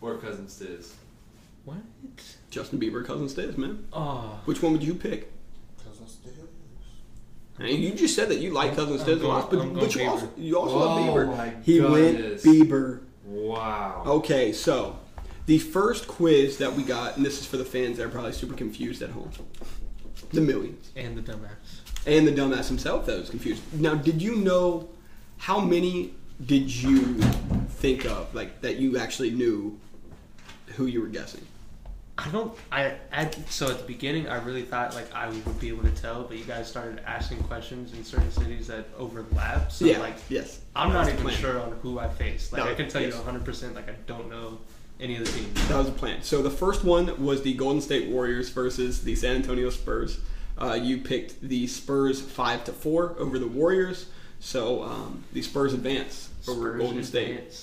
Or cousin Stizz. What? Justin Bieber, Cousin Stizz, man. Oh. Which one would you pick? Cousin Stizz. I mean, you just said that you like Cousin I'm Stizz a lot, but, I'm but going you also you also Oh love Bieber. Oh my he goodness. went Bieber. Wow. Okay, so the first quiz that we got, and this is for the fans that are probably super confused at home. The millions. And the dumbass. And the dumbass himself that was confused. Now, did you know how many did you think of, like, that you actually knew who you were guessing? I don't. I at so at the beginning, I really thought like I would be able to tell, but you guys started asking questions in certain cities that overlap. So yeah, like, yes. I'm not That was even sure on who I faced. Like No, I can tell yes. you 100. percent Like I don't know any of the teams. That was the plan. So the first one was the Golden State Warriors versus the San Antonio Spurs. Uh, you picked the Spurs five to four over the Warriors. So um, the Spurs advance over Spurs Golden State.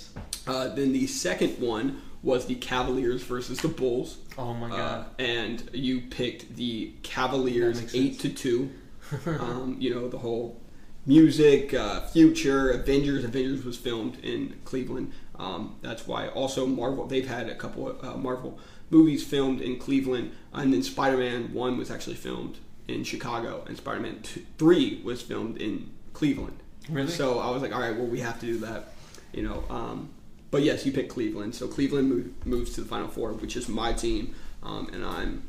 Uh, then the second one was the Cavaliers versus the Bulls. Oh my Uh, and you picked the Cavaliers eight to two. um, you know the whole music, uh, future, Avengers. Avengers was filmed in Cleveland. Um, that's why. Also, Marvel. They've had a couple of uh, Marvel movies filmed in Cleveland, and then Spider-Man One was actually filmed in Chicago, and Spider-Man two, Three was filmed in Cleveland. Really? So I was like, all right, well, we have to do that, you know. Um, but yes, you picked Cleveland, so Cleveland move, moves to the Final Four, which is my team, um, and I'm,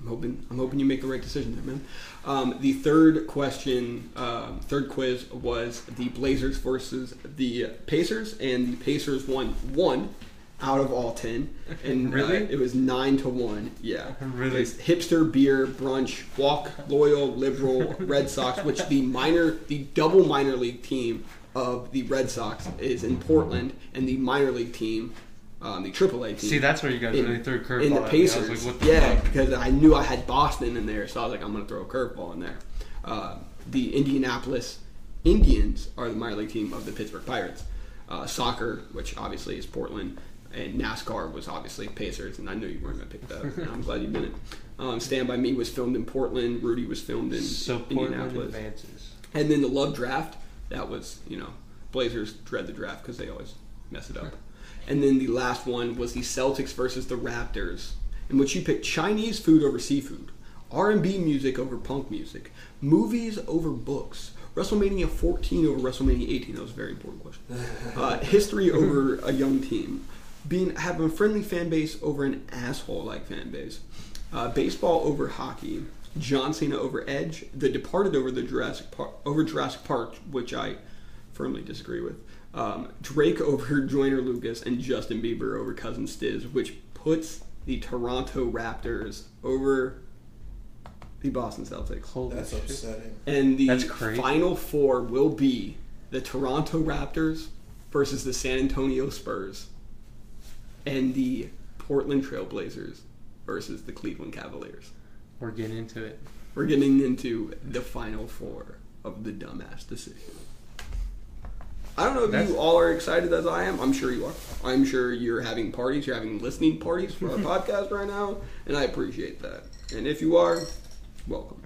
I'm hoping I'm hoping you make the right decision there, man. Um, the third question, um, third quiz was the Blazers versus the Pacers, and the Pacers won one out of all ten, and uh, it was nine to one. Yeah, Really? Hipster beer brunch walk loyal liberal Red Sox, which the minor the double minor league team of the Red Sox is in Portland, and the minor league team, um, the AAA team. See, that's where you guys in, really threw a curveball. in the at me. I was Pacers. like, what the yeah, fuck? because I knew I had Boston in there, so I was like, I'm going to throw a curveball in there. Uh, the Indianapolis Indians are the minor league team of the Pittsburgh Pirates. Uh, soccer, which obviously is Portland, and NASCAR was obviously Pacers, and I knew you weren't going to pick that. and I'm glad you didn't. Um, Stand by Me was filmed in Portland. Rudy was filmed in So Indianapolis. advances. And then the love draft, that was, you know, Blazers dread the draft because they always mess it up. And then the last one was the Celtics versus the Raptors, in which you picked Chinese food over seafood, R&B music over punk music, movies over books, WrestleMania 14 over WrestleMania 18. That was a very important question. Uh, history over a young team, being having a friendly fan base over an asshole-like fan base, uh, baseball over hockey, John Cena over Edge, The Departed over the Jurassic Park, over Jurassic Park, which I firmly disagree with. Um, Drake over Joyner Lucas and Justin Bieber over Cousin Stizz, which puts the Toronto Raptors over the Boston Celtics. Holy That's shit. upsetting. And the That's crazy. final four will be the Toronto Raptors versus the San Antonio Spurs and the Portland Trailblazers versus the Cleveland Cavaliers. We're getting into it. We're getting into the final four of the dumbass decision. I don't know if That's- you all are excited as I am. I'm sure you are. I'm sure you're having parties. You're having listening parties for our podcast right now, and I appreciate that. And if you are, welcome.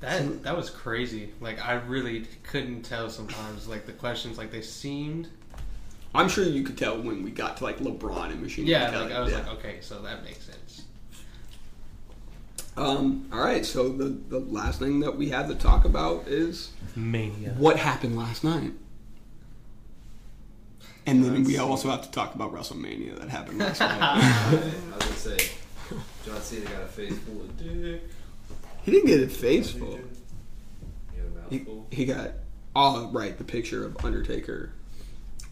That that was crazy. Like I really couldn't tell sometimes. Like the questions, like they seemed. I'm sure you could tell when we got to like LeBron and Machine Yeah, Gun like I was Yeah. like, okay, so that makes sense. Um, all right, so the the last thing that we have to talk about is Mania. what happened last night. And then we also have to talk about WrestleMania that happened last night. I was gonna say, John Cena got a face full of dick. he didn't get a face full. He He, mouthful. he got oh right, the picture of Undertaker.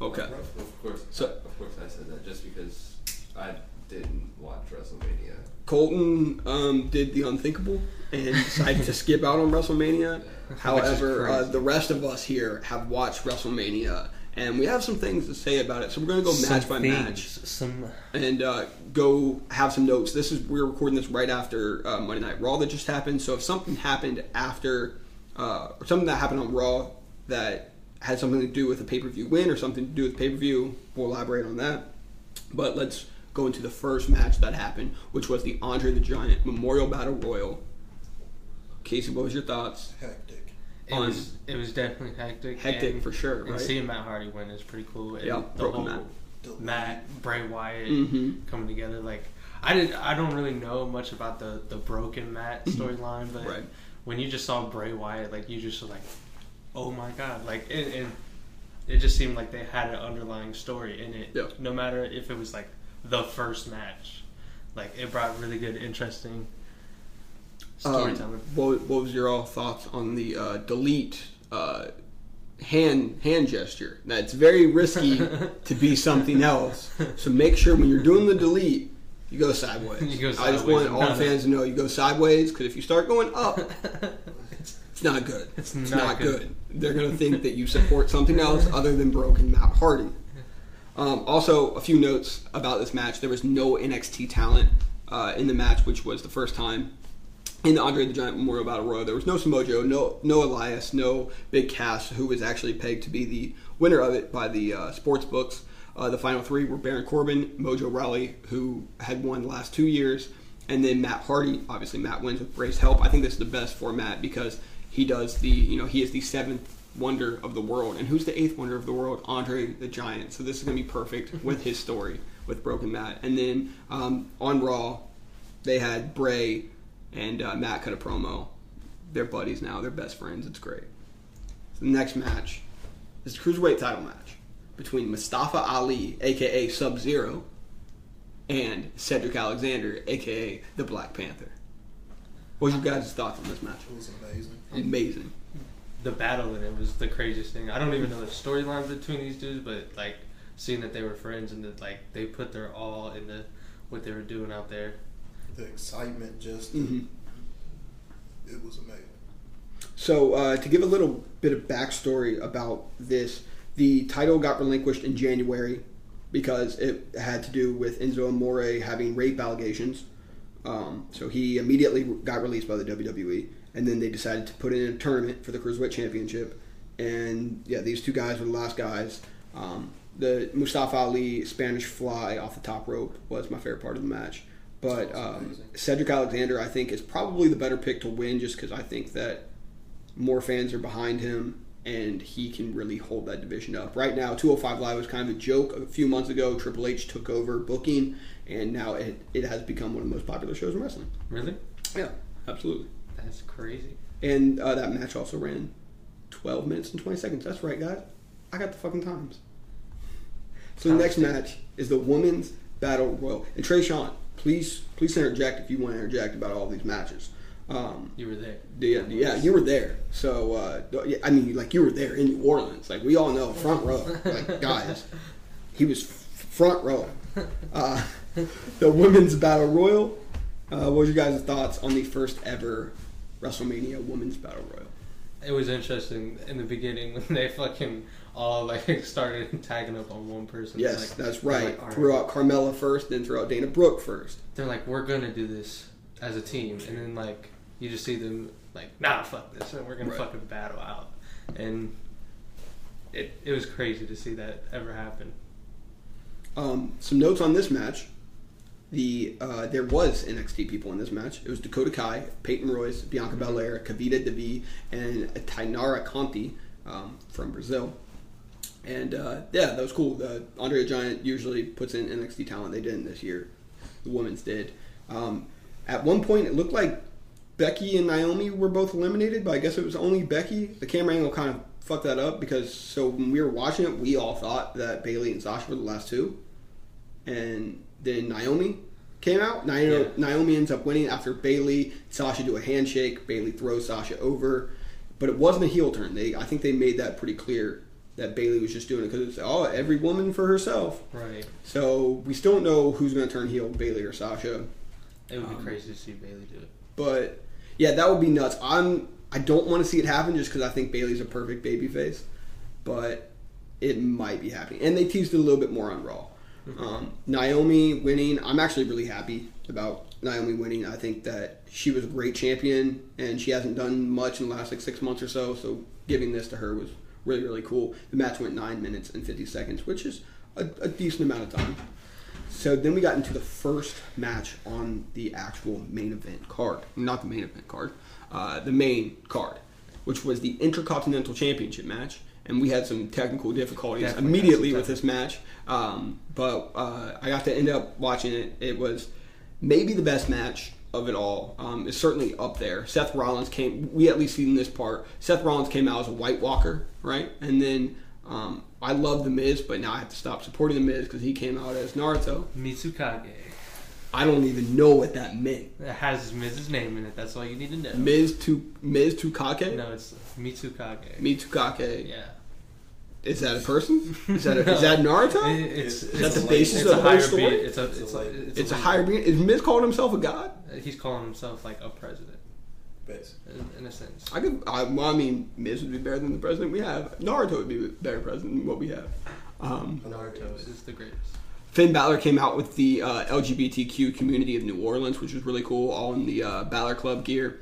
Okay. Of course, So- of course, I said that just because I didn't watch WrestleMania. Colton um, did the unthinkable and decided to skip out on WrestleMania. However, uh, the rest of us here have watched WrestleMania, and we have some things to say about it. So we're going to go match by match. Some and uh, go have some notes. This is we're recording this right after uh, Monday Night Raw that just happened. So if something happened after, uh, or something that happened on Raw that had something to do with a pay per view win or something to do with pay per view, we'll elaborate on that. But let's go into the first match that happened, which was the Andre the Giant Memorial Battle Royal. Casey, what was your thoughts? Hectic. It On- was it was definitely hectic. Hectic and, for sure, And right? seeing Matt Hardy win is pretty cool. And Yeah, the whole Matt. Delete. Matt Bray Wyatt Mhm. coming together. Like I didn't I don't really know much about the the broken Matt storyline, but Mm-hmm. Right. when you just saw Bray Wyatt, like you just were like, oh my god, like and, and it just seemed like they had an underlying story in it. Yeah. No matter if it was like the first match, like it brought really good, interesting Um, storytelling. what, what was your all thoughts on the uh, delete uh, hand hand gesture? That's very risky to be something else. So make sure when you're doing the delete, you go sideways. You go I just want all fans to know you go sideways because if you start going up, it's not good. It's It's not not, good. good. They're gonna think that you support something else other than broken Matt Hardy. Um, also, a few notes about this match. There was no NXT talent uh, in the match, which was the first time in the Andre the Giant Memorial Battle Royal. There was no Samoa Joe, no no Elias, no Big Cass, who was actually pegged to be the winner of it by the uh, sports books. Uh, the final three were Baron Corbin, Mojo Rawley, who had won the last two years, and then Matt Hardy. Obviously, Matt wins with Bray's help. I think this is the best format because he does the you know he is the seventh wonder of the world, and who's the eighth wonder of the world? Andre the Giant. So this is gonna be perfect with his story with Broken Matt. And then um, on Raw, they had Bray and uh, Matt cut a promo. They're buddies now. They're best friends. It's great. So the next match is the cruiserweight title match between Mustafa Ali, aka Sub Zero, and Cedric Alexander, aka the Black Panther. What's your guys' thoughts on this match? It was amazing. Amazing. the battle in it was the craziest thing. I don't even know the storyline between these dudes, but like seeing that they were friends and that like they put their all into what they were doing out there. The excitement just hmm it was amazing. So, uh, to give a little bit of backstory about this, the title got relinquished in January because it had to do with Enzo Amore having rape allegations. Um, so he immediately got released by the WWE, and then they decided to put in a tournament for the Cruiserweight Championship. And yeah, these two guys were the last guys. Um, the Mustafa Ali Spanish Fly off the top rope was my favorite part of the match. But um. Cedric Alexander, I think, is probably the better pick to win, just because I think that more fans are behind him and he can really hold that division up. Right now, 205 Live was kind of a joke. A few months ago, Triple H took over booking, and now it, it has become one of the most popular shows in wrestling. Really? Yeah, absolutely. That's crazy. And uh, that match also ran 12 minutes and 20 seconds. That's right, guys. I got the fucking times. So the next two. match is the Women's Battle Royal. And Trey Sean, please please interject if you want to interject about all these matches. Um, You were there. yeah, yeah, you were there. So, uh, I mean, like you were there in New Orleans. Like we all know, front row. Like guys, he was f- front row. Uh, the women's battle royal. Uh, what was your guys' thoughts on the first ever WrestleMania women's battle royal? It was interesting in the beginning when they fucking all like started tagging up on one person. Yes, Like, that's right. like, threw out Carmella first, then threw out Dana Brooke first. They're like, we're gonna do this as a team, and then like you just see them like, nah, fuck this, and we're gonna Right. fucking battle out, and it it was crazy to see that ever happen. Um, some notes on this match. The uh, there was NXT people in this match. It was Dakota Kai, Peyton Royce, Bianca Belair, Kavita Devi, and Taynara Conti um, from Brazil. And uh, yeah, that was cool. The Andre the Giant usually puts in NXT talent. They didn't this year. The women's did. Um, at one point, it looked like Becky and Naomi were both eliminated, but I guess it was only Becky. The camera angle kind of fucked that up because so when we were watching it, we all thought that Bayley and Sasha were the last two, and then Naomi came out. Naomi, Yeah. Naomi ends up winning after Bayley Sasha do a handshake. Bayley throws Sasha over, but it wasn't a heel turn. They I think they made that pretty clear that Bayley was just doing it because it's oh every woman for herself. Right. So we still don't know who's going to turn heel, Bayley or Sasha. It would be Um, crazy to see Bayley do it. But yeah, that would be nuts. I'm I don't want to see it happen just because I think Bayley's a perfect babyface, but it might be happening. And they teased it a little bit more on Raw. Um, Naomi winning, I'm actually really happy about Naomi winning. I think that she was a great champion, and she hasn't done much in the last like six months or so. So giving this to her was really really cool. The match went nine minutes and 50 seconds, which is a, a decent amount of time. so then we got into the first match on the actual main event card. Not the main event card, uh, the main card, which was the Intercontinental Championship match. And we had some technical difficulties Definitely immediately with this match. Um, but uh, I got to end up watching it. It was maybe the best match of it all. Um, it's certainly up there. Seth Rollins came. We at least seen this part. Seth Rollins came out as a White Walker, right? And then um, I love the Miz, but now I have to stop supporting the Miz because he came out as Naruto. Mizukage. I don't even know what that meant. It has Miz's name in it. That's all you need to know. Miz to Miz Tukake. No, it's Mizukage. Mitsukake. Yeah. Is that a person? Is that a, is that Naruto? It- it's, Is it's, that the it's basis of the whole higher story? being- It's a, It's it's a a, like- it's, It's a like- higher being. Is Miz calling himself a god? He's calling himself like a president, in, in a sense. I could. I, well, I mean, Miz would be better than the president we have. Naruto would be a better president than what we have. Um, Naruto is the greatest. Finn Balor came out with the uh, LGBTQ community of New Orleans, which was really cool, all in the uh, Balor Club gear.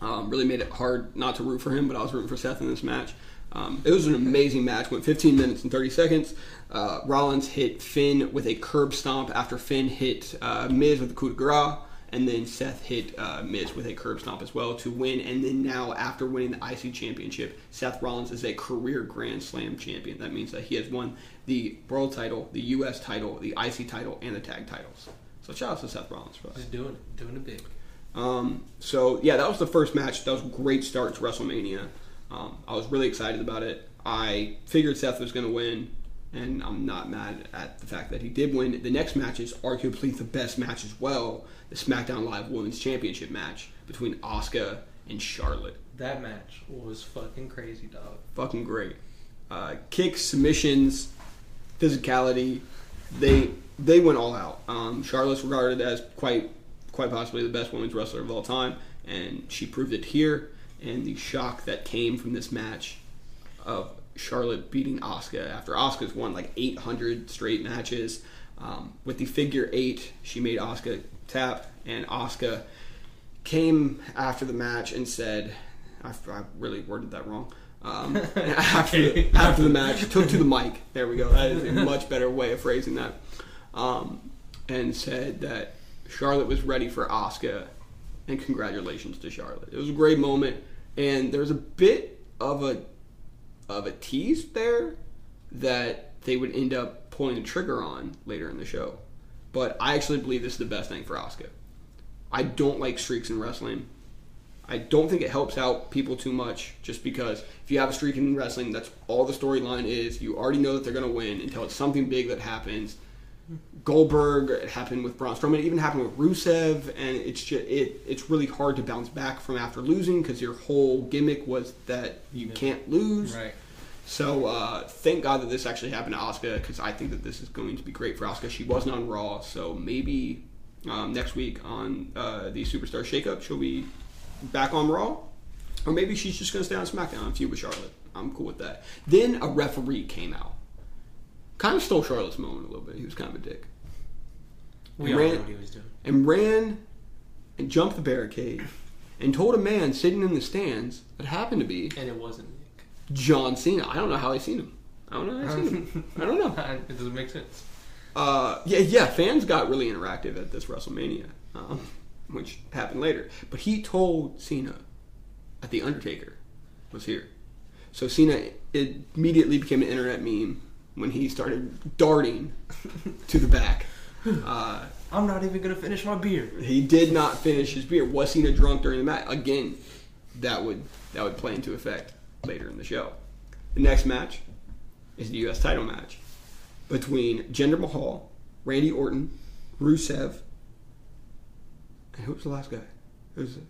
Um, really made it hard not to root for him, but I was rooting for Seth in this match. Um, it was an amazing match. Went 15 minutes and 30 seconds. Uh, Rollins hit Finn with a curb stomp after Finn hit uh, Miz with a coup de grace, and then Seth hit uh, Miz with a curb stomp as well to win. And then now, after winning the IC Championship, Seth Rollins is a career Grand Slam champion. That means that he has won the World Title, the U.S. Title, the IC Title, and the Tag Titles. So shout out to Seth Rollins for that. Just doing it, doing it big. Um, so yeah, that was the first match. That was a great start to WrestleMania. Um, I was really excited about it. I figured Seth was going to win, and I'm not mad at the fact that he did win. The next match is arguably the best match as well: the SmackDown Live Women's Championship match between Asuka and Charlotte. That match was fucking crazy, dog. Fucking great. Uh, kicks, submissions, physicality. They they went all out. Um, Charlotte's regarded as quite quite possibly the best women's wrestler of all time, and she proved it here. And the shock that came from this match of Charlotte beating Asuka after Asuka's won like 800 straight matches. Um, with the figure eight, she made Asuka tap, and Asuka came after the match and said, I, I really worded that wrong. Um, after, the, after the match, took to the mic. There we go. That is a much better way of phrasing that. Um, and said that Charlotte was ready for Asuka, and congratulations to Charlotte. It was a great moment, and there was a bit of a of a tease there that they would end up pulling the trigger on later in the show. But I actually believe this is the best thing for Asuka. I don't like streaks in wrestling. I don't think it helps out people too much just because if you have a streak in wrestling, that's all the storyline is. You already know that they're going to win until it's something big that happens. Goldberg, it happened with Braun Strowman, it even happened with Rusev, and it's just it it's really hard to bounce back from after losing because your whole gimmick was that you can't lose. Right. So uh, thank God that this actually happened to Asuka because I think that this is going to be great for Asuka. She wasn't on Raw, so maybe um, next week on uh, the Superstar Shakeup she'll be back on Raw, or maybe she's just going to stay on SmackDown and feud with Charlotte. I'm cool with that. Then a referee came out, kind of stole Charlotte's moment a little bit. He was kind of a dick, We And all ran- know what he was doing. and ran and jumped the barricade and told a man sitting in the stands that happened to be And it wasn't Nick. John Cena. I don't know how I seen him. I don't know how I seen him. I don't know. it doesn't make sense. Uh, yeah, yeah. Fans got really interactive at this WrestleMania, um, which happened later. But he told Cena that the Undertaker was here, so Cena immediately became an internet meme when he started darting to the back. Uh, I'm not even gonna finish my beer. he did not finish his beer. Was Cena drunk during the match? Again, that would that would play into effect later in the show. The next match is the U.S. title match between Jinder Mahal, Randy Orton, Rusev, and who was the last guy? It was uh,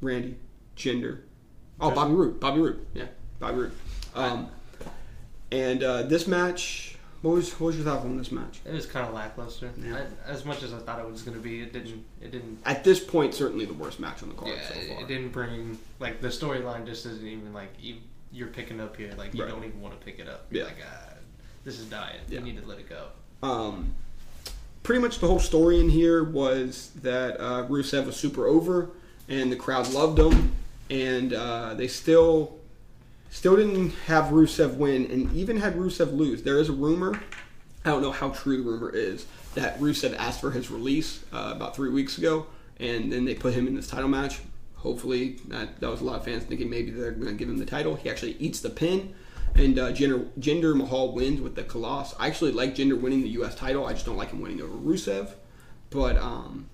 Randy, Jinder. Oh, Bobby Roode. Bobby Roode. Yeah, Bobby Roode. Um, and uh, this match, what was what was your thoughts on this match? It was kind of lackluster. Yeah. I, as much as I thought it was gonna be, it didn't. It didn't. At this point, certainly the worst match on the card Yeah, so far. it didn't bring like the storyline. Just isn't even like you. You're picking up here. Like you Right. don't even want to pick it up. You're Yeah. like, ah, this is dying. Yeah. You need to let it go. Um, pretty much the whole story in here was that uh, Rusev was super over, and the crowd loved him, and uh, they still still didn't have Rusev win, and even had Rusev lose. There is a rumor I don't know how true the rumor is that Rusev asked for his release uh, about three weeks ago, and then they put him in this title match. Hopefully, that that was a lot of fans thinking maybe they're going to give him the title. He actually eats the pin, and uh, Jinder, Jinder Mahal wins with the Khallas. I actually like Jinder winning the U.S. title. I just don't like him winning over Rusev. But um,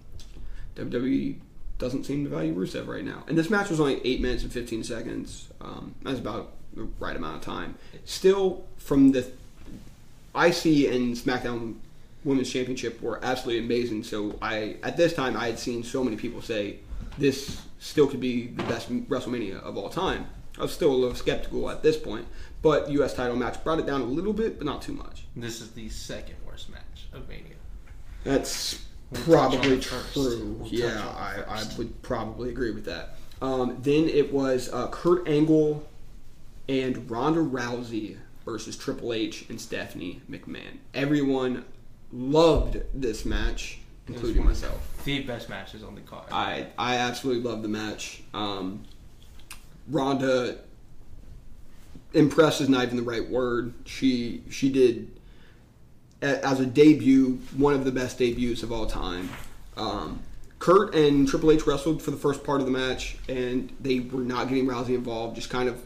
WWE doesn't seem to value Rusev right now. And this match was only 8 minutes and 15 seconds. Um, that's about the right amount of time. Still, from the IC and SmackDown Women's Championship were absolutely amazing. So I, at this time, I had seen so many people say this still could be the best WrestleMania of all time. I was still a little skeptical at this point, but U.S. title match brought it down a little bit, but not too much. This is the second worst match of Mania. That's We'll probably true. We'll yeah, I, I would probably agree with that. Um, then it was uh, Kurt Angle and Ronda Rousey versus Triple H and Stephanie McMahon. Everyone loved this match, including myself. The best matches on the card. I I absolutely loved the match. Um, Ronda impressed is not even the right word. She she did as a debut one of the best debuts of all time. Um, Kurt and Triple H wrestled for the first part of the match, and they were not getting Rousey involved, just kind of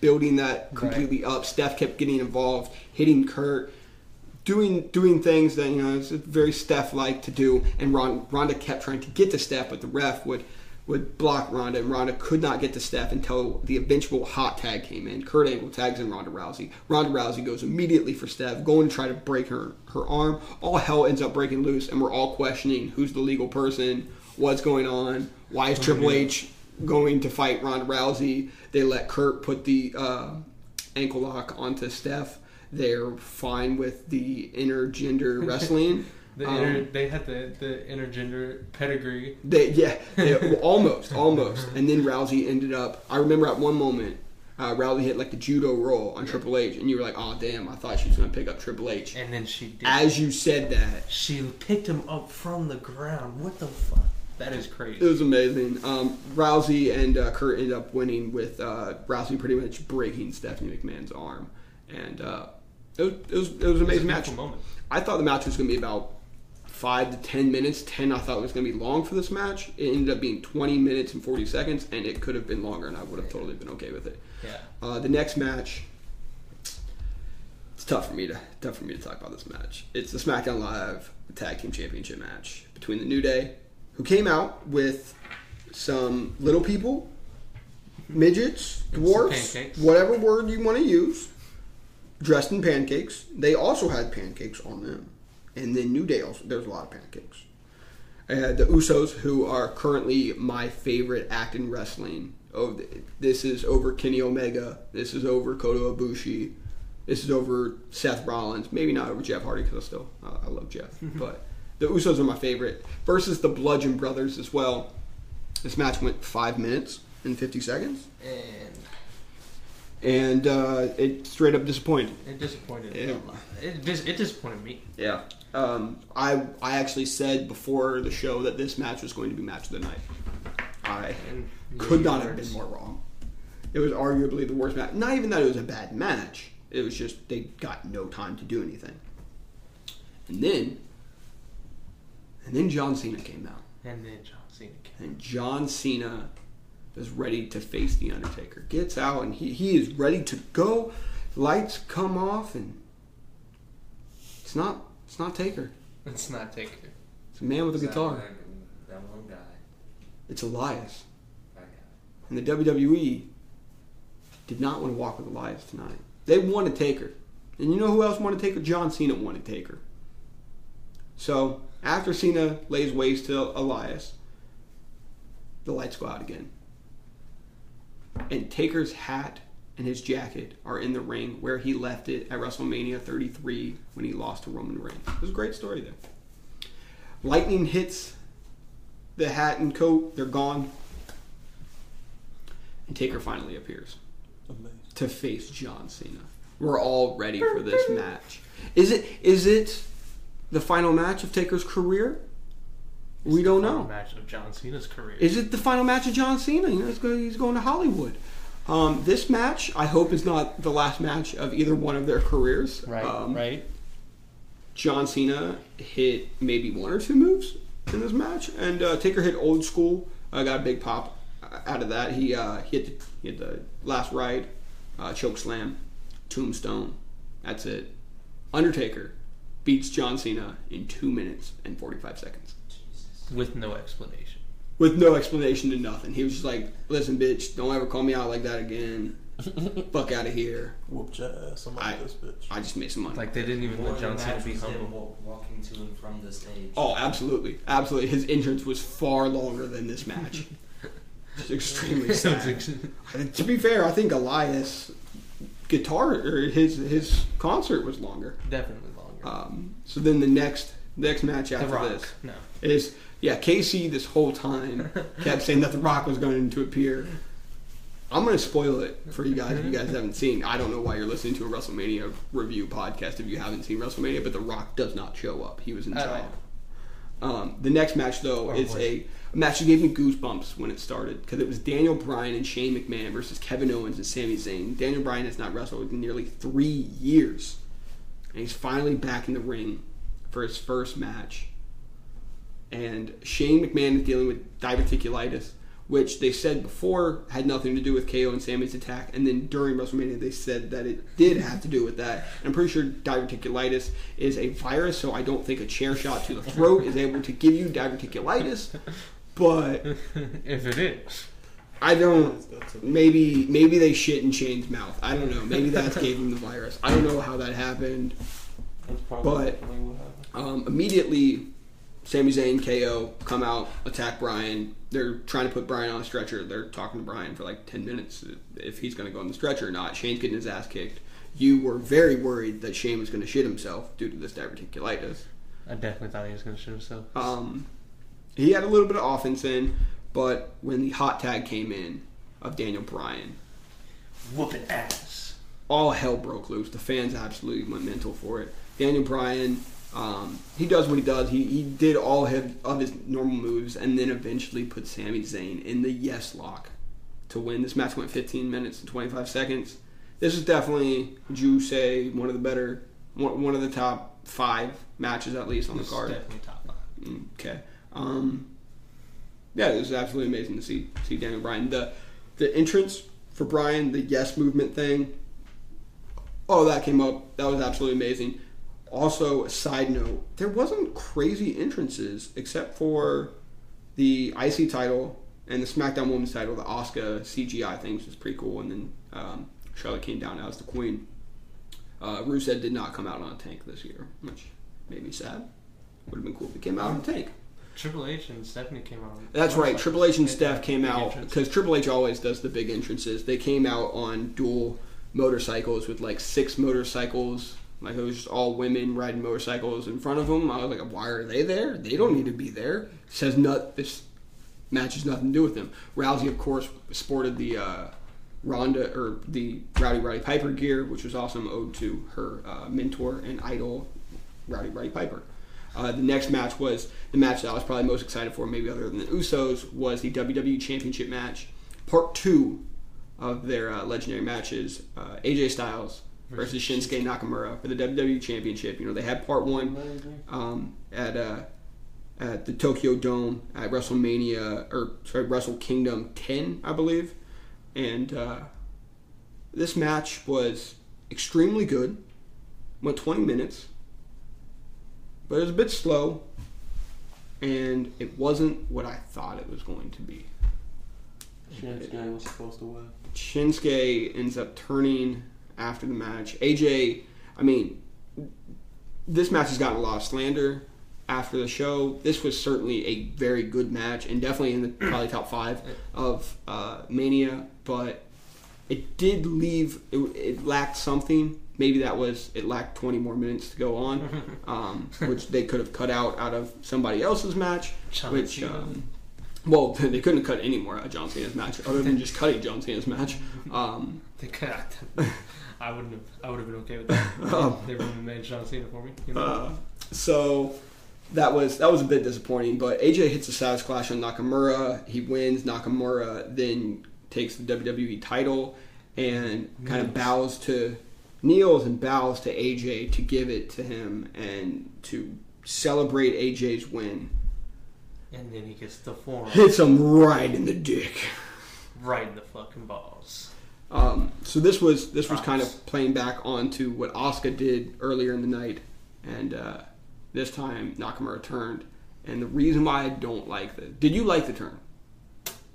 building that completely up. Steph kept getting involved, hitting Kurt, doing doing things that you know it's very Steph like to do, and Ron, Ronda kept trying to get to Steph, but the ref would would block Ronda, and Ronda could not get to Steph until the eventual hot tag came in. Kurt Angle tags in Ronda Rousey. Ronda Rousey goes immediately for Steph, going to try to break her her arm. All hell ends up breaking loose, and we're all questioning who's the legal person, what's going on, why is Triple H going to fight Ronda Rousey? They let Kurt put the uh, ankle lock onto Steph. They're fine with the intergender wrestling. The Um, they had the, the intergender pedigree. They, yeah, yeah, well, almost, almost. And then Rousey ended up. I remember at one moment, uh, Rousey hit like the judo roll on Triple H, and you were like, "Oh damn!" I thought she was going to pick up Triple H. And then she did. As you said that, she picked him up from the ground. What the fuck? That is crazy. it was amazing. Um, Rousey and uh, Kurt ended up winning with uh, Rousey pretty much breaking Stephanie McMahon's arm, and uh, it, was, it was it was an It was a amazing match. moment. I thought the match was going to be about five to ten minutes. Ten, I thought it was going to be long for this match. It ended up being twenty minutes and forty seconds, and it could have been longer, and I would have totally been okay with it. Yeah. Uh, the next match, it's tough for me to tough for me to talk about this match. It's the SmackDown Live Tag Team Championship match between the New Day, who came out with some little people, midgets, dwarfs, whatever word you want to use, dressed in pancakes. They also had pancakes on them, and then New Day also. There's a lot of pancakes. Uh, the Usos, who are currently my favorite act in wrestling. Oh, this is over Kenny Omega. This is over Kota Ibushi. This is over Seth Rollins. Maybe not over Jeff Hardy because I still uh, I love Jeff, but the Usos are my favorite. Versus the Bludgeon Brothers as well. This match went five minutes and fifty seconds, And and uh, it straight up disappointed. it disappointed. It, dis- it disappointed me. Yeah. Um, I I actually said before the show that this match was going to be match of the night. I could not have been more wrong. It was arguably the worst match. Not even that it was a bad match. It was just they got no time to do anything. And then, and then John Cena came out, And then John Cena came. and John Cena is ready to face the Undertaker. Gets out, and he he is ready to go. Lights come off, and it's not it's not Taker. It's not Taker. It's a man with a guitar. That, that one guy. It's Elias. That. And the WWE did not want to walk with Elias tonight. They wanted Taker. And you know who else wanted Taker? John Cena wanted Taker. So after Cena lays waste to Elias, the lights go out again. And Taker's hat and his jacket are in the ring where he left it at WrestleMania 33 when he lost to Roman Reigns. It was a great story there. Lightning hits the hat and coat, they're gone. And Taker finally appears Amazing. to face John Cena. We're all ready for this match. Is it is it the final match of Taker's career? We don't Final know. Match of John Cena's career. Is it the final match of John Cena? You know, he's going to Hollywood. Um, this match, I hope, is not the last match of either one of their careers. right? Um, right. John Cena hit maybe one or two moves in this match, and uh, Taker hit old school. Uh, got a big pop out of that. He uh, hit the, he hit the last ride, uh, choke slam, tombstone. That's it. Undertaker beats John Cena in two minutes and forty five seconds with no explanation. With no explanation to nothing. He was just like, "Listen, bitch, don't ever call me out like that again. Fuck out of here. Whooped your ass. I'm I- like this bitch. I just made some money." Like they didn't even More let than John Cena be humble. walking to and from the stage. Oh, absolutely, absolutely. His entrance was far longer than this match. It's extremely sad. And to be fair, I think Elias guitar or his his concert was longer. Definitely longer. Um, so then the next next match the after Rock. this No. is yeah Casey this whole time kept saying that the Rock was going to appear. I'm going to spoil it for you guys if you guys haven't seen. I don't know why you're listening to a WrestleMania review podcast if you haven't seen WrestleMania, but The Rock does not show up. He was inside. Um, the next match though Or is a, a match that gave me goosebumps when it started because it was Daniel Bryan and Shane McMahon versus Kevin Owens and Sami Zayn. Daniel Bryan has not wrestled in nearly three years, and he's finally back in the ring for his first match. And Shane McMahon is dealing with diverticulitis, which they said before had nothing to do with KO and Sami's attack, and then during WrestleMania they said that it did have to do with that. And I'm pretty sure diverticulitis is a virus, so I don't think a chair shot to the throat is able to give you diverticulitis. But if it is. I don't. That's- that's Maybe maybe they shit in Shane's mouth. I don't know. Maybe that gave him the virus. I don't know how that happened. That's probably But- what happened. Um, immediately, Sami Zayn, KO come out, attack Bryan. They're trying to put Bryan on a stretcher. They're talking to Bryan for like ten minutes if he's going to go on the stretcher or not. Shane's getting his ass kicked. You were very worried that Shane was going to shit himself due to this diverticulitis. I definitely thought he was going to shit himself. Um, he had a little bit of offense in, but when the hot tag came in of Daniel Bryan, Whooping ass. all hell broke loose. The fans absolutely went mental for it. Daniel Bryan, um, he does what he does. He, he did all his, of his normal moves and then eventually put Sami Zayn in the yes lock to win. This match went 15 minutes and 25 seconds. This is definitely, would you say, one of the better, one, one of the top five matches at least on the card? definitely top five. Okay. Um, yeah, it was absolutely amazing to see see Daniel Bryan. The the entrance for Bryan, the yes movement thing. Oh, that came up. That was absolutely amazing. Also, a side note, there wasn't crazy entrances except for the IC title and the SmackDown Women's title. The Asuka CGI things was pretty cool, and then um, Charlotte came down as the Queen. Uh, Rusev did not come out on a tank this year, which made me sad. Would have been cool if he came out on a tank. Triple H and Stephanie came out. That's right. Triple H and Steph came out because Triple H always does the big entrances. They came out on dual motorcycles with like six motorcycles. Like it was just all women riding motorcycles in front of them. I was like, why are they there? They don't need to be there. says not this match has nothing to do with them. Rousey, of course, sported the uh, Ronda or the Rowdy Roddy Piper gear, which was awesome, owed to her uh, mentor and idol, Rowdy Roddy Piper. Uh, the next match was the match that I was probably most excited for, maybe other than the Usos, was the WWE Championship match, part two of their uh, legendary matches. Uh, AJ Styles versus Shinsuke Nakamura for the WWE Championship. You know, they had part one um, at uh, at the Tokyo Dome at WrestleMania or sorry Wrestle Kingdom 10, I believe, and uh, this match was extremely good. Went 20 minutes, but it was a bit slow, and it wasn't what I thought it was going to be. Shinsuke was supposed to win. Shinsuke ends up turning after the match. AJ, I mean, this match has gotten a lot of slander after the show. This was certainly a very good match and definitely in the probably top five of uh, Mania, but it did leave, it, it lacked something. Maybe that was it lacked 20 more minutes to go on, um, which they could have cut out out of somebody else's match. John which, um, well, they couldn't cut any more out of John Cena's match other than just cutting John Cena's match. Um, They could. I wouldn't have. I would have been okay with that. Oh. They would have made John Cena for me. You know? Uh, so that was that was a bit disappointing. But AJ hits a Savage Clash on Nakamura. He wins. Nakamura then takes the WWE title and kind of bows to kneels and bows to AJ to give it to him and to celebrate AJ's win. And then he gets the forearm Hits him right in the dick. right in the fucking balls. Um, so this was this was kind of playing back onto what Asuka did earlier in the night, and uh, this time Nakamura turned. And the reason why I don't like the did you like the turn?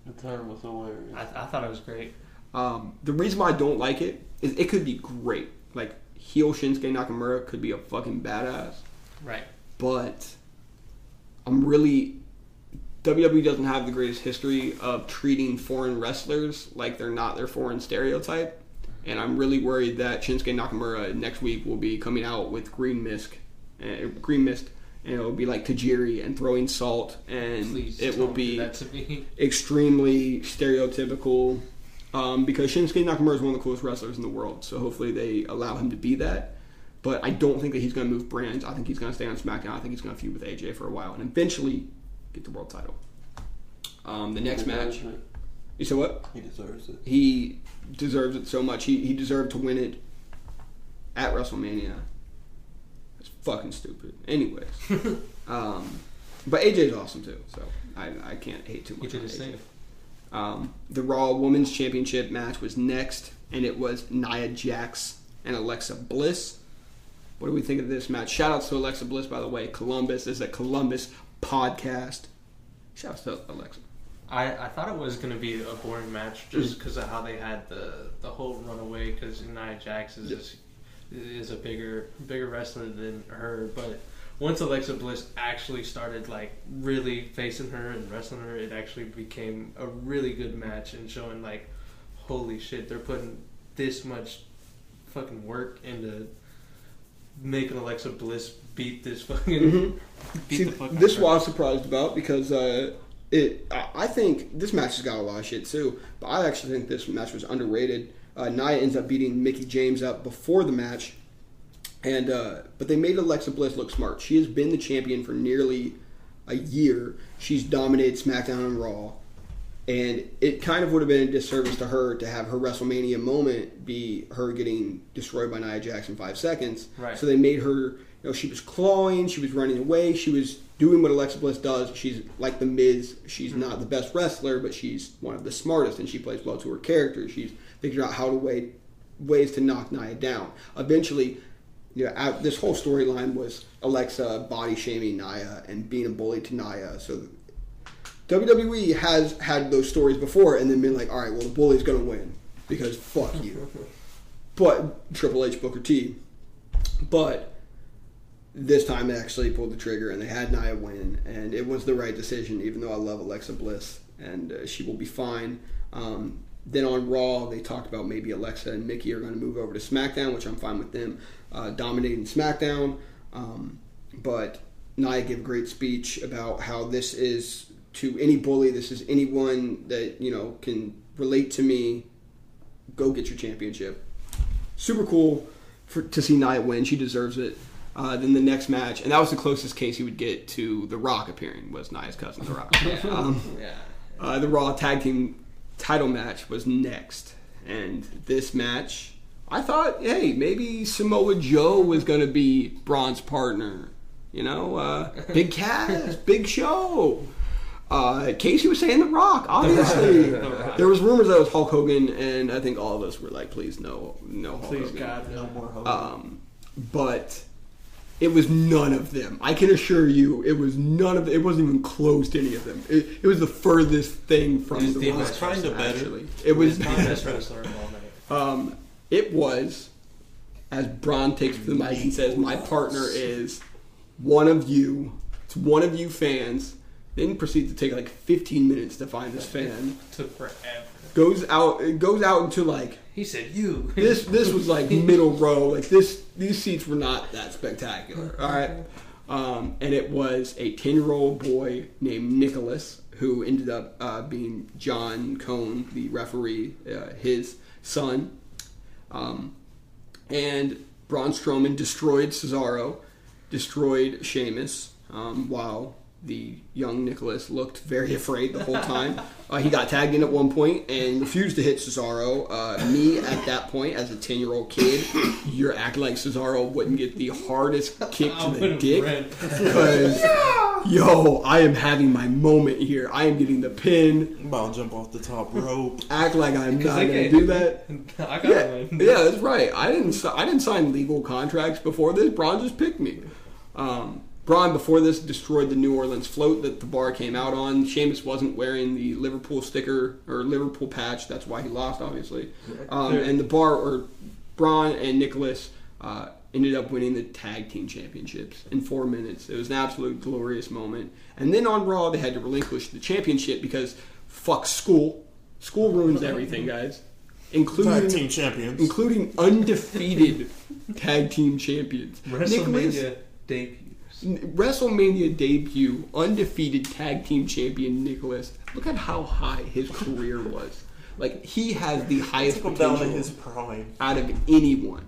The turn was hilarious. I, I thought it was great. Um, the reason why I don't like it is it could be great. Like heel Shinsuke Nakamura could be a fucking badass, Right. but I'm really WWE doesn't have the greatest history of treating foreign wrestlers like they're not their foreign stereotype, and I'm really worried that Shinsuke Nakamura next week will be coming out with green mist, uh, green mist, and it will be like Tajiri and throwing salt, and Please it will be that to me. extremely stereotypical um, because Shinsuke Nakamura is one of the coolest wrestlers in the world. So hopefully they allow him to be that. But I don't think that he's going to move brands. I think he's going to stay on SmackDown. I think he's going to feud with AJ for a while and eventually get the world title. Um, the next match. it. You said what? He deserves it. He deserves it so much. He, he deserved to win it at WrestleMania. It's fucking stupid. Anyways. um, but AJ's awesome too. So I, I can't hate too He much. did on his thing. Um, the Raw Women's Championship match was next, and it was Nia Jax and Alexa Bliss. What do we think of this match? Shout outs to Alexa Bliss, by the way. Columbus is a Columbus podcast. Shout outs to Alexa. I, I thought it was going to be a boring match just mm. because of how they had the the whole runaway because Nia Jax is is a bigger bigger wrestler than her, but once Alexa Bliss actually started like really facing her and wrestling her, it actually became a really good match and showing like, holy shit, they're putting this much fucking work into making Alexa Bliss beat this fucking Mhm. beat See, the fuck out this. I was surprised about because uh, it. I, I think this match has got a lot of shit too, but I actually think this match was underrated. Uh, Nia ends up beating Mickie James up before the match, and uh, but they made Alexa Bliss look smart. She has been the champion for nearly a year. She's dominated SmackDown and Raw, and it kind of would have been a disservice to her to have her WrestleMania moment be her getting destroyed by Nia Jax in five seconds. Right. So they made her. You know, she was clawing, she was running away, she was doing what Alexa Bliss does. She's like the Miz. She's mm-hmm. not the best wrestler, but she's one of the smartest, and she plays well to her character. She's figured out how to way ways to knock Nia down. Eventually, you know, out, this whole storyline was Alexa body shaming Nia and being a bully to Nia. So WWE has had those stories before, and then been like, all right, well, the bully's gonna win because fuck you. But Triple H, Booker T. But this time they actually pulled the trigger and they had Nia win, and it was the right decision. Even though I love Alexa Bliss and uh, she will be fine. Um, then on Raw, they talked about maybe Alexa and Mickie are going to move over to SmackDown, which I'm fine with them uh, dominating SmackDown. Um, but Nia gave a great speech about how this is to any bully. This is anyone that you know can relate to me. Go get your championship. Super cool for, to see Nia win. She deserves it. Uh, then the next match, and that was the closest case he would get to The Rock appearing, was Nia's cousin, The Rock. um, yeah. uh, the Raw Tag Team title match was next. And this match, I thought, hey, maybe Samoa Joe was going to be Braun's partner. You know, uh, big cast, big show. Uh, Casey was saying The Rock, obviously. The Rock. There was rumors that it was Hulk Hogan, and I think all of us were like, please, no, no Hulk Please Hogan. God No more hope. Um, but it was none of them. I can assure you, it was none of. It wasn't even close to any of them. It, it was the furthest thing from It was the Rock, best kinda better. It was. The best wrestler of all night. um, it was as Braun takes the mic and says, "My partner is one of you. It's one of you fans." Then proceeds to take like 15 minutes to find this fan. Took forever. Goes out. It goes out into like He said, "You." this this was like middle row. Like this, these seats were not that spectacular. All right, um, and it was a ten year old boy named Nicholas who ended up uh, being John Cone, the referee, uh, his son, um, and Braun Strowman destroyed Cesaro, destroyed Sheamus, um, while the young Nicholas looked very afraid the whole time. Uh, he got tagged in at one point and refused to hit Cesaro. Uh, me at that point, as a ten year old kid, you're acting like Cesaro wouldn't get the hardest kick to the dick ran. because yo, I am having my moment here. I am getting the pin. I'm about to jump off the top rope. Act like I'm not they gonna do that. I got Yeah, one. yeah, that's right. I didn't. I didn't sign legal contracts before this. Braun just picked me. Um, Braun before this destroyed the New Orleans float that the bar came out on. Sheamus wasn't wearing the Liverpool sticker or Liverpool patch. That's why he lost, obviously. Um, and the bar or Braun and Nicholas uh, ended up winning the tag team championships in four minutes. It was an absolute glorious moment. And then on Raw, they had to relinquish the championship because fuck school. School ruins everything, guys. Including Tag team champions. including undefeated tag team champions. Nicholas, WrestleMania debuts. WrestleMania debut, undefeated tag team champion Nicholas. Look at how high his career was. Like he has the highest Took down potential his prime. out of anyone.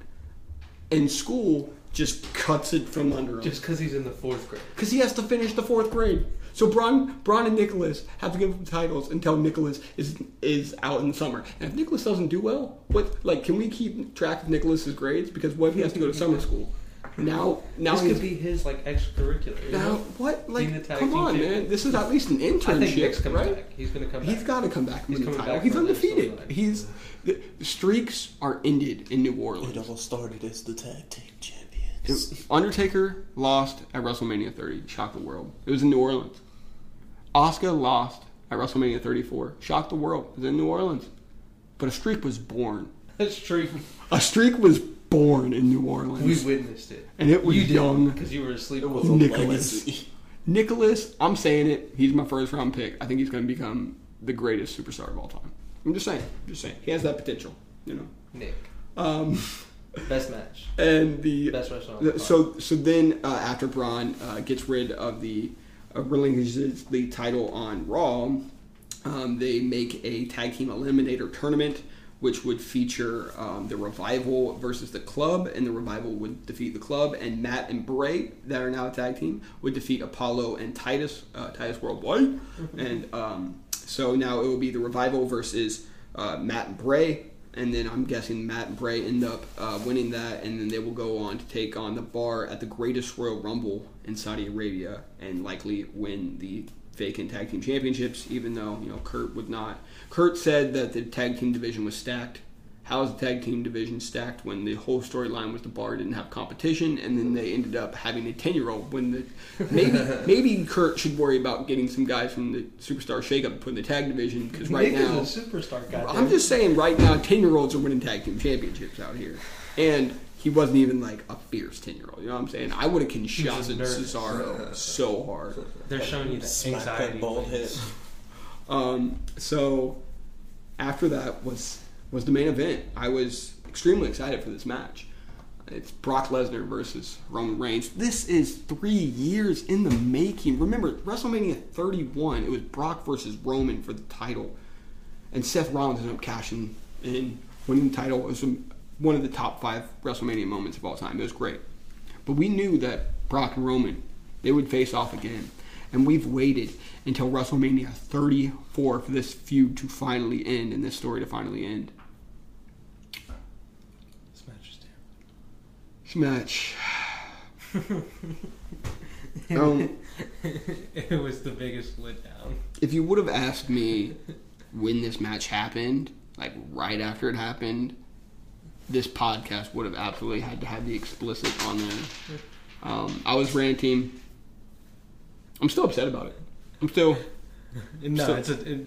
And school just cuts it from under him Just because he's in the fourth grade. because he has to finish the fourth grade. So Braun, Braun and Nicholas have to give him titles until Nicholas is is out in the summer. And if Nicholas doesn't do well, what like can we keep track of Nicholas's grades? Because what if he has to go to summer school? Now, now This he's could be his like extracurricular. You now know? what? Like, come on, champion. man. This is at least an I think Nick's internship, coming right? back. He's gonna come He's back. got to come back He's coming back He's undefeated. He's the streaks are ended in New Orleans. It all started as the tag team champions. Undertaker lost at WrestleMania 30, shocked the world. It was in New Orleans. Asuka lost at WrestleMania 34, shocked the world. It was in New Orleans. But a streak was born. That's true. A streak was born in New Orleans. We witnessed it. And it was you young because you were asleep. It was a Nicholas. Nicholas, I'm saying it. He's my first round pick. I think he's going to become the greatest superstar of all time. I'm just saying. I'm just saying. He has that potential, you know. Nick. Um, Best match. and the Best wrestler the so so then uh, after Braun uh, gets rid of the uh, relinquishes the title on Raw, um, they make a tag team eliminator tournament, which would feature um, the Revival versus the Club, and the Revival would defeat the Club, and Matt and Bray, that are now a tag team, would defeat Apollo and Titus, uh, Titus Worldwide, and um, so now it will be the Revival versus uh, Matt and Bray. And then I'm guessing Matt and Bray end up uh, winning that, and then they will go on to take on the Bar at the Greatest Royal Rumble in Saudi Arabia, and likely win the vacant tag team championships. Even though you know Kurt would not. Kurt said that the tag team division was stacked. How is the tag team division stacked when the whole storyline was the Bar didn't have competition, and then they ended up having a ten year old when the maybe maybe Kurt should worry about getting some guys from the Superstar Shakeup to put in the tag division because right Nick now superstar. Goddamn. I'm just saying, right now, ten year olds are winning tag team championships out here, and he wasn't even like a fierce ten year old. You know what I'm saying? I would have was conshotted. Cesaro so hard. They're showing you the Smack anxiety. that bald head. Um, so after that was was the main event. I was extremely excited for this match. It's Brock Lesnar versus Roman Reigns. This is three years in the making. Remember, WrestleMania 31, it was Brock versus Roman for the title. And Seth Rollins ended up cashing in, winning the title. It was one of the top five WrestleMania moments of all time. It was great. But we knew that Brock and Roman, they would face off again. And we've waited until WrestleMania 34 for this feud to finally end and this story to finally end. This match is This match. um, it was the biggest letdown. if you would have asked me when this match happened, like right after it happened, this podcast would have absolutely had to have the explicit on there. Um, I was ranting. I'm still upset about it. I'm still. No, So- it's a, a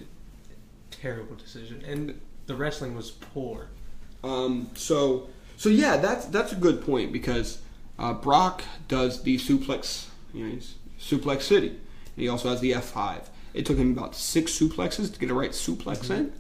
terrible decision, and the wrestling was poor. Um, so so yeah, that's that's a good point because uh, Brock does the suplex, you know, he's suplex city. And he also has the F5. It took him about six suplexes to get a right suplex in.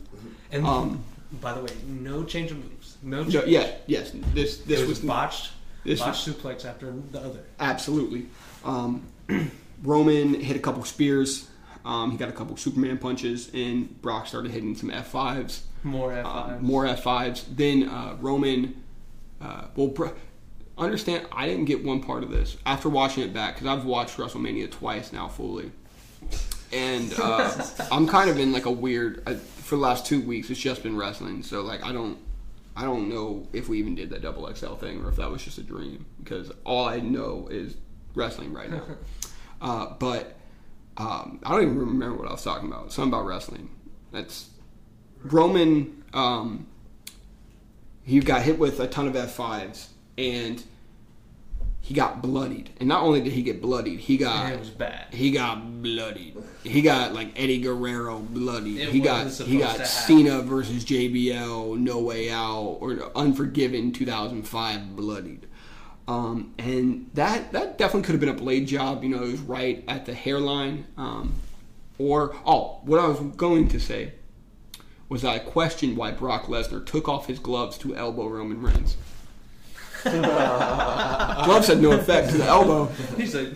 And Um, by the way, no change of. No. No, yeah, yes, this This was, was botched. this botched suplex after the other. Absolutely. Um, Roman hit a couple spears. Um, he got a couple Superman punches, and Brock started hitting some F5s. More F5. Um, more F5s. Then uh, Roman, uh, well, Bro- understand. I didn't get one part of this after watching it back because I've watched WrestleMania twice now fully, and uh, I'm kind of in like a weird. I, for the last two weeks, it's just been wrestling. So like, I don't, I don't know if we even did that double XL thing or if that was just a dream because all I know is wrestling right now. uh, but um, I don't even remember what I was talking about. Something about wrestling. That's Roman. Um, he got hit with a ton of F5s and he got bloodied. And not only did he get bloodied, he got And it was bad. he got bloodied. He got like Eddie Guerrero bloodied. It he got he got. Cena versus JBL, No Way Out, or Unforgiven 2005 bloodied. Um, and that that definitely could have been a blade job. You know, it was right at the hairline. Um, or oh, what I was going to say was that I questioned why Brock Lesnar took off his gloves to elbow Roman Reigns. gloves had no effect to the elbow. He's like,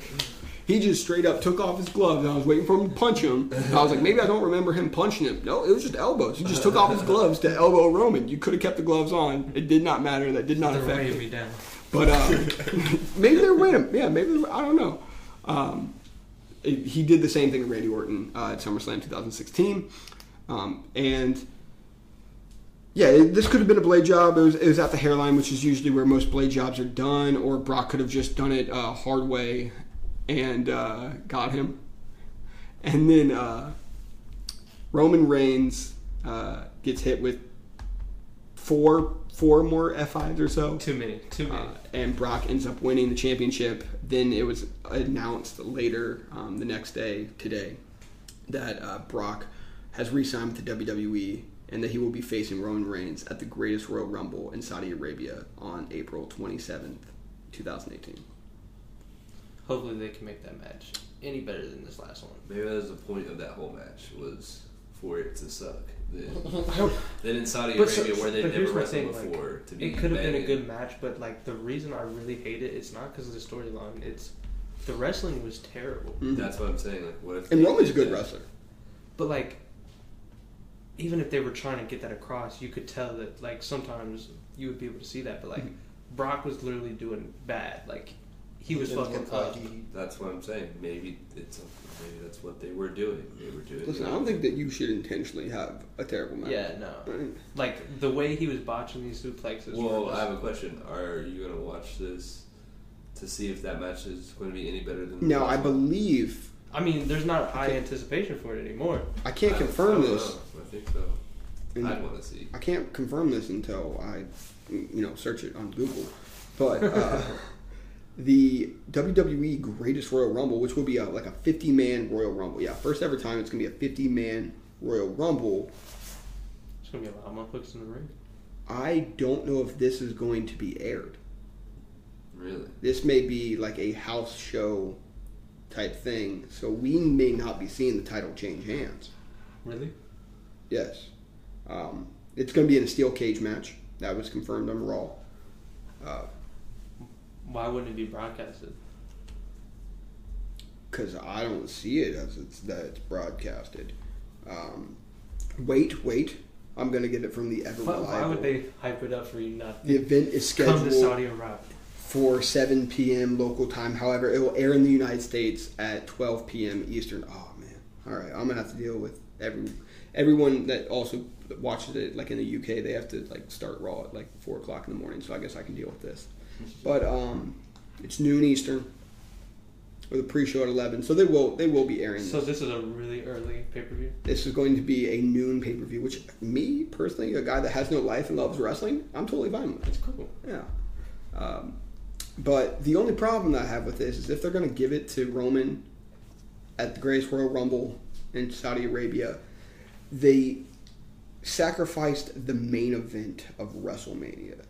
He just straight up took off his gloves. I was waiting for him to punch him. I was like, maybe I don't remember him punching him. No, it was just elbows. He just took off his gloves to elbow Roman. You could have kept the gloves on. It did not matter. That did not they're affect weighing it. me down. But uh, maybe they're waiting. Yeah, maybe I don't know. Um, it- he did the same thing with Randy Orton uh, at SummerSlam 2016, um, and yeah, it, this could have been a blade job. It was, it was at the hairline, which is usually where most blade jobs are done. Or Brock could have just done it uh, hard way and uh, got him. And then uh, Roman Reigns uh, gets hit with four four more F5s or so. Too many. Too many. Uh, and Brock ends up winning the championship. Then it was announced later um, the next day, today, that uh, Brock has re-signed with the WWE and that he will be facing Roman Reigns at the Greatest Royal Rumble in Saudi Arabia on April 27th, 2018. Hopefully they can make that match any better than this last one. Maybe that was the point of that whole match was for it to suck. Then, then in Saudi But so- Arabia, where they've never here's my wrestled thing, like, before, to be It could have been a good match, but like the reason I really hate it, it's not because of the storyline. It's the wrestling was terrible. Mm-hmm. That's what I'm saying. Like, what if And Roman's a good that? wrestler. But like, even if they were trying to get that across, you could tell that like sometimes you would be able to see that. But like, mm-hmm. Brock was literally doing bad. Like, he was fucking up. he- That's what I'm saying. Maybe it's maybe that's what they were doing. They were doing. Listen, I don't think that you should intentionally have a terrible match. Yeah, no. Right? Like the way he was botching these suplexes. were Well, I have a question. Are you gonna watch this to see if that match is going to be any better than? the Now, last I one? believe, I mean, there's not high anticipation for it anymore. I can't I- confirm I this. know. I think so. And- I'd want to see. I can't confirm this until I, you know, search it on Google. But uh, the WWE Greatest Royal Rumble, which will be a, like a 50 man Royal Rumble. Yeah, first ever time it's going to be a 50 man Royal Rumble. It's gonna be a lot of motherfuckers in the ring. I don't know if this is going to be aired. Really? This may be like a house show type thing, so we may not be seeing the title change hands. Really? Yes. Um, it's going to be in a steel cage match. That was confirmed on Raw. Uh, Why wouldn't it be broadcasted? because I don't see it as it's that it's broadcasted. Um, wait, wait. I'm gonna get it from the ever reliable. why would they hype it up for you not The event is to come to scheduled Saudi Arabia? for 7 p.m. local time. However, it will air in the United States at 12 p.m. Eastern. Oh man! All right, I'm gonna have to deal with every everyone that also watches it. Like in the UK, they have to like start Raw at like four o'clock in the morning. So I guess I can deal with this. But um, it's noon Eastern. Or the pre-show at 11, so they will they will be airing. So this. this is a really early pay per view. This is going to be a noon pay per view, which me personally, a guy that has no life and loves wrestling, I'm totally fine with. That's cool. Yeah. Um, but the only problem that I have with this is if they're going to give it to Roman at the Greatest Royal Rumble in Saudi Arabia, they sacrificed the main event of WrestleMania.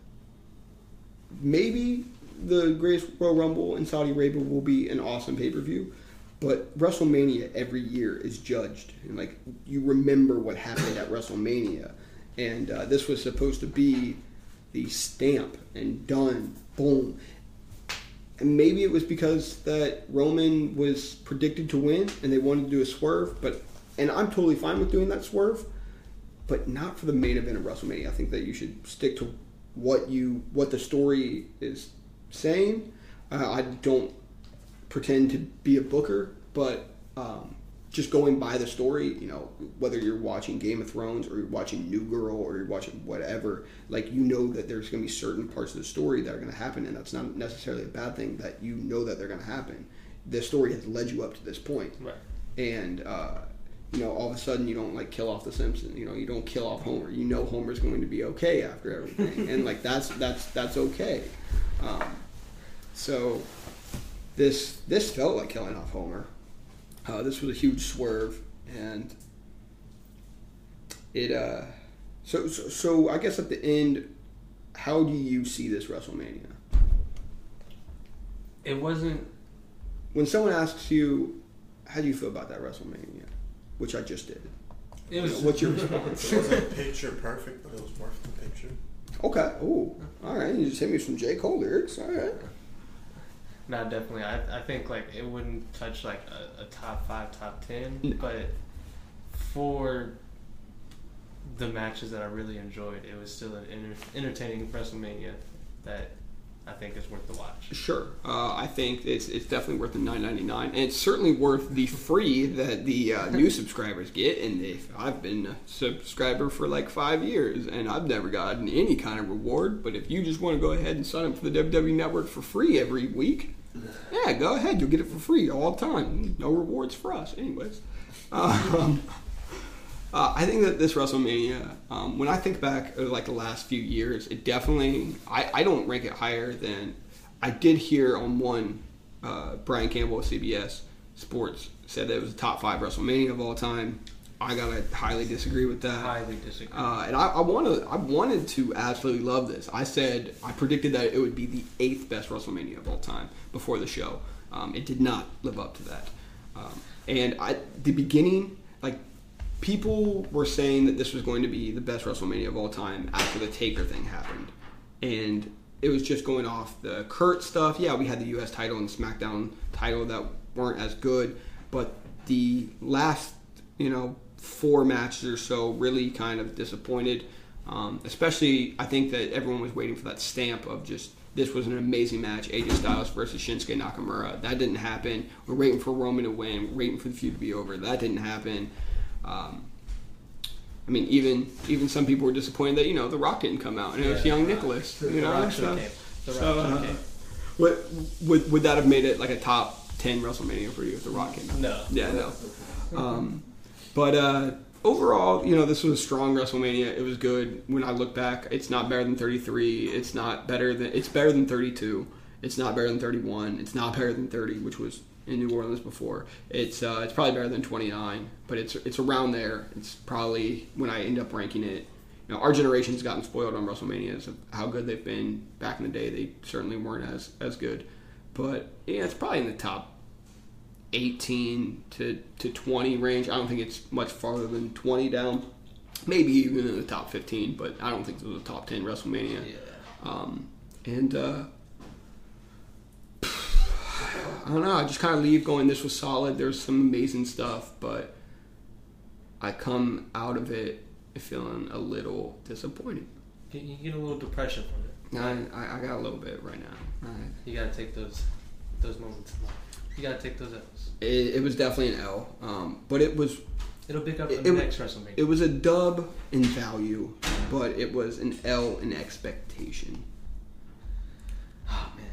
Maybe the Greatest Royal Rumble in Saudi Arabia will be an awesome pay per view, but WrestleMania every year is judged, and like you remember what happened at WrestleMania, and uh, this was supposed to be the stamp and done, boom. And maybe it was because that Roman was predicted to win and they wanted to do a swerve, but and I'm totally fine with doing that swerve, but not for the main event of WrestleMania. I think that you should stick to what you what the story is saying. Uh, I don't pretend to be a booker, but um, just going by the story, you know, whether you're watching Game of Thrones or you're watching New Girl or you're watching whatever, like you know that there's going to be certain parts of the story that are going to happen, and that's not necessarily a bad thing. That you know that they're going to happen. The story has led you up to this point, Right. and uh, you know all of a sudden you don't like kill off the Simpsons. You know you don't kill off Homer. You know Homer's going to be okay after everything, and like that's that's that's okay. Um, so this this felt like killing off Homer. Uh, this was a huge swerve, and it. Uh, so, so so I guess at the end, how do you see this WrestleMania? It wasn't. When someone asks you, how do you feel about that WrestleMania, which I just did, It was. what's your response? It wasn't picture perfect, but it was worth the picture. Okay. Oh, all right. You just hit me with some J Cole lyrics. All right. No, definitely. I, I think like it wouldn't touch like a, a top five, top ten, No. but for the matches that I really enjoyed, it was still an enter- entertaining WrestleMania that I think is worth the watch. Sure. Uh, I think it's, it's definitely worth the nine ninety nine, and it's certainly worth the free that the uh, new subscribers get. And if I've been a subscriber for like five years, and I've never gotten any kind of reward. But if you just want to go ahead and sign up for the WWE Network for free every week, yeah, go ahead. You'll get it for free all the time. No rewards for us, anyways. Um, uh, I think that this WrestleMania, um, when I think back uh, like the last few years, it definitely I, I don't rank it higher than I did hear on one uh, Brian Campbell of CBS Sports said that it was the top five WrestleMania of all time. I gotta highly disagree with that. Highly disagree. Uh, and I, I wanted, I wanted to absolutely love this. I said, I predicted that it would be the eighth best WrestleMania of all time before the show. Um, it did not live up to that. Um, and I, the beginning, like people were saying that this was going to be the best WrestleMania of all time after the Taker thing happened, and it was just going off the Kurt stuff. Yeah, we had the U.S. title and SmackDown title that weren't as good, but the last, you know, four matches or so really kind of disappointed. Um, especially, I think that everyone was waiting for that stamp of just this was an amazing match, AJ Styles versus Shinsuke Nakamura. That didn't happen. We're waiting for Roman to win. We're waiting for the feud to be over. That didn't happen. Um, I mean, even even some people were disappointed that you know The Rock didn't come out and it was young Nicholas. The You know, Rock so, should've came. The Rock so, uh, came. would, would would that have made it like a top ten WrestleMania for you if The Rock came out? No. Yeah, no. Um, but uh, overall, you know, this was a strong WrestleMania. It was good. When I look back, it's not better than 33. It's not better than. It's better than 32. It's not better than 31. It's not better than 30, which was in New Orleans before. It's uh, it's probably better than 29, but it's it's around there. It's probably when I end up ranking it. You know, our generation's gotten spoiled on WrestleManias of how good they've been. Back in the day, they certainly weren't as as good. But yeah, it's probably in the top 18 to, to 20 range. I don't think it's much farther than 20 down. Maybe even in the top 15, but I don't think it was a top 10 WrestleMania. Yeah. Um, and uh, I don't know. I just kind of leave going. This was solid. There's some amazing stuff, but I come out of it feeling a little disappointed. You- get a little depression from it. I, I, I got a little bit right now. I, You gotta take those those moments in life. You gotta take those L's. it, it was definitely an L, um, but it was It'll pick up It- the it- next WrestleMania. It was a dub in value, but it was an L in expectation. oh man,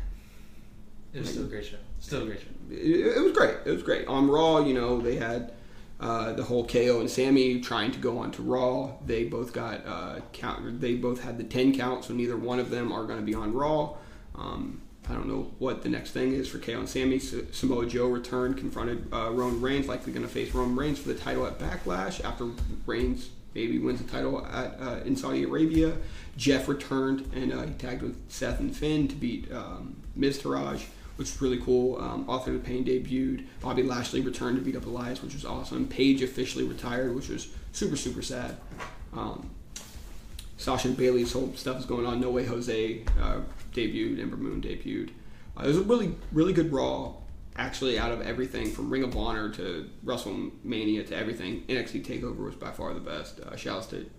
it was still a great show. Still a great show. It, it was great. It was great. On Raw, you know, they had uh, the whole KO and Sami trying to go on to Raw. They both got uh, count. They both had the ten count, so neither one of them are going to be on Raw. Um, I don't know what the next thing is for KO and Sami. Samoa Joe returned, confronted uh, Roman Reigns, likely going to face Roman Reigns for the title at Backlash after Reigns maybe wins the title at uh, in Saudi Arabia. Jeff returned and uh, he tagged with Seth and Finn to beat um, Miztourage, which was really cool. Um, Author of the Pain debuted. Bobby Lashley returned to beat up Elias, which was awesome. Paige officially retired, which was super super sad. Um, Sasha and Bayley's whole stuff is going on. No Way Jose uh, debuted. Ember Moon debuted. Uh, it was a really, really good Raw. Actually, out of everything from Ring of Honor to WrestleMania to everything, NXT Takeover was by far the best. Uh, shouts to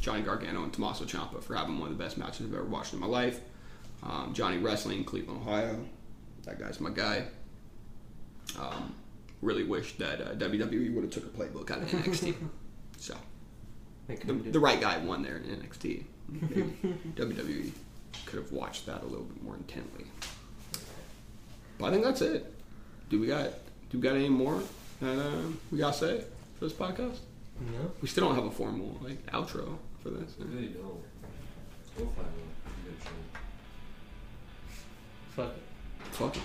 Johnny Gargano and Tommaso Ciampa for having one of the best matches I've ever watched in my life. Um, Johnny Wrestling, Cleveland, Ohio. That guy's my guy. Um, really wish that uh, WWE would have took a playbook out of NXT. so the, the right guy won there in NXT. WWE could have watched that a little bit more intently. But I think that's it. Do we got do we got any more that uh, we gotta say for this podcast? No. We still don't have a formal like outro for this. I really don't. We'll find one eventually. Fuck it. Fuck it.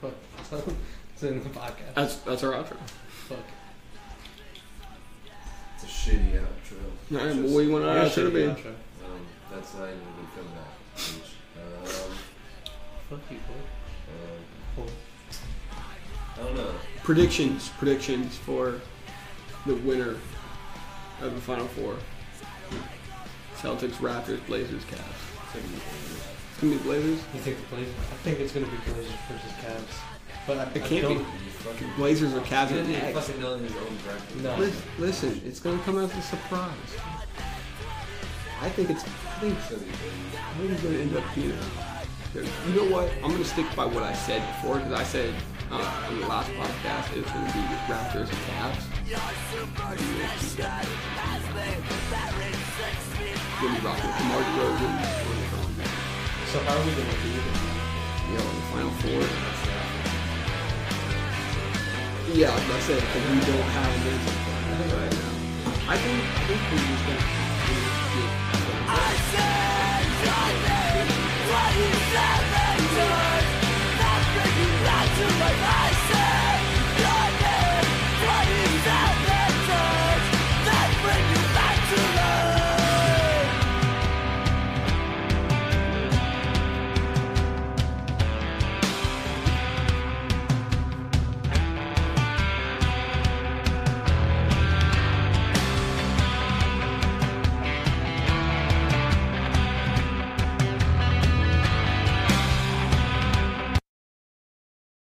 Fuck it's in the podcast. That's that's our outro. Fuck. It's a shitty outro. All right, Just- well, what do you want our Yeah, outro to shitty outro. Um, that's not even a good comeback. Peach. Um, Fuck you, boy. um, Boy. I don't know. Predictions. Predictions for the winner of the final four. Celtics, Raptors, Blazers, Cavs. It's gonna be Blazers. You think the Blazers? I think it's gonna be Blazers versus Cavs. But I, It I can't be. fucking, Blazers or Cavs didn't fucking know his own bracket. No. Lis- Listen, it's gonna come as a surprise. I think it's. I think, gonna be crazy. I think it's gonna end up being. You know what? I'm gonna stick by what I said before because I said uh, in the last podcast it was gonna be Raptors and Cavs. Gonna be rocking with DeMar DeRozan. So how are we going to do this? Yeah, the final four. Yeah, like I said, because we don't have a major right now. I think I think we're just gonna have to to my.